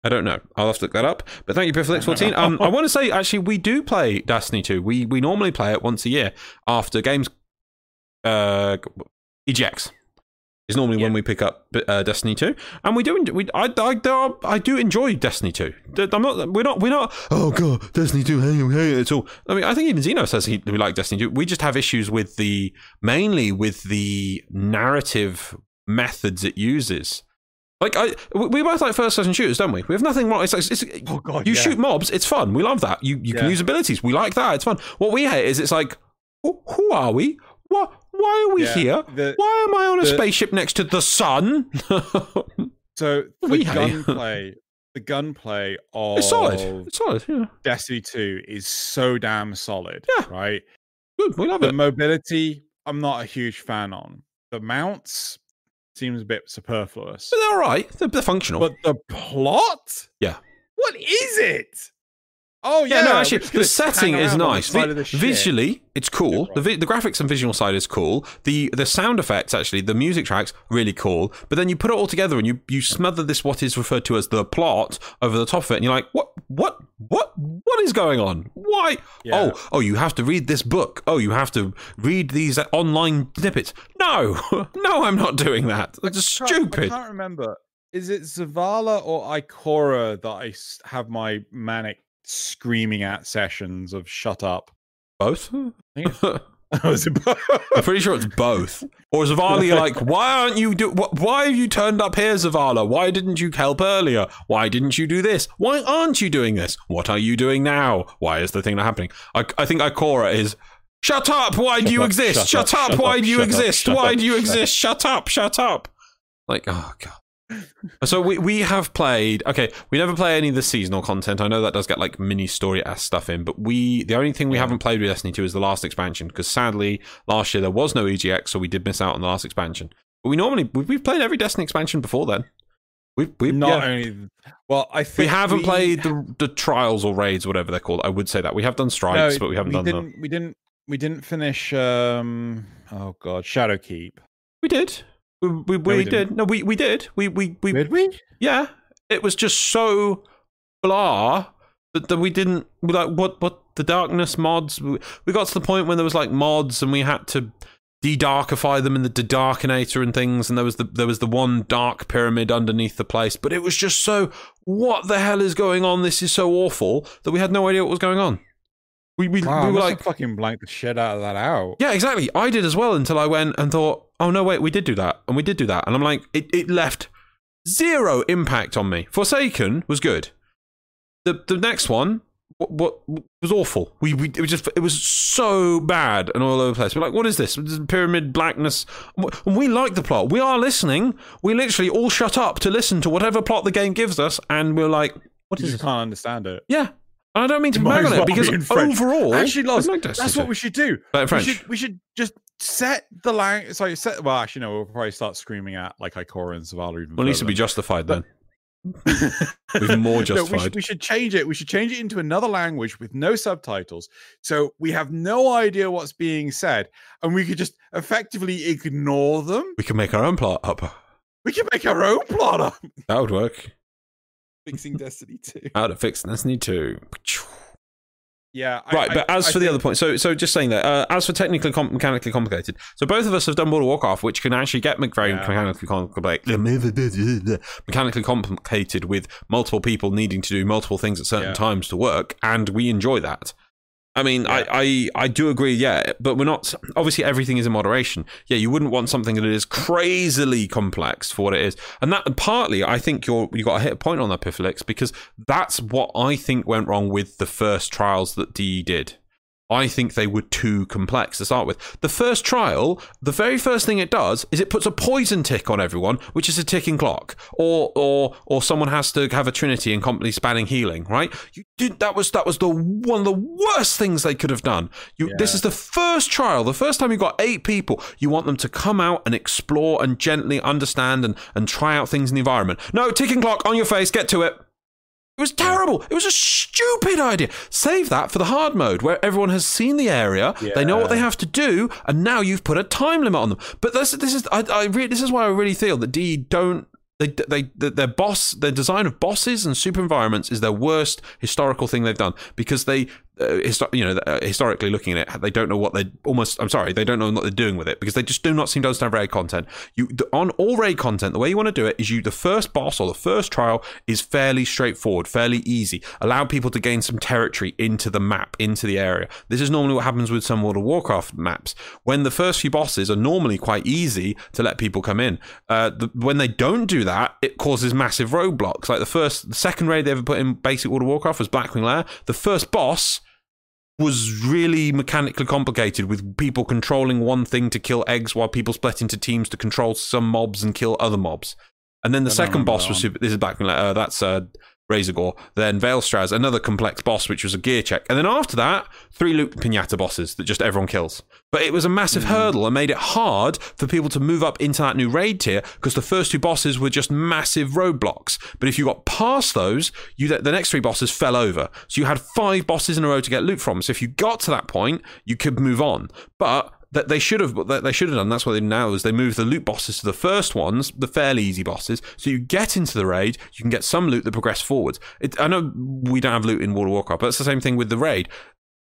I don't know. I'll have to look that up. But thank you, Piflix14. Um, I want to say, actually, we do play Destiny 2. We we normally play it once a year after games. Uh, EGX is normally when we pick up uh, Destiny 2, and we do. We I, I, are, I do enjoy Destiny 2. I'm not. We're not. We're not. Oh god, Destiny 2. Hey, hey, it's all. I mean, I think even Zeno says he we like Destiny 2. We just have issues with the mainly with the narrative methods it uses. Like I, we both like first person shooters, don't we? We have nothing wrong. It's, like- it's, Oh god, you yeah. shoot mobs, it's fun. We love that. You you can use abilities. We like that. It's fun. What we hate is it's like, who are we? What? Why are we Yeah, here? the- Why am I on a the- spaceship next to the sun? So the We gunplay, the gunplay of it's solid. It's solid. Yeah, Destiny 2 is so damn solid. Yeah. Right. good. We love The it. mobility, I'm not a huge fan on. The mounts seems a bit superfluous. But they're all right. They're, they're functional. But the plot? Yeah. What is it? Oh yeah, yeah, no, actually, the setting is nice. Vi- visually, it's cool. The, vi- the graphics and visual side is cool. The the sound effects, actually, the music tracks, really cool. But then you put it all together and you you smother this what is referred to as the plot over the top of it, and you're like, what, what, what, what is going on? Why? Yeah. Oh, oh, you have to read this book. Oh, you have to read these uh, online snippets. No, no, I'm not doing that. It's can't- I can't remember. Is it Zavala or Ikora that I have my manic screaming at sessions of shut up? Both. I think it's- is it both? I'm pretty sure it's both. Or Zavala, you're like, why aren't you do? wh- Why have you turned up here, Zavala? Why didn't you help earlier? Why didn't you do this? Why aren't you doing this? What are you doing now? Why is the thing not happening? I, I think Ikora is. Shut up! Why do you up, exist? shut Shut, up, up! Why do you exist? Why do you exist? Shut up! Shut up! Like, oh god. So we, we have played okay, we never play any of the seasonal content. I know that does get like mini story ass stuff in, but we the only thing we haven't played with Destiny 2 is the last expansion, because sadly last year there was no EGX, so we did miss out on the last expansion. But we normally we- we've played every Destiny expansion before then. We've we Not yeah. only. Well, I think we haven't we- played the the trials or raids, whatever they're called. I would say that. We have done strikes, No, but we haven't done didn't, them. We didn't. We didn't finish. Um. Oh God, Shadowkeep. We did. We we, we, we did. didn't. No, we, we did. We we we Did we? Yeah, it was just so blah that, that we didn't like what what the darkness mods. We, we got to the point when there was like mods and we had to de-darkify them in the de-darkinator and things and there was the there was the one dark pyramid underneath the place but it was just so what the hell is going on this is so awful that we had no idea what was going on we we, Wow, we were like fucking blanked the shit out of that out. yeah, exactly. I did as well until I went and thought, oh no, wait, we did do that, and we did do that, and I'm like, it, it left zero impact on me. Forsaken was good. The the next one, what, what was awful. We, we it was just it was so bad and all over the place. We're like, what is this? This is pyramid blackness. And we like the plot. We are listening. We literally all shut up to listen to whatever plot the game gives us, and we're like, what You is can't understand it. Yeah. And I don't mean to It might mag as on it because be overall, Actually, I like that's what we should do. But in We French. should, we should just set the language. Sorry, set. Well, actually, no. We'll probably start screaming at like Ikora and Zavala even. Well, it needs to be justified then. But- Even more No, we, justified. should, we should change it. We should change it into another language with no subtitles, so we have no idea what's being said, and we could just effectively ignore them. We can make our own plot up. We can make our own plot up. That would work. Fixing Destiny 2. How to fix Destiny 2. Yeah. I- Right, I- but as I for the other point, so so just saying that, uh, as for technically com- mechanically complicated, so both of us have done World of Warcraft, which can actually get very Yeah. mechanically complicated, mechanically complicated with multiple people needing to do multiple things at certain Yeah. times to work, and we enjoy that. I mean, I, I I do agree, yeah, but we're not. Obviously, everything is in moderation. Yeah, you wouldn't want something that is crazily complex for what it is, and that partly, I think you're you got to hit a point on that, Piflix, because that's what I think went wrong with the first trials that DE did. I think they were too complex to start with. The first trial, the very first thing it does is it puts a poison tick on everyone, which is a ticking clock, or or or someone has to have a trinity and completely spanning healing. Right? You did that was that was the one of the worst things they could have done. You this is the first trial, the first time you've got eight people. You want them to come out and explore and gently understand and and try out things in the environment. No ticking clock on your face. Get to it. It was terrible. It was a stupid idea. Save that for the hard mode where everyone has seen the area, they know what they have to do, and now you've put a time limit on them. But this, this is I, I re- this is why I really feel that D don't. They, they, their boss, their design of bosses and super environments is their worst historical thing they've done because they, uh, histo- you know, uh, historically looking at it, they don't know what they almost. I'm sorry, they don't know what they're doing with it because they just do not seem to understand raid content. You the, on all raid content, the way you want to do it is you the first boss or the first trial is fairly straightforward, fairly easy. Allow people to gain some territory into the map, into the area. This is normally what happens with some World of Warcraft maps when the first few bosses are normally quite easy to let people come in. Uh, the, when they don't do that, it causes massive roadblocks. Like the first, the second raid they ever put in basic World of Warcraft was Blackwing Lair. The first boss was really mechanically complicated with people controlling one thing to kill eggs while people split into teams to control some mobs and kill other mobs. And then the I second boss was super, this is Blackwing Lair, uh, that's uh, Razorgore. Then Vaelastrasz, another complex boss, which was a gear check. And then after that, three loot pinata bosses that just everyone kills. But it was a massive hmm. hurdle and made it hard for people to move up into that new raid tier because the first two bosses were just massive roadblocks. But if you got past those, you the next three bosses fell over. So you had five bosses in a row to get loot from. So if you got to that point, you could move on. But that they should have that they should have done. That's what they do now is they move the loot bosses to the first ones, the fairly easy bosses. So you get into the raid, you can get some loot that progress forwards. It, I know we don't have loot in World of Warcraft, but it's the same thing with the raid.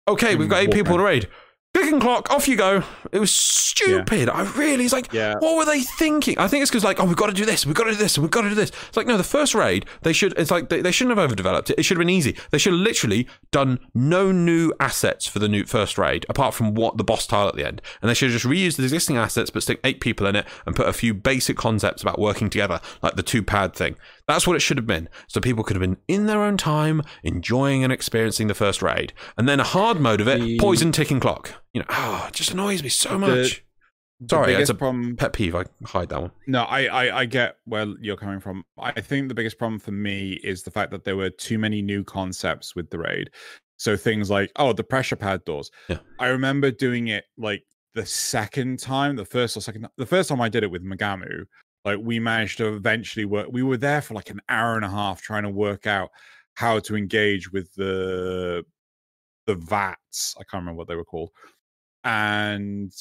Okay, we've got eight people in the raid. Click and clock, off you go. It was stupid. I really, it's like, Yeah. what were they thinking? I think it's because like, oh, we've got to do this, we've got to do this, we've got to do this. It's like, no, the first raid, they should. It's like they, they shouldn't have overdeveloped it. It should have been easy. They should have literally done no new assets for the new first raid, apart from what the boss tile at the end, and they should have just reused the existing assets, but stick eight people in it and put a few basic concepts about working together, like the two pad thing. That's what it should have been. So people could have been in their own time, enjoying and experiencing the first raid, and then a hard mode of it, The- poison ticking clock. You know, ah, it just annoys me so much. The Sorry, it's a problem pet peeve. I hide that one. No, I, I I get where you're coming from. I think the biggest problem for me is the fact that there were too many new concepts with the raid. So things like oh, the pressure pad doors. Yeah. I remember doing it like the second time, the first or second, the first time I did it with Magamu. Like we managed to eventually work. We were there for like an hour and a half trying to work out how to engage with the the vats. I can't remember what they were called, and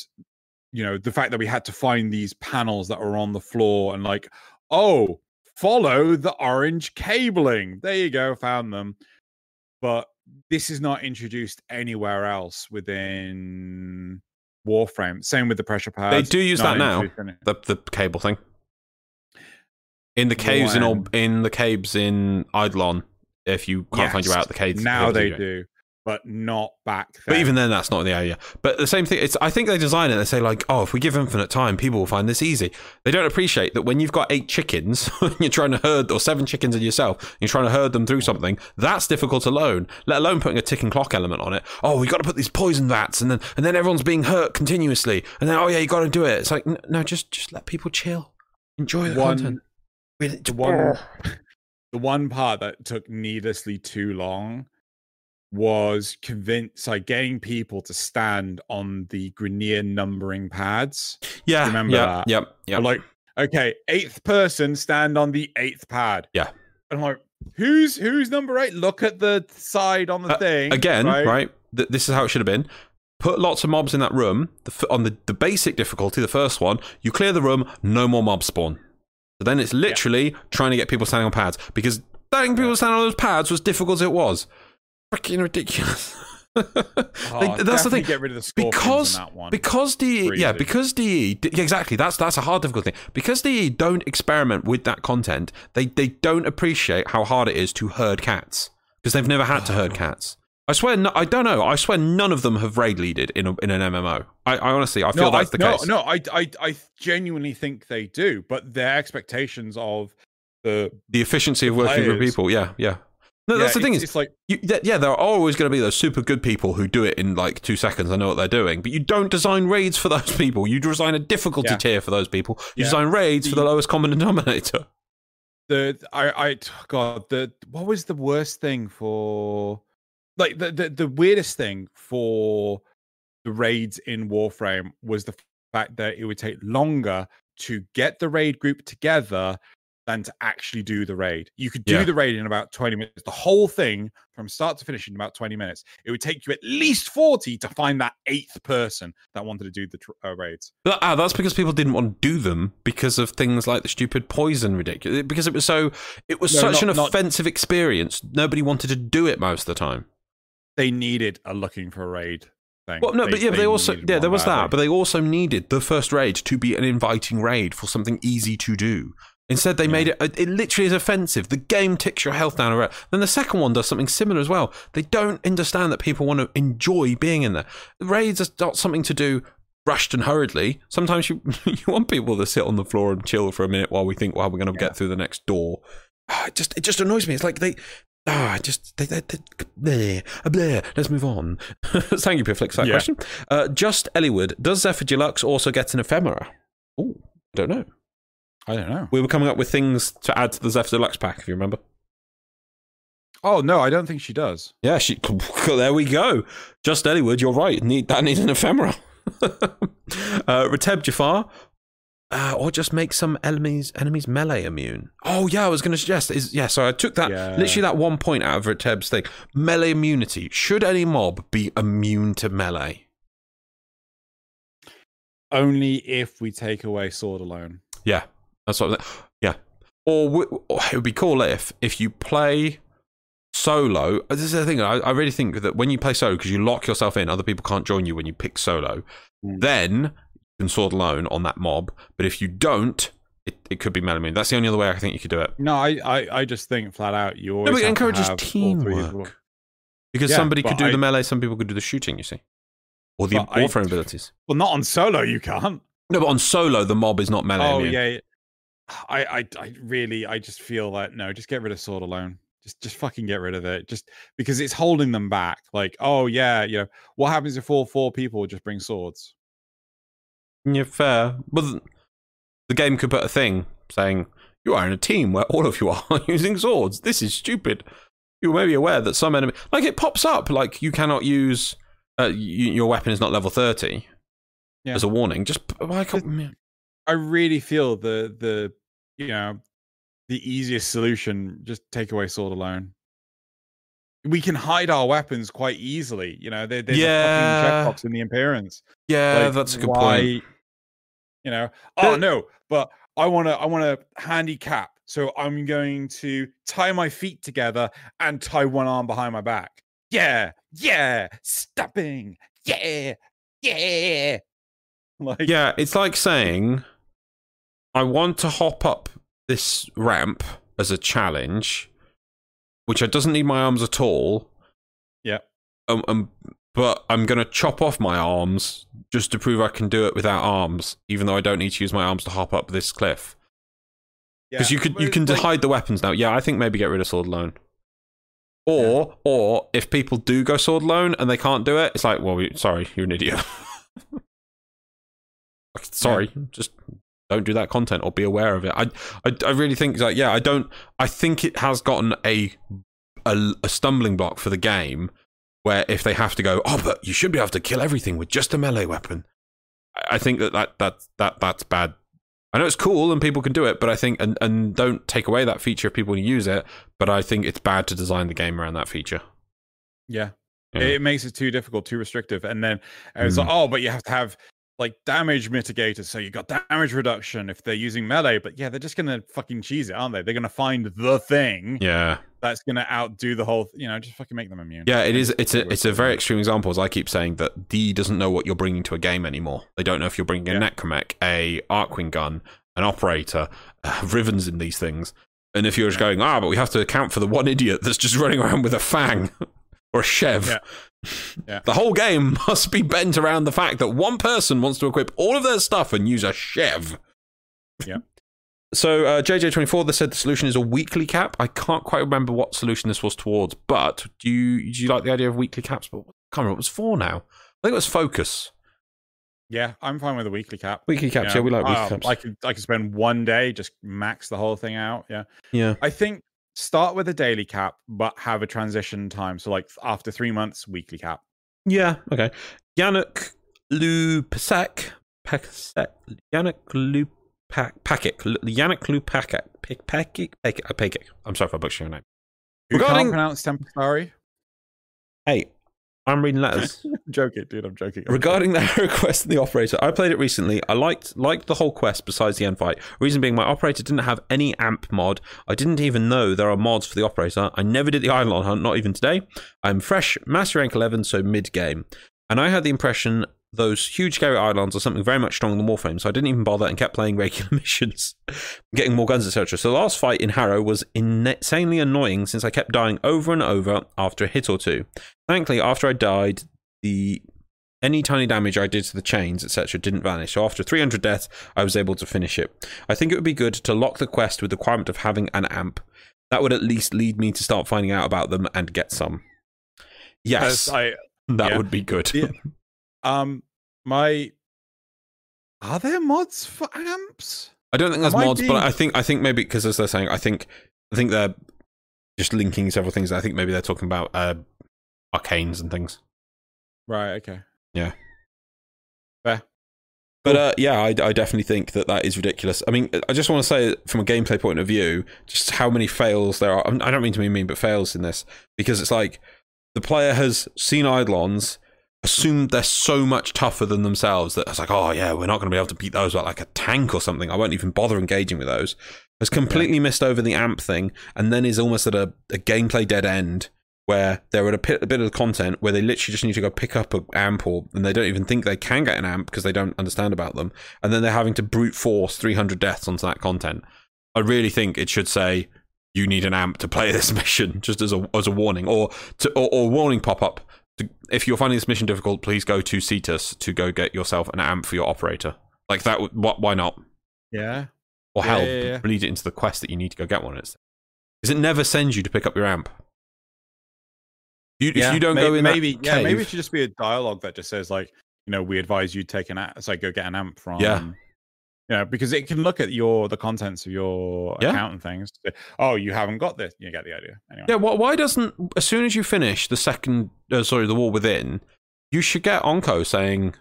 you know the fact that we had to find these panels that were on the floor and like oh follow the orange cabling there you go found them but this is not introduced anywhere else within warframe same with the pressure pads They do use that now. introduced in it. The the cable thing. In the caves in all in the caves in Eidolon, if you can't find your way out the caves. now they do but not back then But even then, that's not in the area. But the same thing. It's. I think they design it. They say like, oh, if we give infinite time, people will find this easy. They don't appreciate that when you've got eight chickens, you're trying to herd or seven chickens in yourself, you're trying to herd them through mm. something. That's difficult alone. Let alone putting a ticking clock element on it. Oh, we got to put these poison vats, and then and then everyone's being hurt continuously, and then oh yeah, you got to do it. It's like no, just just let people chill, enjoy the one content. Really- the one the one part that took needlessly too long was convince like getting people to stand on the Grineer numbering pads. yeah, remember yeah, that. Yep, yep. I'm like, okay, eighth person stand on the eighth pad. Yeah. And I'm like, who's who's number eight? Look at the side on the Uh, thing. again, right? right? Th- this is how it should have been. Put lots of mobs in that room. The f- on the, the basic difficulty, the first one, you clear the room, no more mobs spawn. So then it's literally trying to get people standing on pads because getting people standing on those pads was difficult as it was. Freaking ridiculous. Oh, They- that's the thing. Get rid of the because in that one. because DE Pretty yeah easy. because DE yeah, exactly that's that's a hard difficult thing because DE don't experiment with that content they they don't appreciate how hard it is to herd cats because they've never had to herd oh. cats I swear no, I don't know I swear none of them have raid leaded in a, in an MMO I, I honestly I feel no, that's I, the no, case no, I, I, I genuinely think they do, but their expectations of the the efficiency of working with people yeah yeah no Yeah, that's the thing it's, is it's like You, th- yeah, there are always going to be those super good people who do it in like two seconds. I know what they're doing, but you don't design raids for those people. You design a difficulty Yeah. tier for those people. You Yeah. design raids for the The- lowest common denominator. the I I God the what was the worst thing for like the the, the weirdest thing for the raids in Warframe was the fact that it would take longer to get the raid group together than to actually do the raid. You could do Yeah. the raid in about 20 minutes. The whole thing from start to finish in about 20 minutes. It would take you at least 40 to find that eighth person that wanted to do the uh, raids. But, ah, that's because people didn't want to do them because of things like the stupid poison ridiculous. Because it was so, it was No, such not- an not- offensive experience. Nobody wanted to do it most of the time. They needed a looking for a raid thing. Well, no, but yeah, but they also yeah, there was that, but they also needed the first raid to be an inviting raid for something easy to do. Instead, they made it. Uh, it literally is offensive. The game ticks your health down. a Around. Then the second one does something similar as well. They don't understand that people want to enjoy being in there. Raids are not something to do rushed and hurriedly. Sometimes you you want people to sit on the floor and chill for a minute while we think, well, we're going to get through the next door. It just it just annoys me. It's like they. Ah, just they, they, they, let's move on. Thank you, Pifflix, for that Yeah. question. Uh, just Elliewood, does Zephyr Deluxe also get an ephemera? Oh, don't know. I don't know. We were coming up with things to add to the Zephyr Deluxe pack, if you remember. Oh no, I don't think she does. Yeah, she. There we go. Just Elliewood, you're right. Need that needs an ephemera. uh, Reteb Jafar, uh, or just make some enemies enemies melee immune. Oh yeah, I was going to suggest is yeah. So I took that Yeah. literally that one point out of Reteb's thing. Melee immunity. Should any mob be immune to melee? Only if we take away sword alone. Yeah, that's what. Yeah, or, or it would be cool if if you play solo. This is the thing. I, I really think that when you play solo, because you lock yourself in, other people can't join you when you pick solo. Mm. Then can sword alone on that mob. But if you don't, it, it could be melamine. That's the only other way I think you could do it. No, I, I, I just think flat out you always No, it encourages have all three people. teamwork. Because Yeah, somebody could do I- the melee, some people could do the shooting. You see, or the warframe abilities. Well, not on solo, you can't. No, but on solo, the mob is not melee. Oh immune. yeah. I, I, I really, I just feel that no, just get rid of sword alone. Just, just fucking get rid of it. Just because it's holding them back. Like, oh yeah, you know, what happens if all four people just bring swords? Yeah, fair. Well, the game could put a thing saying you are in a team where all of you are using swords. This is stupid. You may be aware that some enemy, like it pops up, like you cannot use uh, y- your weapon is not level thirty Yeah. as a warning. Just p- I really feel the, the, you know, the easiest solution just take away sword alone. We can hide our weapons quite easily. You know, there, there's Yeah. a fucking checkbox in the appearance. yeah, Like, that's a good why- point. You know, oh no, but I want to, I want to handicap. So I'm going to tie my feet together and tie one arm behind my back. Yeah, yeah, stopping. Yeah, yeah. Like, Yeah, it's like saying I want to hop up this ramp as a challenge, which I doesn't need my arms at all. Yeah. Um, um, but I'm going to chop off my arms just to prove I can do it without arms, even though I don't need to use my arms to hop up this cliff. Because yeah, you could you can like- hide the weapons now. Yeah, I think maybe get rid of sword alone. Or or if people do go sword alone and they can't do it, it's like, well, sorry, you're an idiot. Sorry, just don't do that content or be aware of it. I, I, I really think like yeah, I don't. I think it has gotten a, a a stumbling block for the game where if they have to go, oh, but you should be able to kill everything with just a melee weapon. I- think that that that that that's bad. I know it's cool and people can do it, but I think and and don't take away that feature if people use it. But I think it's bad to design the game around that feature. Yeah. Yeah. It makes it too difficult, too restrictive. And then it's Mm. like, oh, but you have to have like damage mitigators. So you got damage reduction if they're using melee. But yeah, they're just gonna fucking cheese it, aren't they? They're gonna find the thing Yeah, that's gonna outdo the whole. You know, just fucking make them immune. yeah. It is. It's a it's a very extreme example. As I keep saying that D doesn't know what you're bringing to a game anymore. They don't know if you're bringing a Yeah. Necramech, a Archwing gun, an operator, uh, rivens in these things. And if you're just going, ah, but we have to account for the one idiot that's just running around with a fang or a Cheve. Yeah. Yeah. The whole game must be bent around the fact that one person wants to equip all of their stuff and use a Cheve. Yeah. So uh, JJ24 they said the solution is a weekly cap. I can't quite remember what solution this was towards, but do you do you like the idea of weekly caps? But I can't remember what it was for now. I think it was focus. Yeah, I'm fine with a weekly cap. Weekly caps, You yeah, we like weekly uh, caps. I could I could spend one day just max the whole thing out. Yeah. yeah. I think start with a daily cap, but have a transition time. So like after three months, weekly cap. Yeah, okay. Yannick Lupasek, Pesek, Yannick Pakic. Yannick Lupakic. Pakic. Uh, Pakic. I'm sorry if I butchered your name. You Regarding... can't pronounce Tempestarii? Hey, I'm reading letters. I'm joking, dude. I'm joking. I'm Regarding the Harrow quest and the operator, I played it recently. I liked liked the whole quest besides the end fight. Reason being, my operator didn't have any amp mod. I didn't even know there are mods for the operator. I never did the Eidolon hunt, not even today. I'm fresh, master rank 11, so mid game. And I had the impression those huge scary Eidolons are something very much stronger than Warframe, so I didn't even bother and kept playing regular missions, getting more guns, etc. So the last fight in Harrow was insanely annoying since I kept dying over and over after a hit or two. Thankfully, after I died, the any tiny damage I did to the chains, etc., didn't vanish. So after 300 deaths, I was able to finish it. I think it would be good to lock the quest with the requirement of having an amp. That would at least lead me to start finding out about them and get some. Yes, Yes, I that yeah. would be good. Yeah. um my are there mods for amps? I don't think there's Am mods, but I think I think maybe because as they're saying, I think I think they're just linking several things. I think maybe they're talking about uh, arcanes and things. Right. Okay. Yeah. Fair. But uh, yeah, I, I definitely think that that is ridiculous. I mean, I just want to say from a gameplay point of view, just how many fails there are. I don't mean to be mean, but fails in this because it's like the player has seen Eidolons, assumed they're so much tougher than themselves that it's like, oh yeah, we're not going to be able to beat those like a tank or something. I won't even bother engaging with those. Has completely missed over the amp thing, and then is almost at a, a gameplay dead end where they're at a, pit, a bit of content where they literally just need to go pick up an amp or and they don't even think they can get an amp because they don't understand about them and then they're having to brute force 300 deaths onto that content i really think it should say you need an amp to play this mission just as a as a warning or to or, or warning pop up if you're finding this mission difficult please go to cetus to go get yourself an amp for your operator like that would- what why not Yeah. or Yeah, hell yeah, yeah. bleed it into the quest that you need to go get one It's because it never sends you to pick up your amp you, yeah. if you don't may- go in maybe yeah, maybe it should just be a dialogue that just says like, you know, we advise you take an amp. It's like go get an amp from Yeah. Yeah, because it can look at your the contents of your Yeah. account and things. Oh, you haven't got this. You get the idea. Anyway. Yeah, why, why doesn't as soon as you finish the second, uh, sorry, the war within, you should get Onkko saying,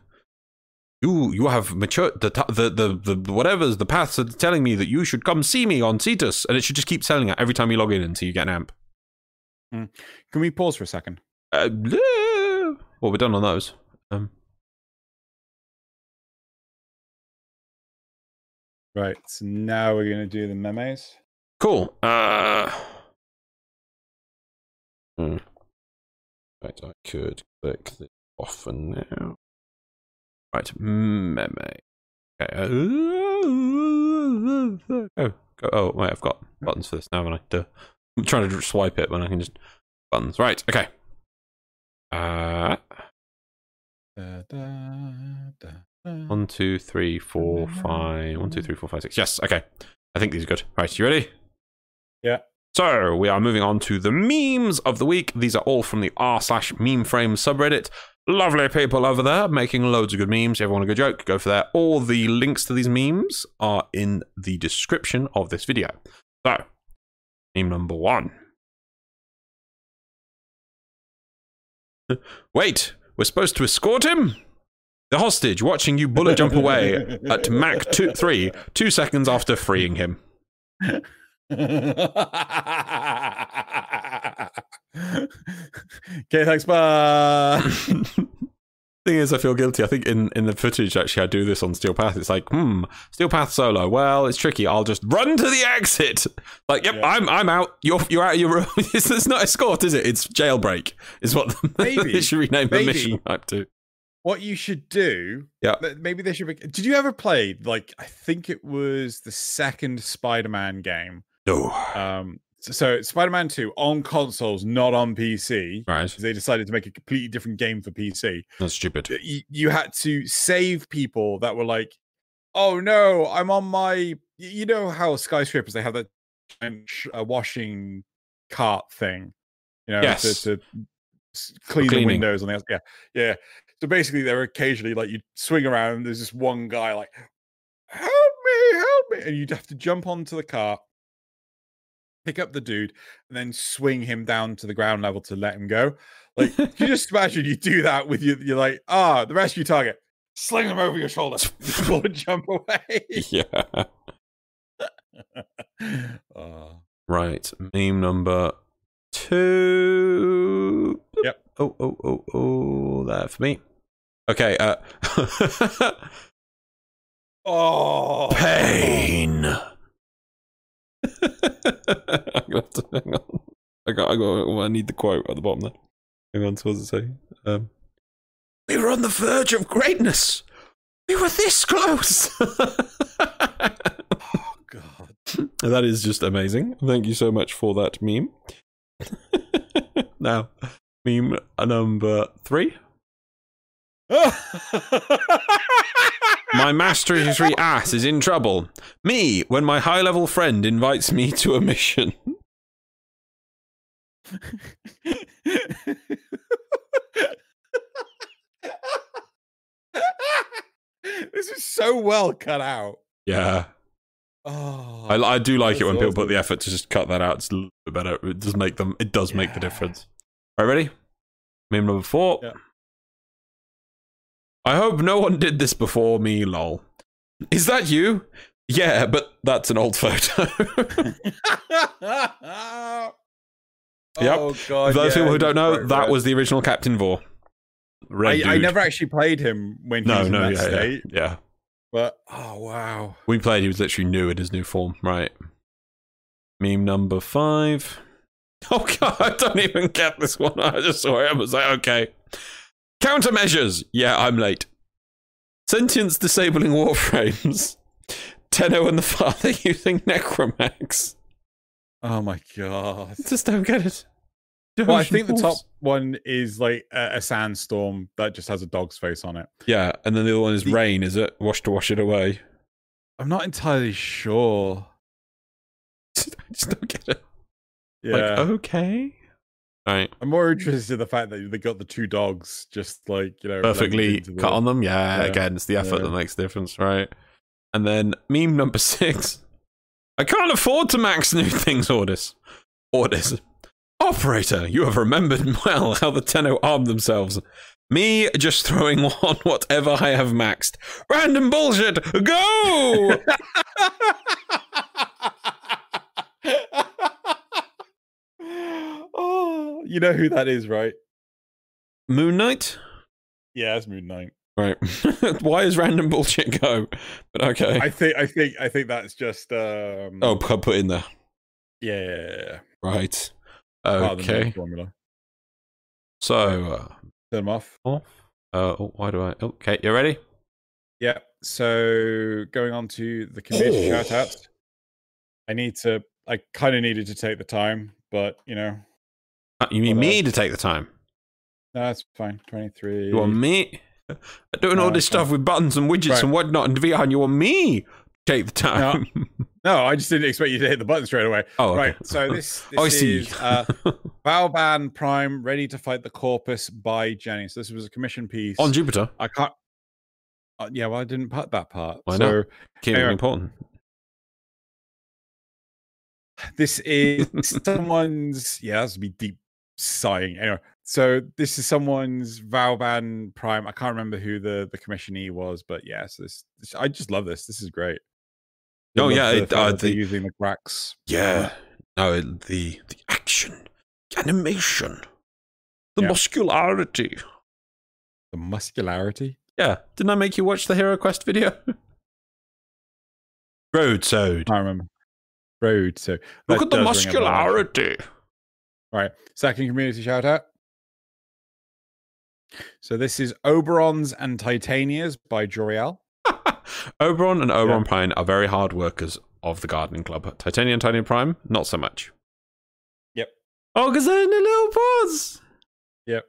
"You you have matured the the the the whatever's the paths are telling me that you should come see me on Cetus," and it should just keep telling it every time you log in until you get an amp. Can we pause for a second? Uh, well, we're done on those. Um, Right. So now we're gonna do the memes. cool. Uh, hmm. Right, I could click this off for now. Right, meme. Okay. uh, Oh, go. Oh, wait, I've got buttons for this now, haven't I? Duh. I'm trying to swipe it when I can just buttons. Right. Okay. Uh, da, da, da. Mm. one, two, three, four, five. One, two, three, four, five, six. Yes. Okay. I think these are good. Right. You ready? Yeah. So we are moving on to the memes of the week. These are all from the r slash meme frame subreddit. Lovely people over there making loads of good memes. If you want a good joke, go for that. All the links to these memes are in the description of this video. So, meme number one. Wait, we're supposed to escort him? The hostage watching you bullet jump away at Mach two, 3, two seconds after freeing him. okay, thanks. Bye. Thing is, I feel guilty. I think in, in the footage, actually, I do this on Steel Path. It's like, hmm, Steel Path solo. Well, it's tricky. I'll just run to the exit. Like, yep, Yeah. I'm I'm out. You're you're out of your room. it's, it's not escort, is it? It's jailbreak. Is what Maybe. they should rename the mission type to. What you should do Yeah. maybe they should be did you ever play like i think it was the second spider-man game? No, um so, spider-man 2 on consoles not on pc right. They decided to make a completely different game for pc That's stupid. you, you had to save people that were like oh no i'm on my you know how skyscrapers they have that uh, washing cart thing you know Yes. to, to clean the windows on the outs- yeah yeah so basically they're occasionally like you swing around and there's this one guy like help me help me and you'd have to jump onto the cart pick up the dude and then swing him down to the ground level to let him go like you just imagine you do that with your you're like ah the rescue target Sling them over your shoulder. Pull and jump away. yeah. Oh. Right. Meme number two. Yep. Oh, oh, oh, oh. That for me. Okay. Uh, Oh. pain. I'm gonna have to hang on. I got, I got, I need the quote at the bottom there. Hang on, so what does it say? Um, we were on the verge of greatness. We were this close. Oh, God. that is just amazing. Thank you so much for that meme. now, meme number three. My mastery ass is in trouble. Me, when my high level friend invites me to a mission. this is so well cut out. Yeah. Oh, I, I do like it when people put the effort to just cut that out. It's a little bit better. It does make them. It does make the difference. All right, ready? Meme number four. Yeah. I hope no one did this before me. Lol. Is that you? Yeah, but that's an old photo. Yep. Oh god! those yeah, people who don't know, that was the original Captain Vor. I, I never actually played him when he No, was no, in yeah, that yeah, state. yeah. But oh wow! We played. He was literally new in his new form. Right. Meme number five. Oh god, I don't even get this one. I just saw it. I was like, okay. Countermeasures. Yeah, I'm late. Sentience disabling warframes. Tenno and the father using Necramechs. Oh my god! I Just don't get it. Well, I think the top one is like a, a sandstorm that just has a dog's face on it. Yeah, and then the other one is The- rain. Is it wash to wash it away? I'm not entirely sure. I just don't get it. Yeah, Like, okay. Right. I'm more interested in the fact that they got the two dogs just like you know perfectly the- cut on them. Yeah, Yeah, again, it's the effort yeah. that makes the difference, right? And then meme number six. I can't afford to max new things orders. Orders. Operator, you have remembered well how the Tenno armed themselves. Me just throwing on whatever I have maxed. Random bullshit. Go! oh, you know who that is, right? Moon Knight? Yeah, it's Moon Knight. Right. Why is random bullshit go? But okay. I think, I think, I think that's just. um oh, put put in there. yeah, yeah, yeah, yeah. Right. Part of the Okay. Formula. So, uh, Turn them off. off. Uh, oh, why do I? Okay, you ready? Yeah. So going on to the community Oh. shout outs. I need to. I kind of needed to take the time, but you know, Uh, You mean me to take the time? no, that's fine. Twenty three. You want me doing all this it's fine. stuff with buttons and widgets Right. and whatnot and VR, and you want me to take the time? No, I just didn't expect you to hit the button straight away. oh, okay. Right. So this, this Oh, I see. is uh, Valban Prime ready to fight the Corpus by Jenny. So this was a commission piece. on Jupiter. I can't. Uh, yeah, well, I didn't put that part. Why so not? Keep it Anyway. important. this is someone's. Yeah, that's be deep sighing. Anyway, so this is someone's Valban Prime. I can't remember who the the commissionee was, but yes, this, this. I just love this. This is great. I Oh, yeah, the it- uh, they're the- using the cracks. Yeah. No, the the action, the animation, the Yeah. muscularity. The muscularity. Yeah. Didn't I make you watch the Hero Quest video? Roadside. I remember. Road. So Look at the does ring a bell, actually. muscularity. Right. Second community shout out. So this is Oberons and Titanias by Joriel. Oberon and Oberon Prime are very hard workers of the Gardening Club. Titania and Titania Prime, not so much. Yep. Oh, because they're in the little paws. Yep.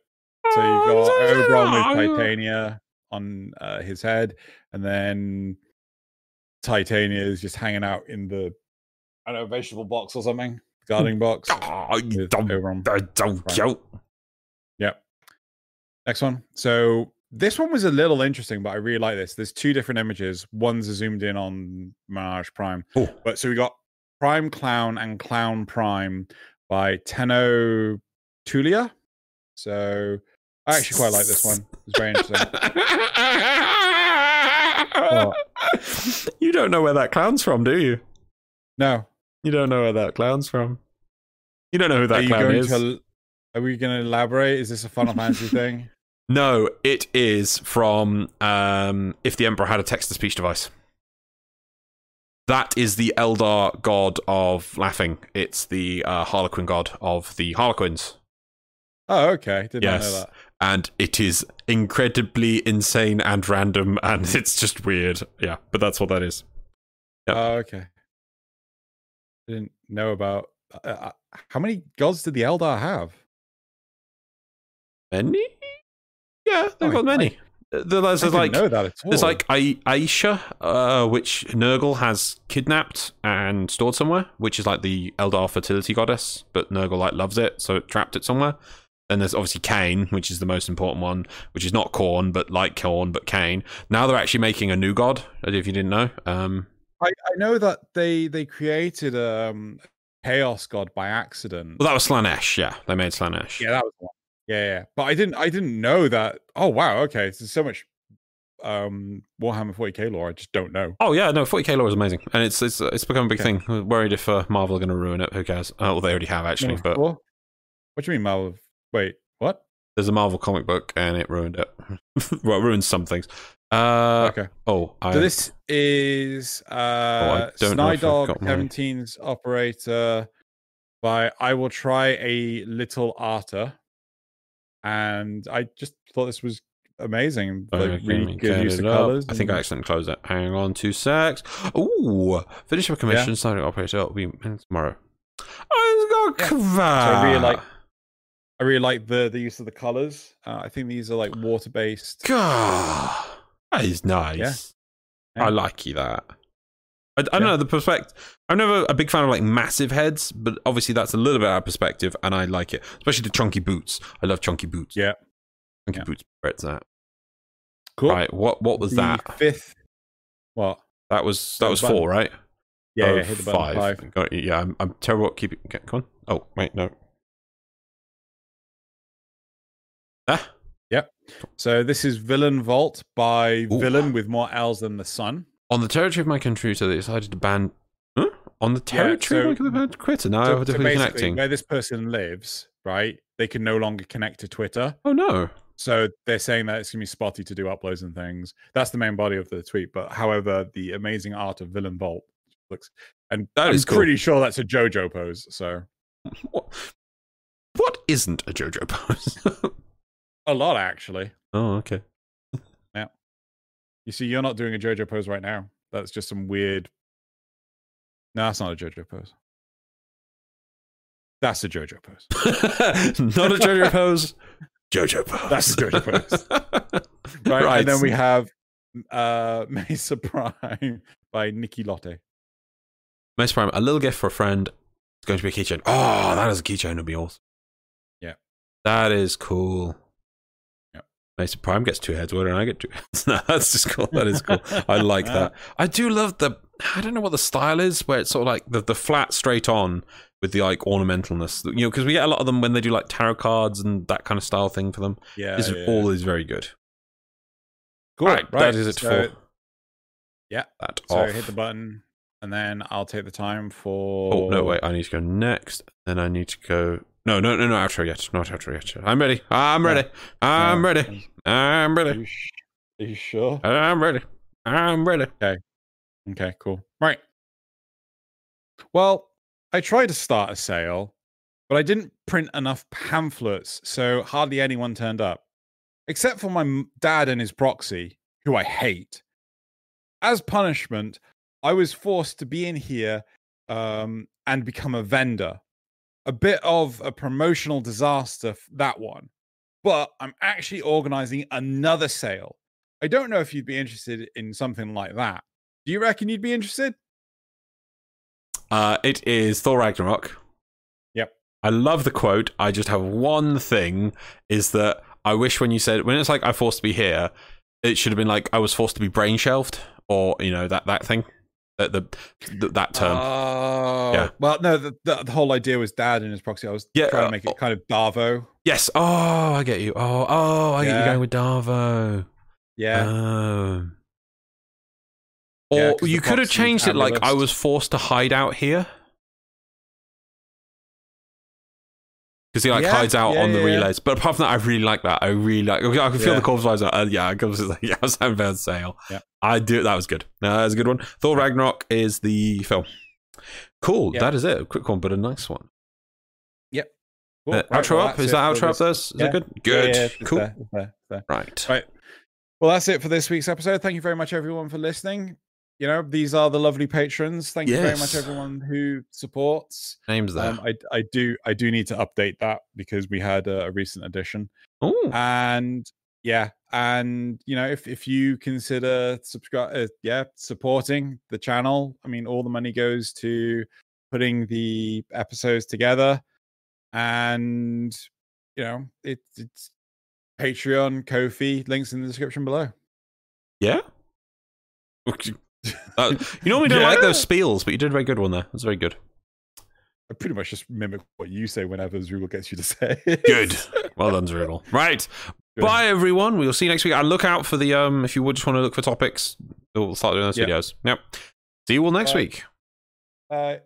So Oh, you've got so Oberon with. Titania on uh, his head, and then Titania is just hanging out in the I don't know vegetable box or something, gardening box. Oh, you don't, don't, don't, Right. Yep. Next one. So this one was a little interesting, but I really like this. There's two different images. One's zoomed in on Mirage Prime. Oh. But so we got Prime Clown and Clown Prime by Tenno Tulia. So I actually quite like this one. It's very interesting. Oh. You don't know where that clown's from, do you? No, You don't know where that clown's from. You don't know who that clown is. to? Are we going to elaborate? Is this a Final Fantasy thing? No, it is from um, If the Emperor Had a Text to Speech Device. That is the Eldar god of laughing. It's the uh, Harlequin god of the Harlequins. Oh, okay. Did not know Yes. that. And it is incredibly insane and random, and it's just weird. Yeah, but that's what that is. Yep. Oh, okay. Didn't know about. Uh, uh, how many gods did the Eldar have? Many? Yeah, they've Oh, got many. Uh, There's, I there's didn't like know that at all. There's like I- Aisha, uh, which Nurgle has kidnapped and stored somewhere, which is like the Eldar fertility goddess, but Nurgle like loves it, so it trapped it somewhere. Then there's obviously Khaine, which is the most important one, which is not Khorne, but like Khorne, but Khaine. Now they're actually making a new god. I if you didn't know. Um, I, I know that they they created um chaos god by accident. well, that was Slaanesh. Yeah, they made Slaanesh. Yeah, that was one. Yeah, yeah. But I didn't I didn't know that. Oh wow, okay. There's so much um Warhammer 40k lore. I just don't know. Oh yeah, no, 40k lore is amazing, and it's it's it's become a big Okay. thing. I'm worried if uh, Marvel are going to ruin it. Who cares? Oh, well, they already have actually, but? What do you mean, Marvel? Wait, what? there's a Marvel comic book and it ruined it. well, it ruined some things. Uh, okay. Oh, I, So this is uh know Snydog got my- 17's operator by I will try a little Arta. And I just thought this was amazing. Oh, Like okay, really good use of up. colours. I think I accidentally closed it. Hang on two secs. Ooh, finish up a commission. Starting operator. It'll be tomorrow. Oh, it's got Yeah. Kva. I really like- I really like the the use of the colors. Uh, I think these are like water based. God, that is nice. Yeah. I like you that. I, I don't Yeah. know the perspective. I'm never a big fan of like massive heads, but obviously that's a little bit out of perspective, and I like it, especially the chunky boots. I love chunky boots. Yeah. chunky boots. Where it's at. Cool. Right. What what was The that? Fifth. What? That was that was button. four, right? Yeah, Oh, yeah hit the button. Five. Got. Yeah, I'm, I'm terrible at keeping. Okay, come on. Oh, wait, no. Ah, So this is Villain Vault by Ooh. Villain with more L's than the sun. on the territory of my country, so they decided to ban. Huh? On the territory so- of my quitter. Now so, we're so connecting. where this person lives, right? They can no longer connect to Twitter. Oh no. So they're saying that it's gonna be spotty to do uploads and things. That's the main body of the tweet. But however, the amazing art of Villain Vault looks, and That I'm is cool. pretty sure that's a JoJo pose. So What? What isn't a JoJo pose? a lot actually. oh, okay. Yeah. You see, you're not doing a JoJo pose right now. That's just some weird. No, that's not a JoJo pose. That's a JoJo pose. Not a JoJo pose. JoJo pose. That's a JoJo pose. Right, and then we have uh Mesa Prime by Nikki Lotte. Most Prime, a little gift for a friend. It's going to be a keychain. Oh, that is a keychain. It'll be awesome. Yeah. That is cool. Mesa Prime gets two heads. Why don't I get two heads? no, that's just cool. That is cool. I like that. I do love the. I don't know what the style is, where it's sort of like the, the flat straight on with the like ornamentalness. You know, because we get a lot of them when they do like tarot cards and that kind of style thing for them. Yeah, this yeah. all is very good. cool. right, that is it so, for Yeah. that So off. hit the button, and then I'll take the time for. Oh no! Wait, I need to go next. Then I need to go. No, no, no, no! Outro yet? Not outro yet. I'm ready. I'm No. ready. I'm No. ready. I'm Are ready. you, sh- are you sure? I'm ready. I'm ready. Okay, Okay, cool. Right. Well, I tried to start a sale, but I didn't print enough pamphlets, so hardly anyone turned up, except for my dad and his proxy, who I hate. As punishment, I was forced to be in here um, and become a vendor. A bit of a promotional disaster, that one. But I'm actually organizing another sale. I don't know if you'd be interested in something like that. Do you reckon you'd be interested? Uh, it is Thor Ragnarok. Yep. I love the quote. I just have one thing: is that I wish when you said when it's like I forced to be here, it should have been like I was forced to be brain shelved, or you know that that thing. The, the, the that term. Oh, Yeah. Well, no, the, the, the whole idea was dad in his proxy. I was Yeah, trying uh, to make it kind of Darvo. yes. Oh, I get you. Oh, oh, I get you going with Darvo. Yeah. Oh. Yeah, Or the you could have changed it like I was forced to hide out here. Because he like Yeah, hides out yeah, on the yeah, yeah. relays. But apart from that, I really like that. I really like. I can feel Yeah. the corpse visor. Uh, yeah. Yeah, I was having fair sale. Yeah. I do. That was good. No, that was a good one. Thor Ragnarok is the film. Cool. Yeah. That is it. A quick one, but a nice one. Cool. Uh, Right, outro well, up. Is that outro up this-? Is Yeah. that good? Yeah, Good. yeah, cool. there, it's there, there. Right. Right. Well, that's it for this week's episode. Thank you very much, everyone, for listening. You know, these are the lovely patrons. Thank you very much, everyone who supports. Names there. Um, I, I do I do need to update that because we had a, a recent addition. oh, and yeah and you know if if you consider subscribe uh, yeah supporting the channel i mean all the money goes to putting the episodes together and you know it, it's patreon kofi links in the description below yeah. Uh, you normally don't like those Yeah. spiels, but you did a very good one there. That's very good. i pretty much just mimic what you say whenever Zrugel gets you to say Good. Well done, Zergle. Right. Good. Bye, everyone. We'll see you next week. And look out for the um. If you would just want to look for topics, we'll start doing those Yeah. videos. Yep. See you all next Bye. week. Bye.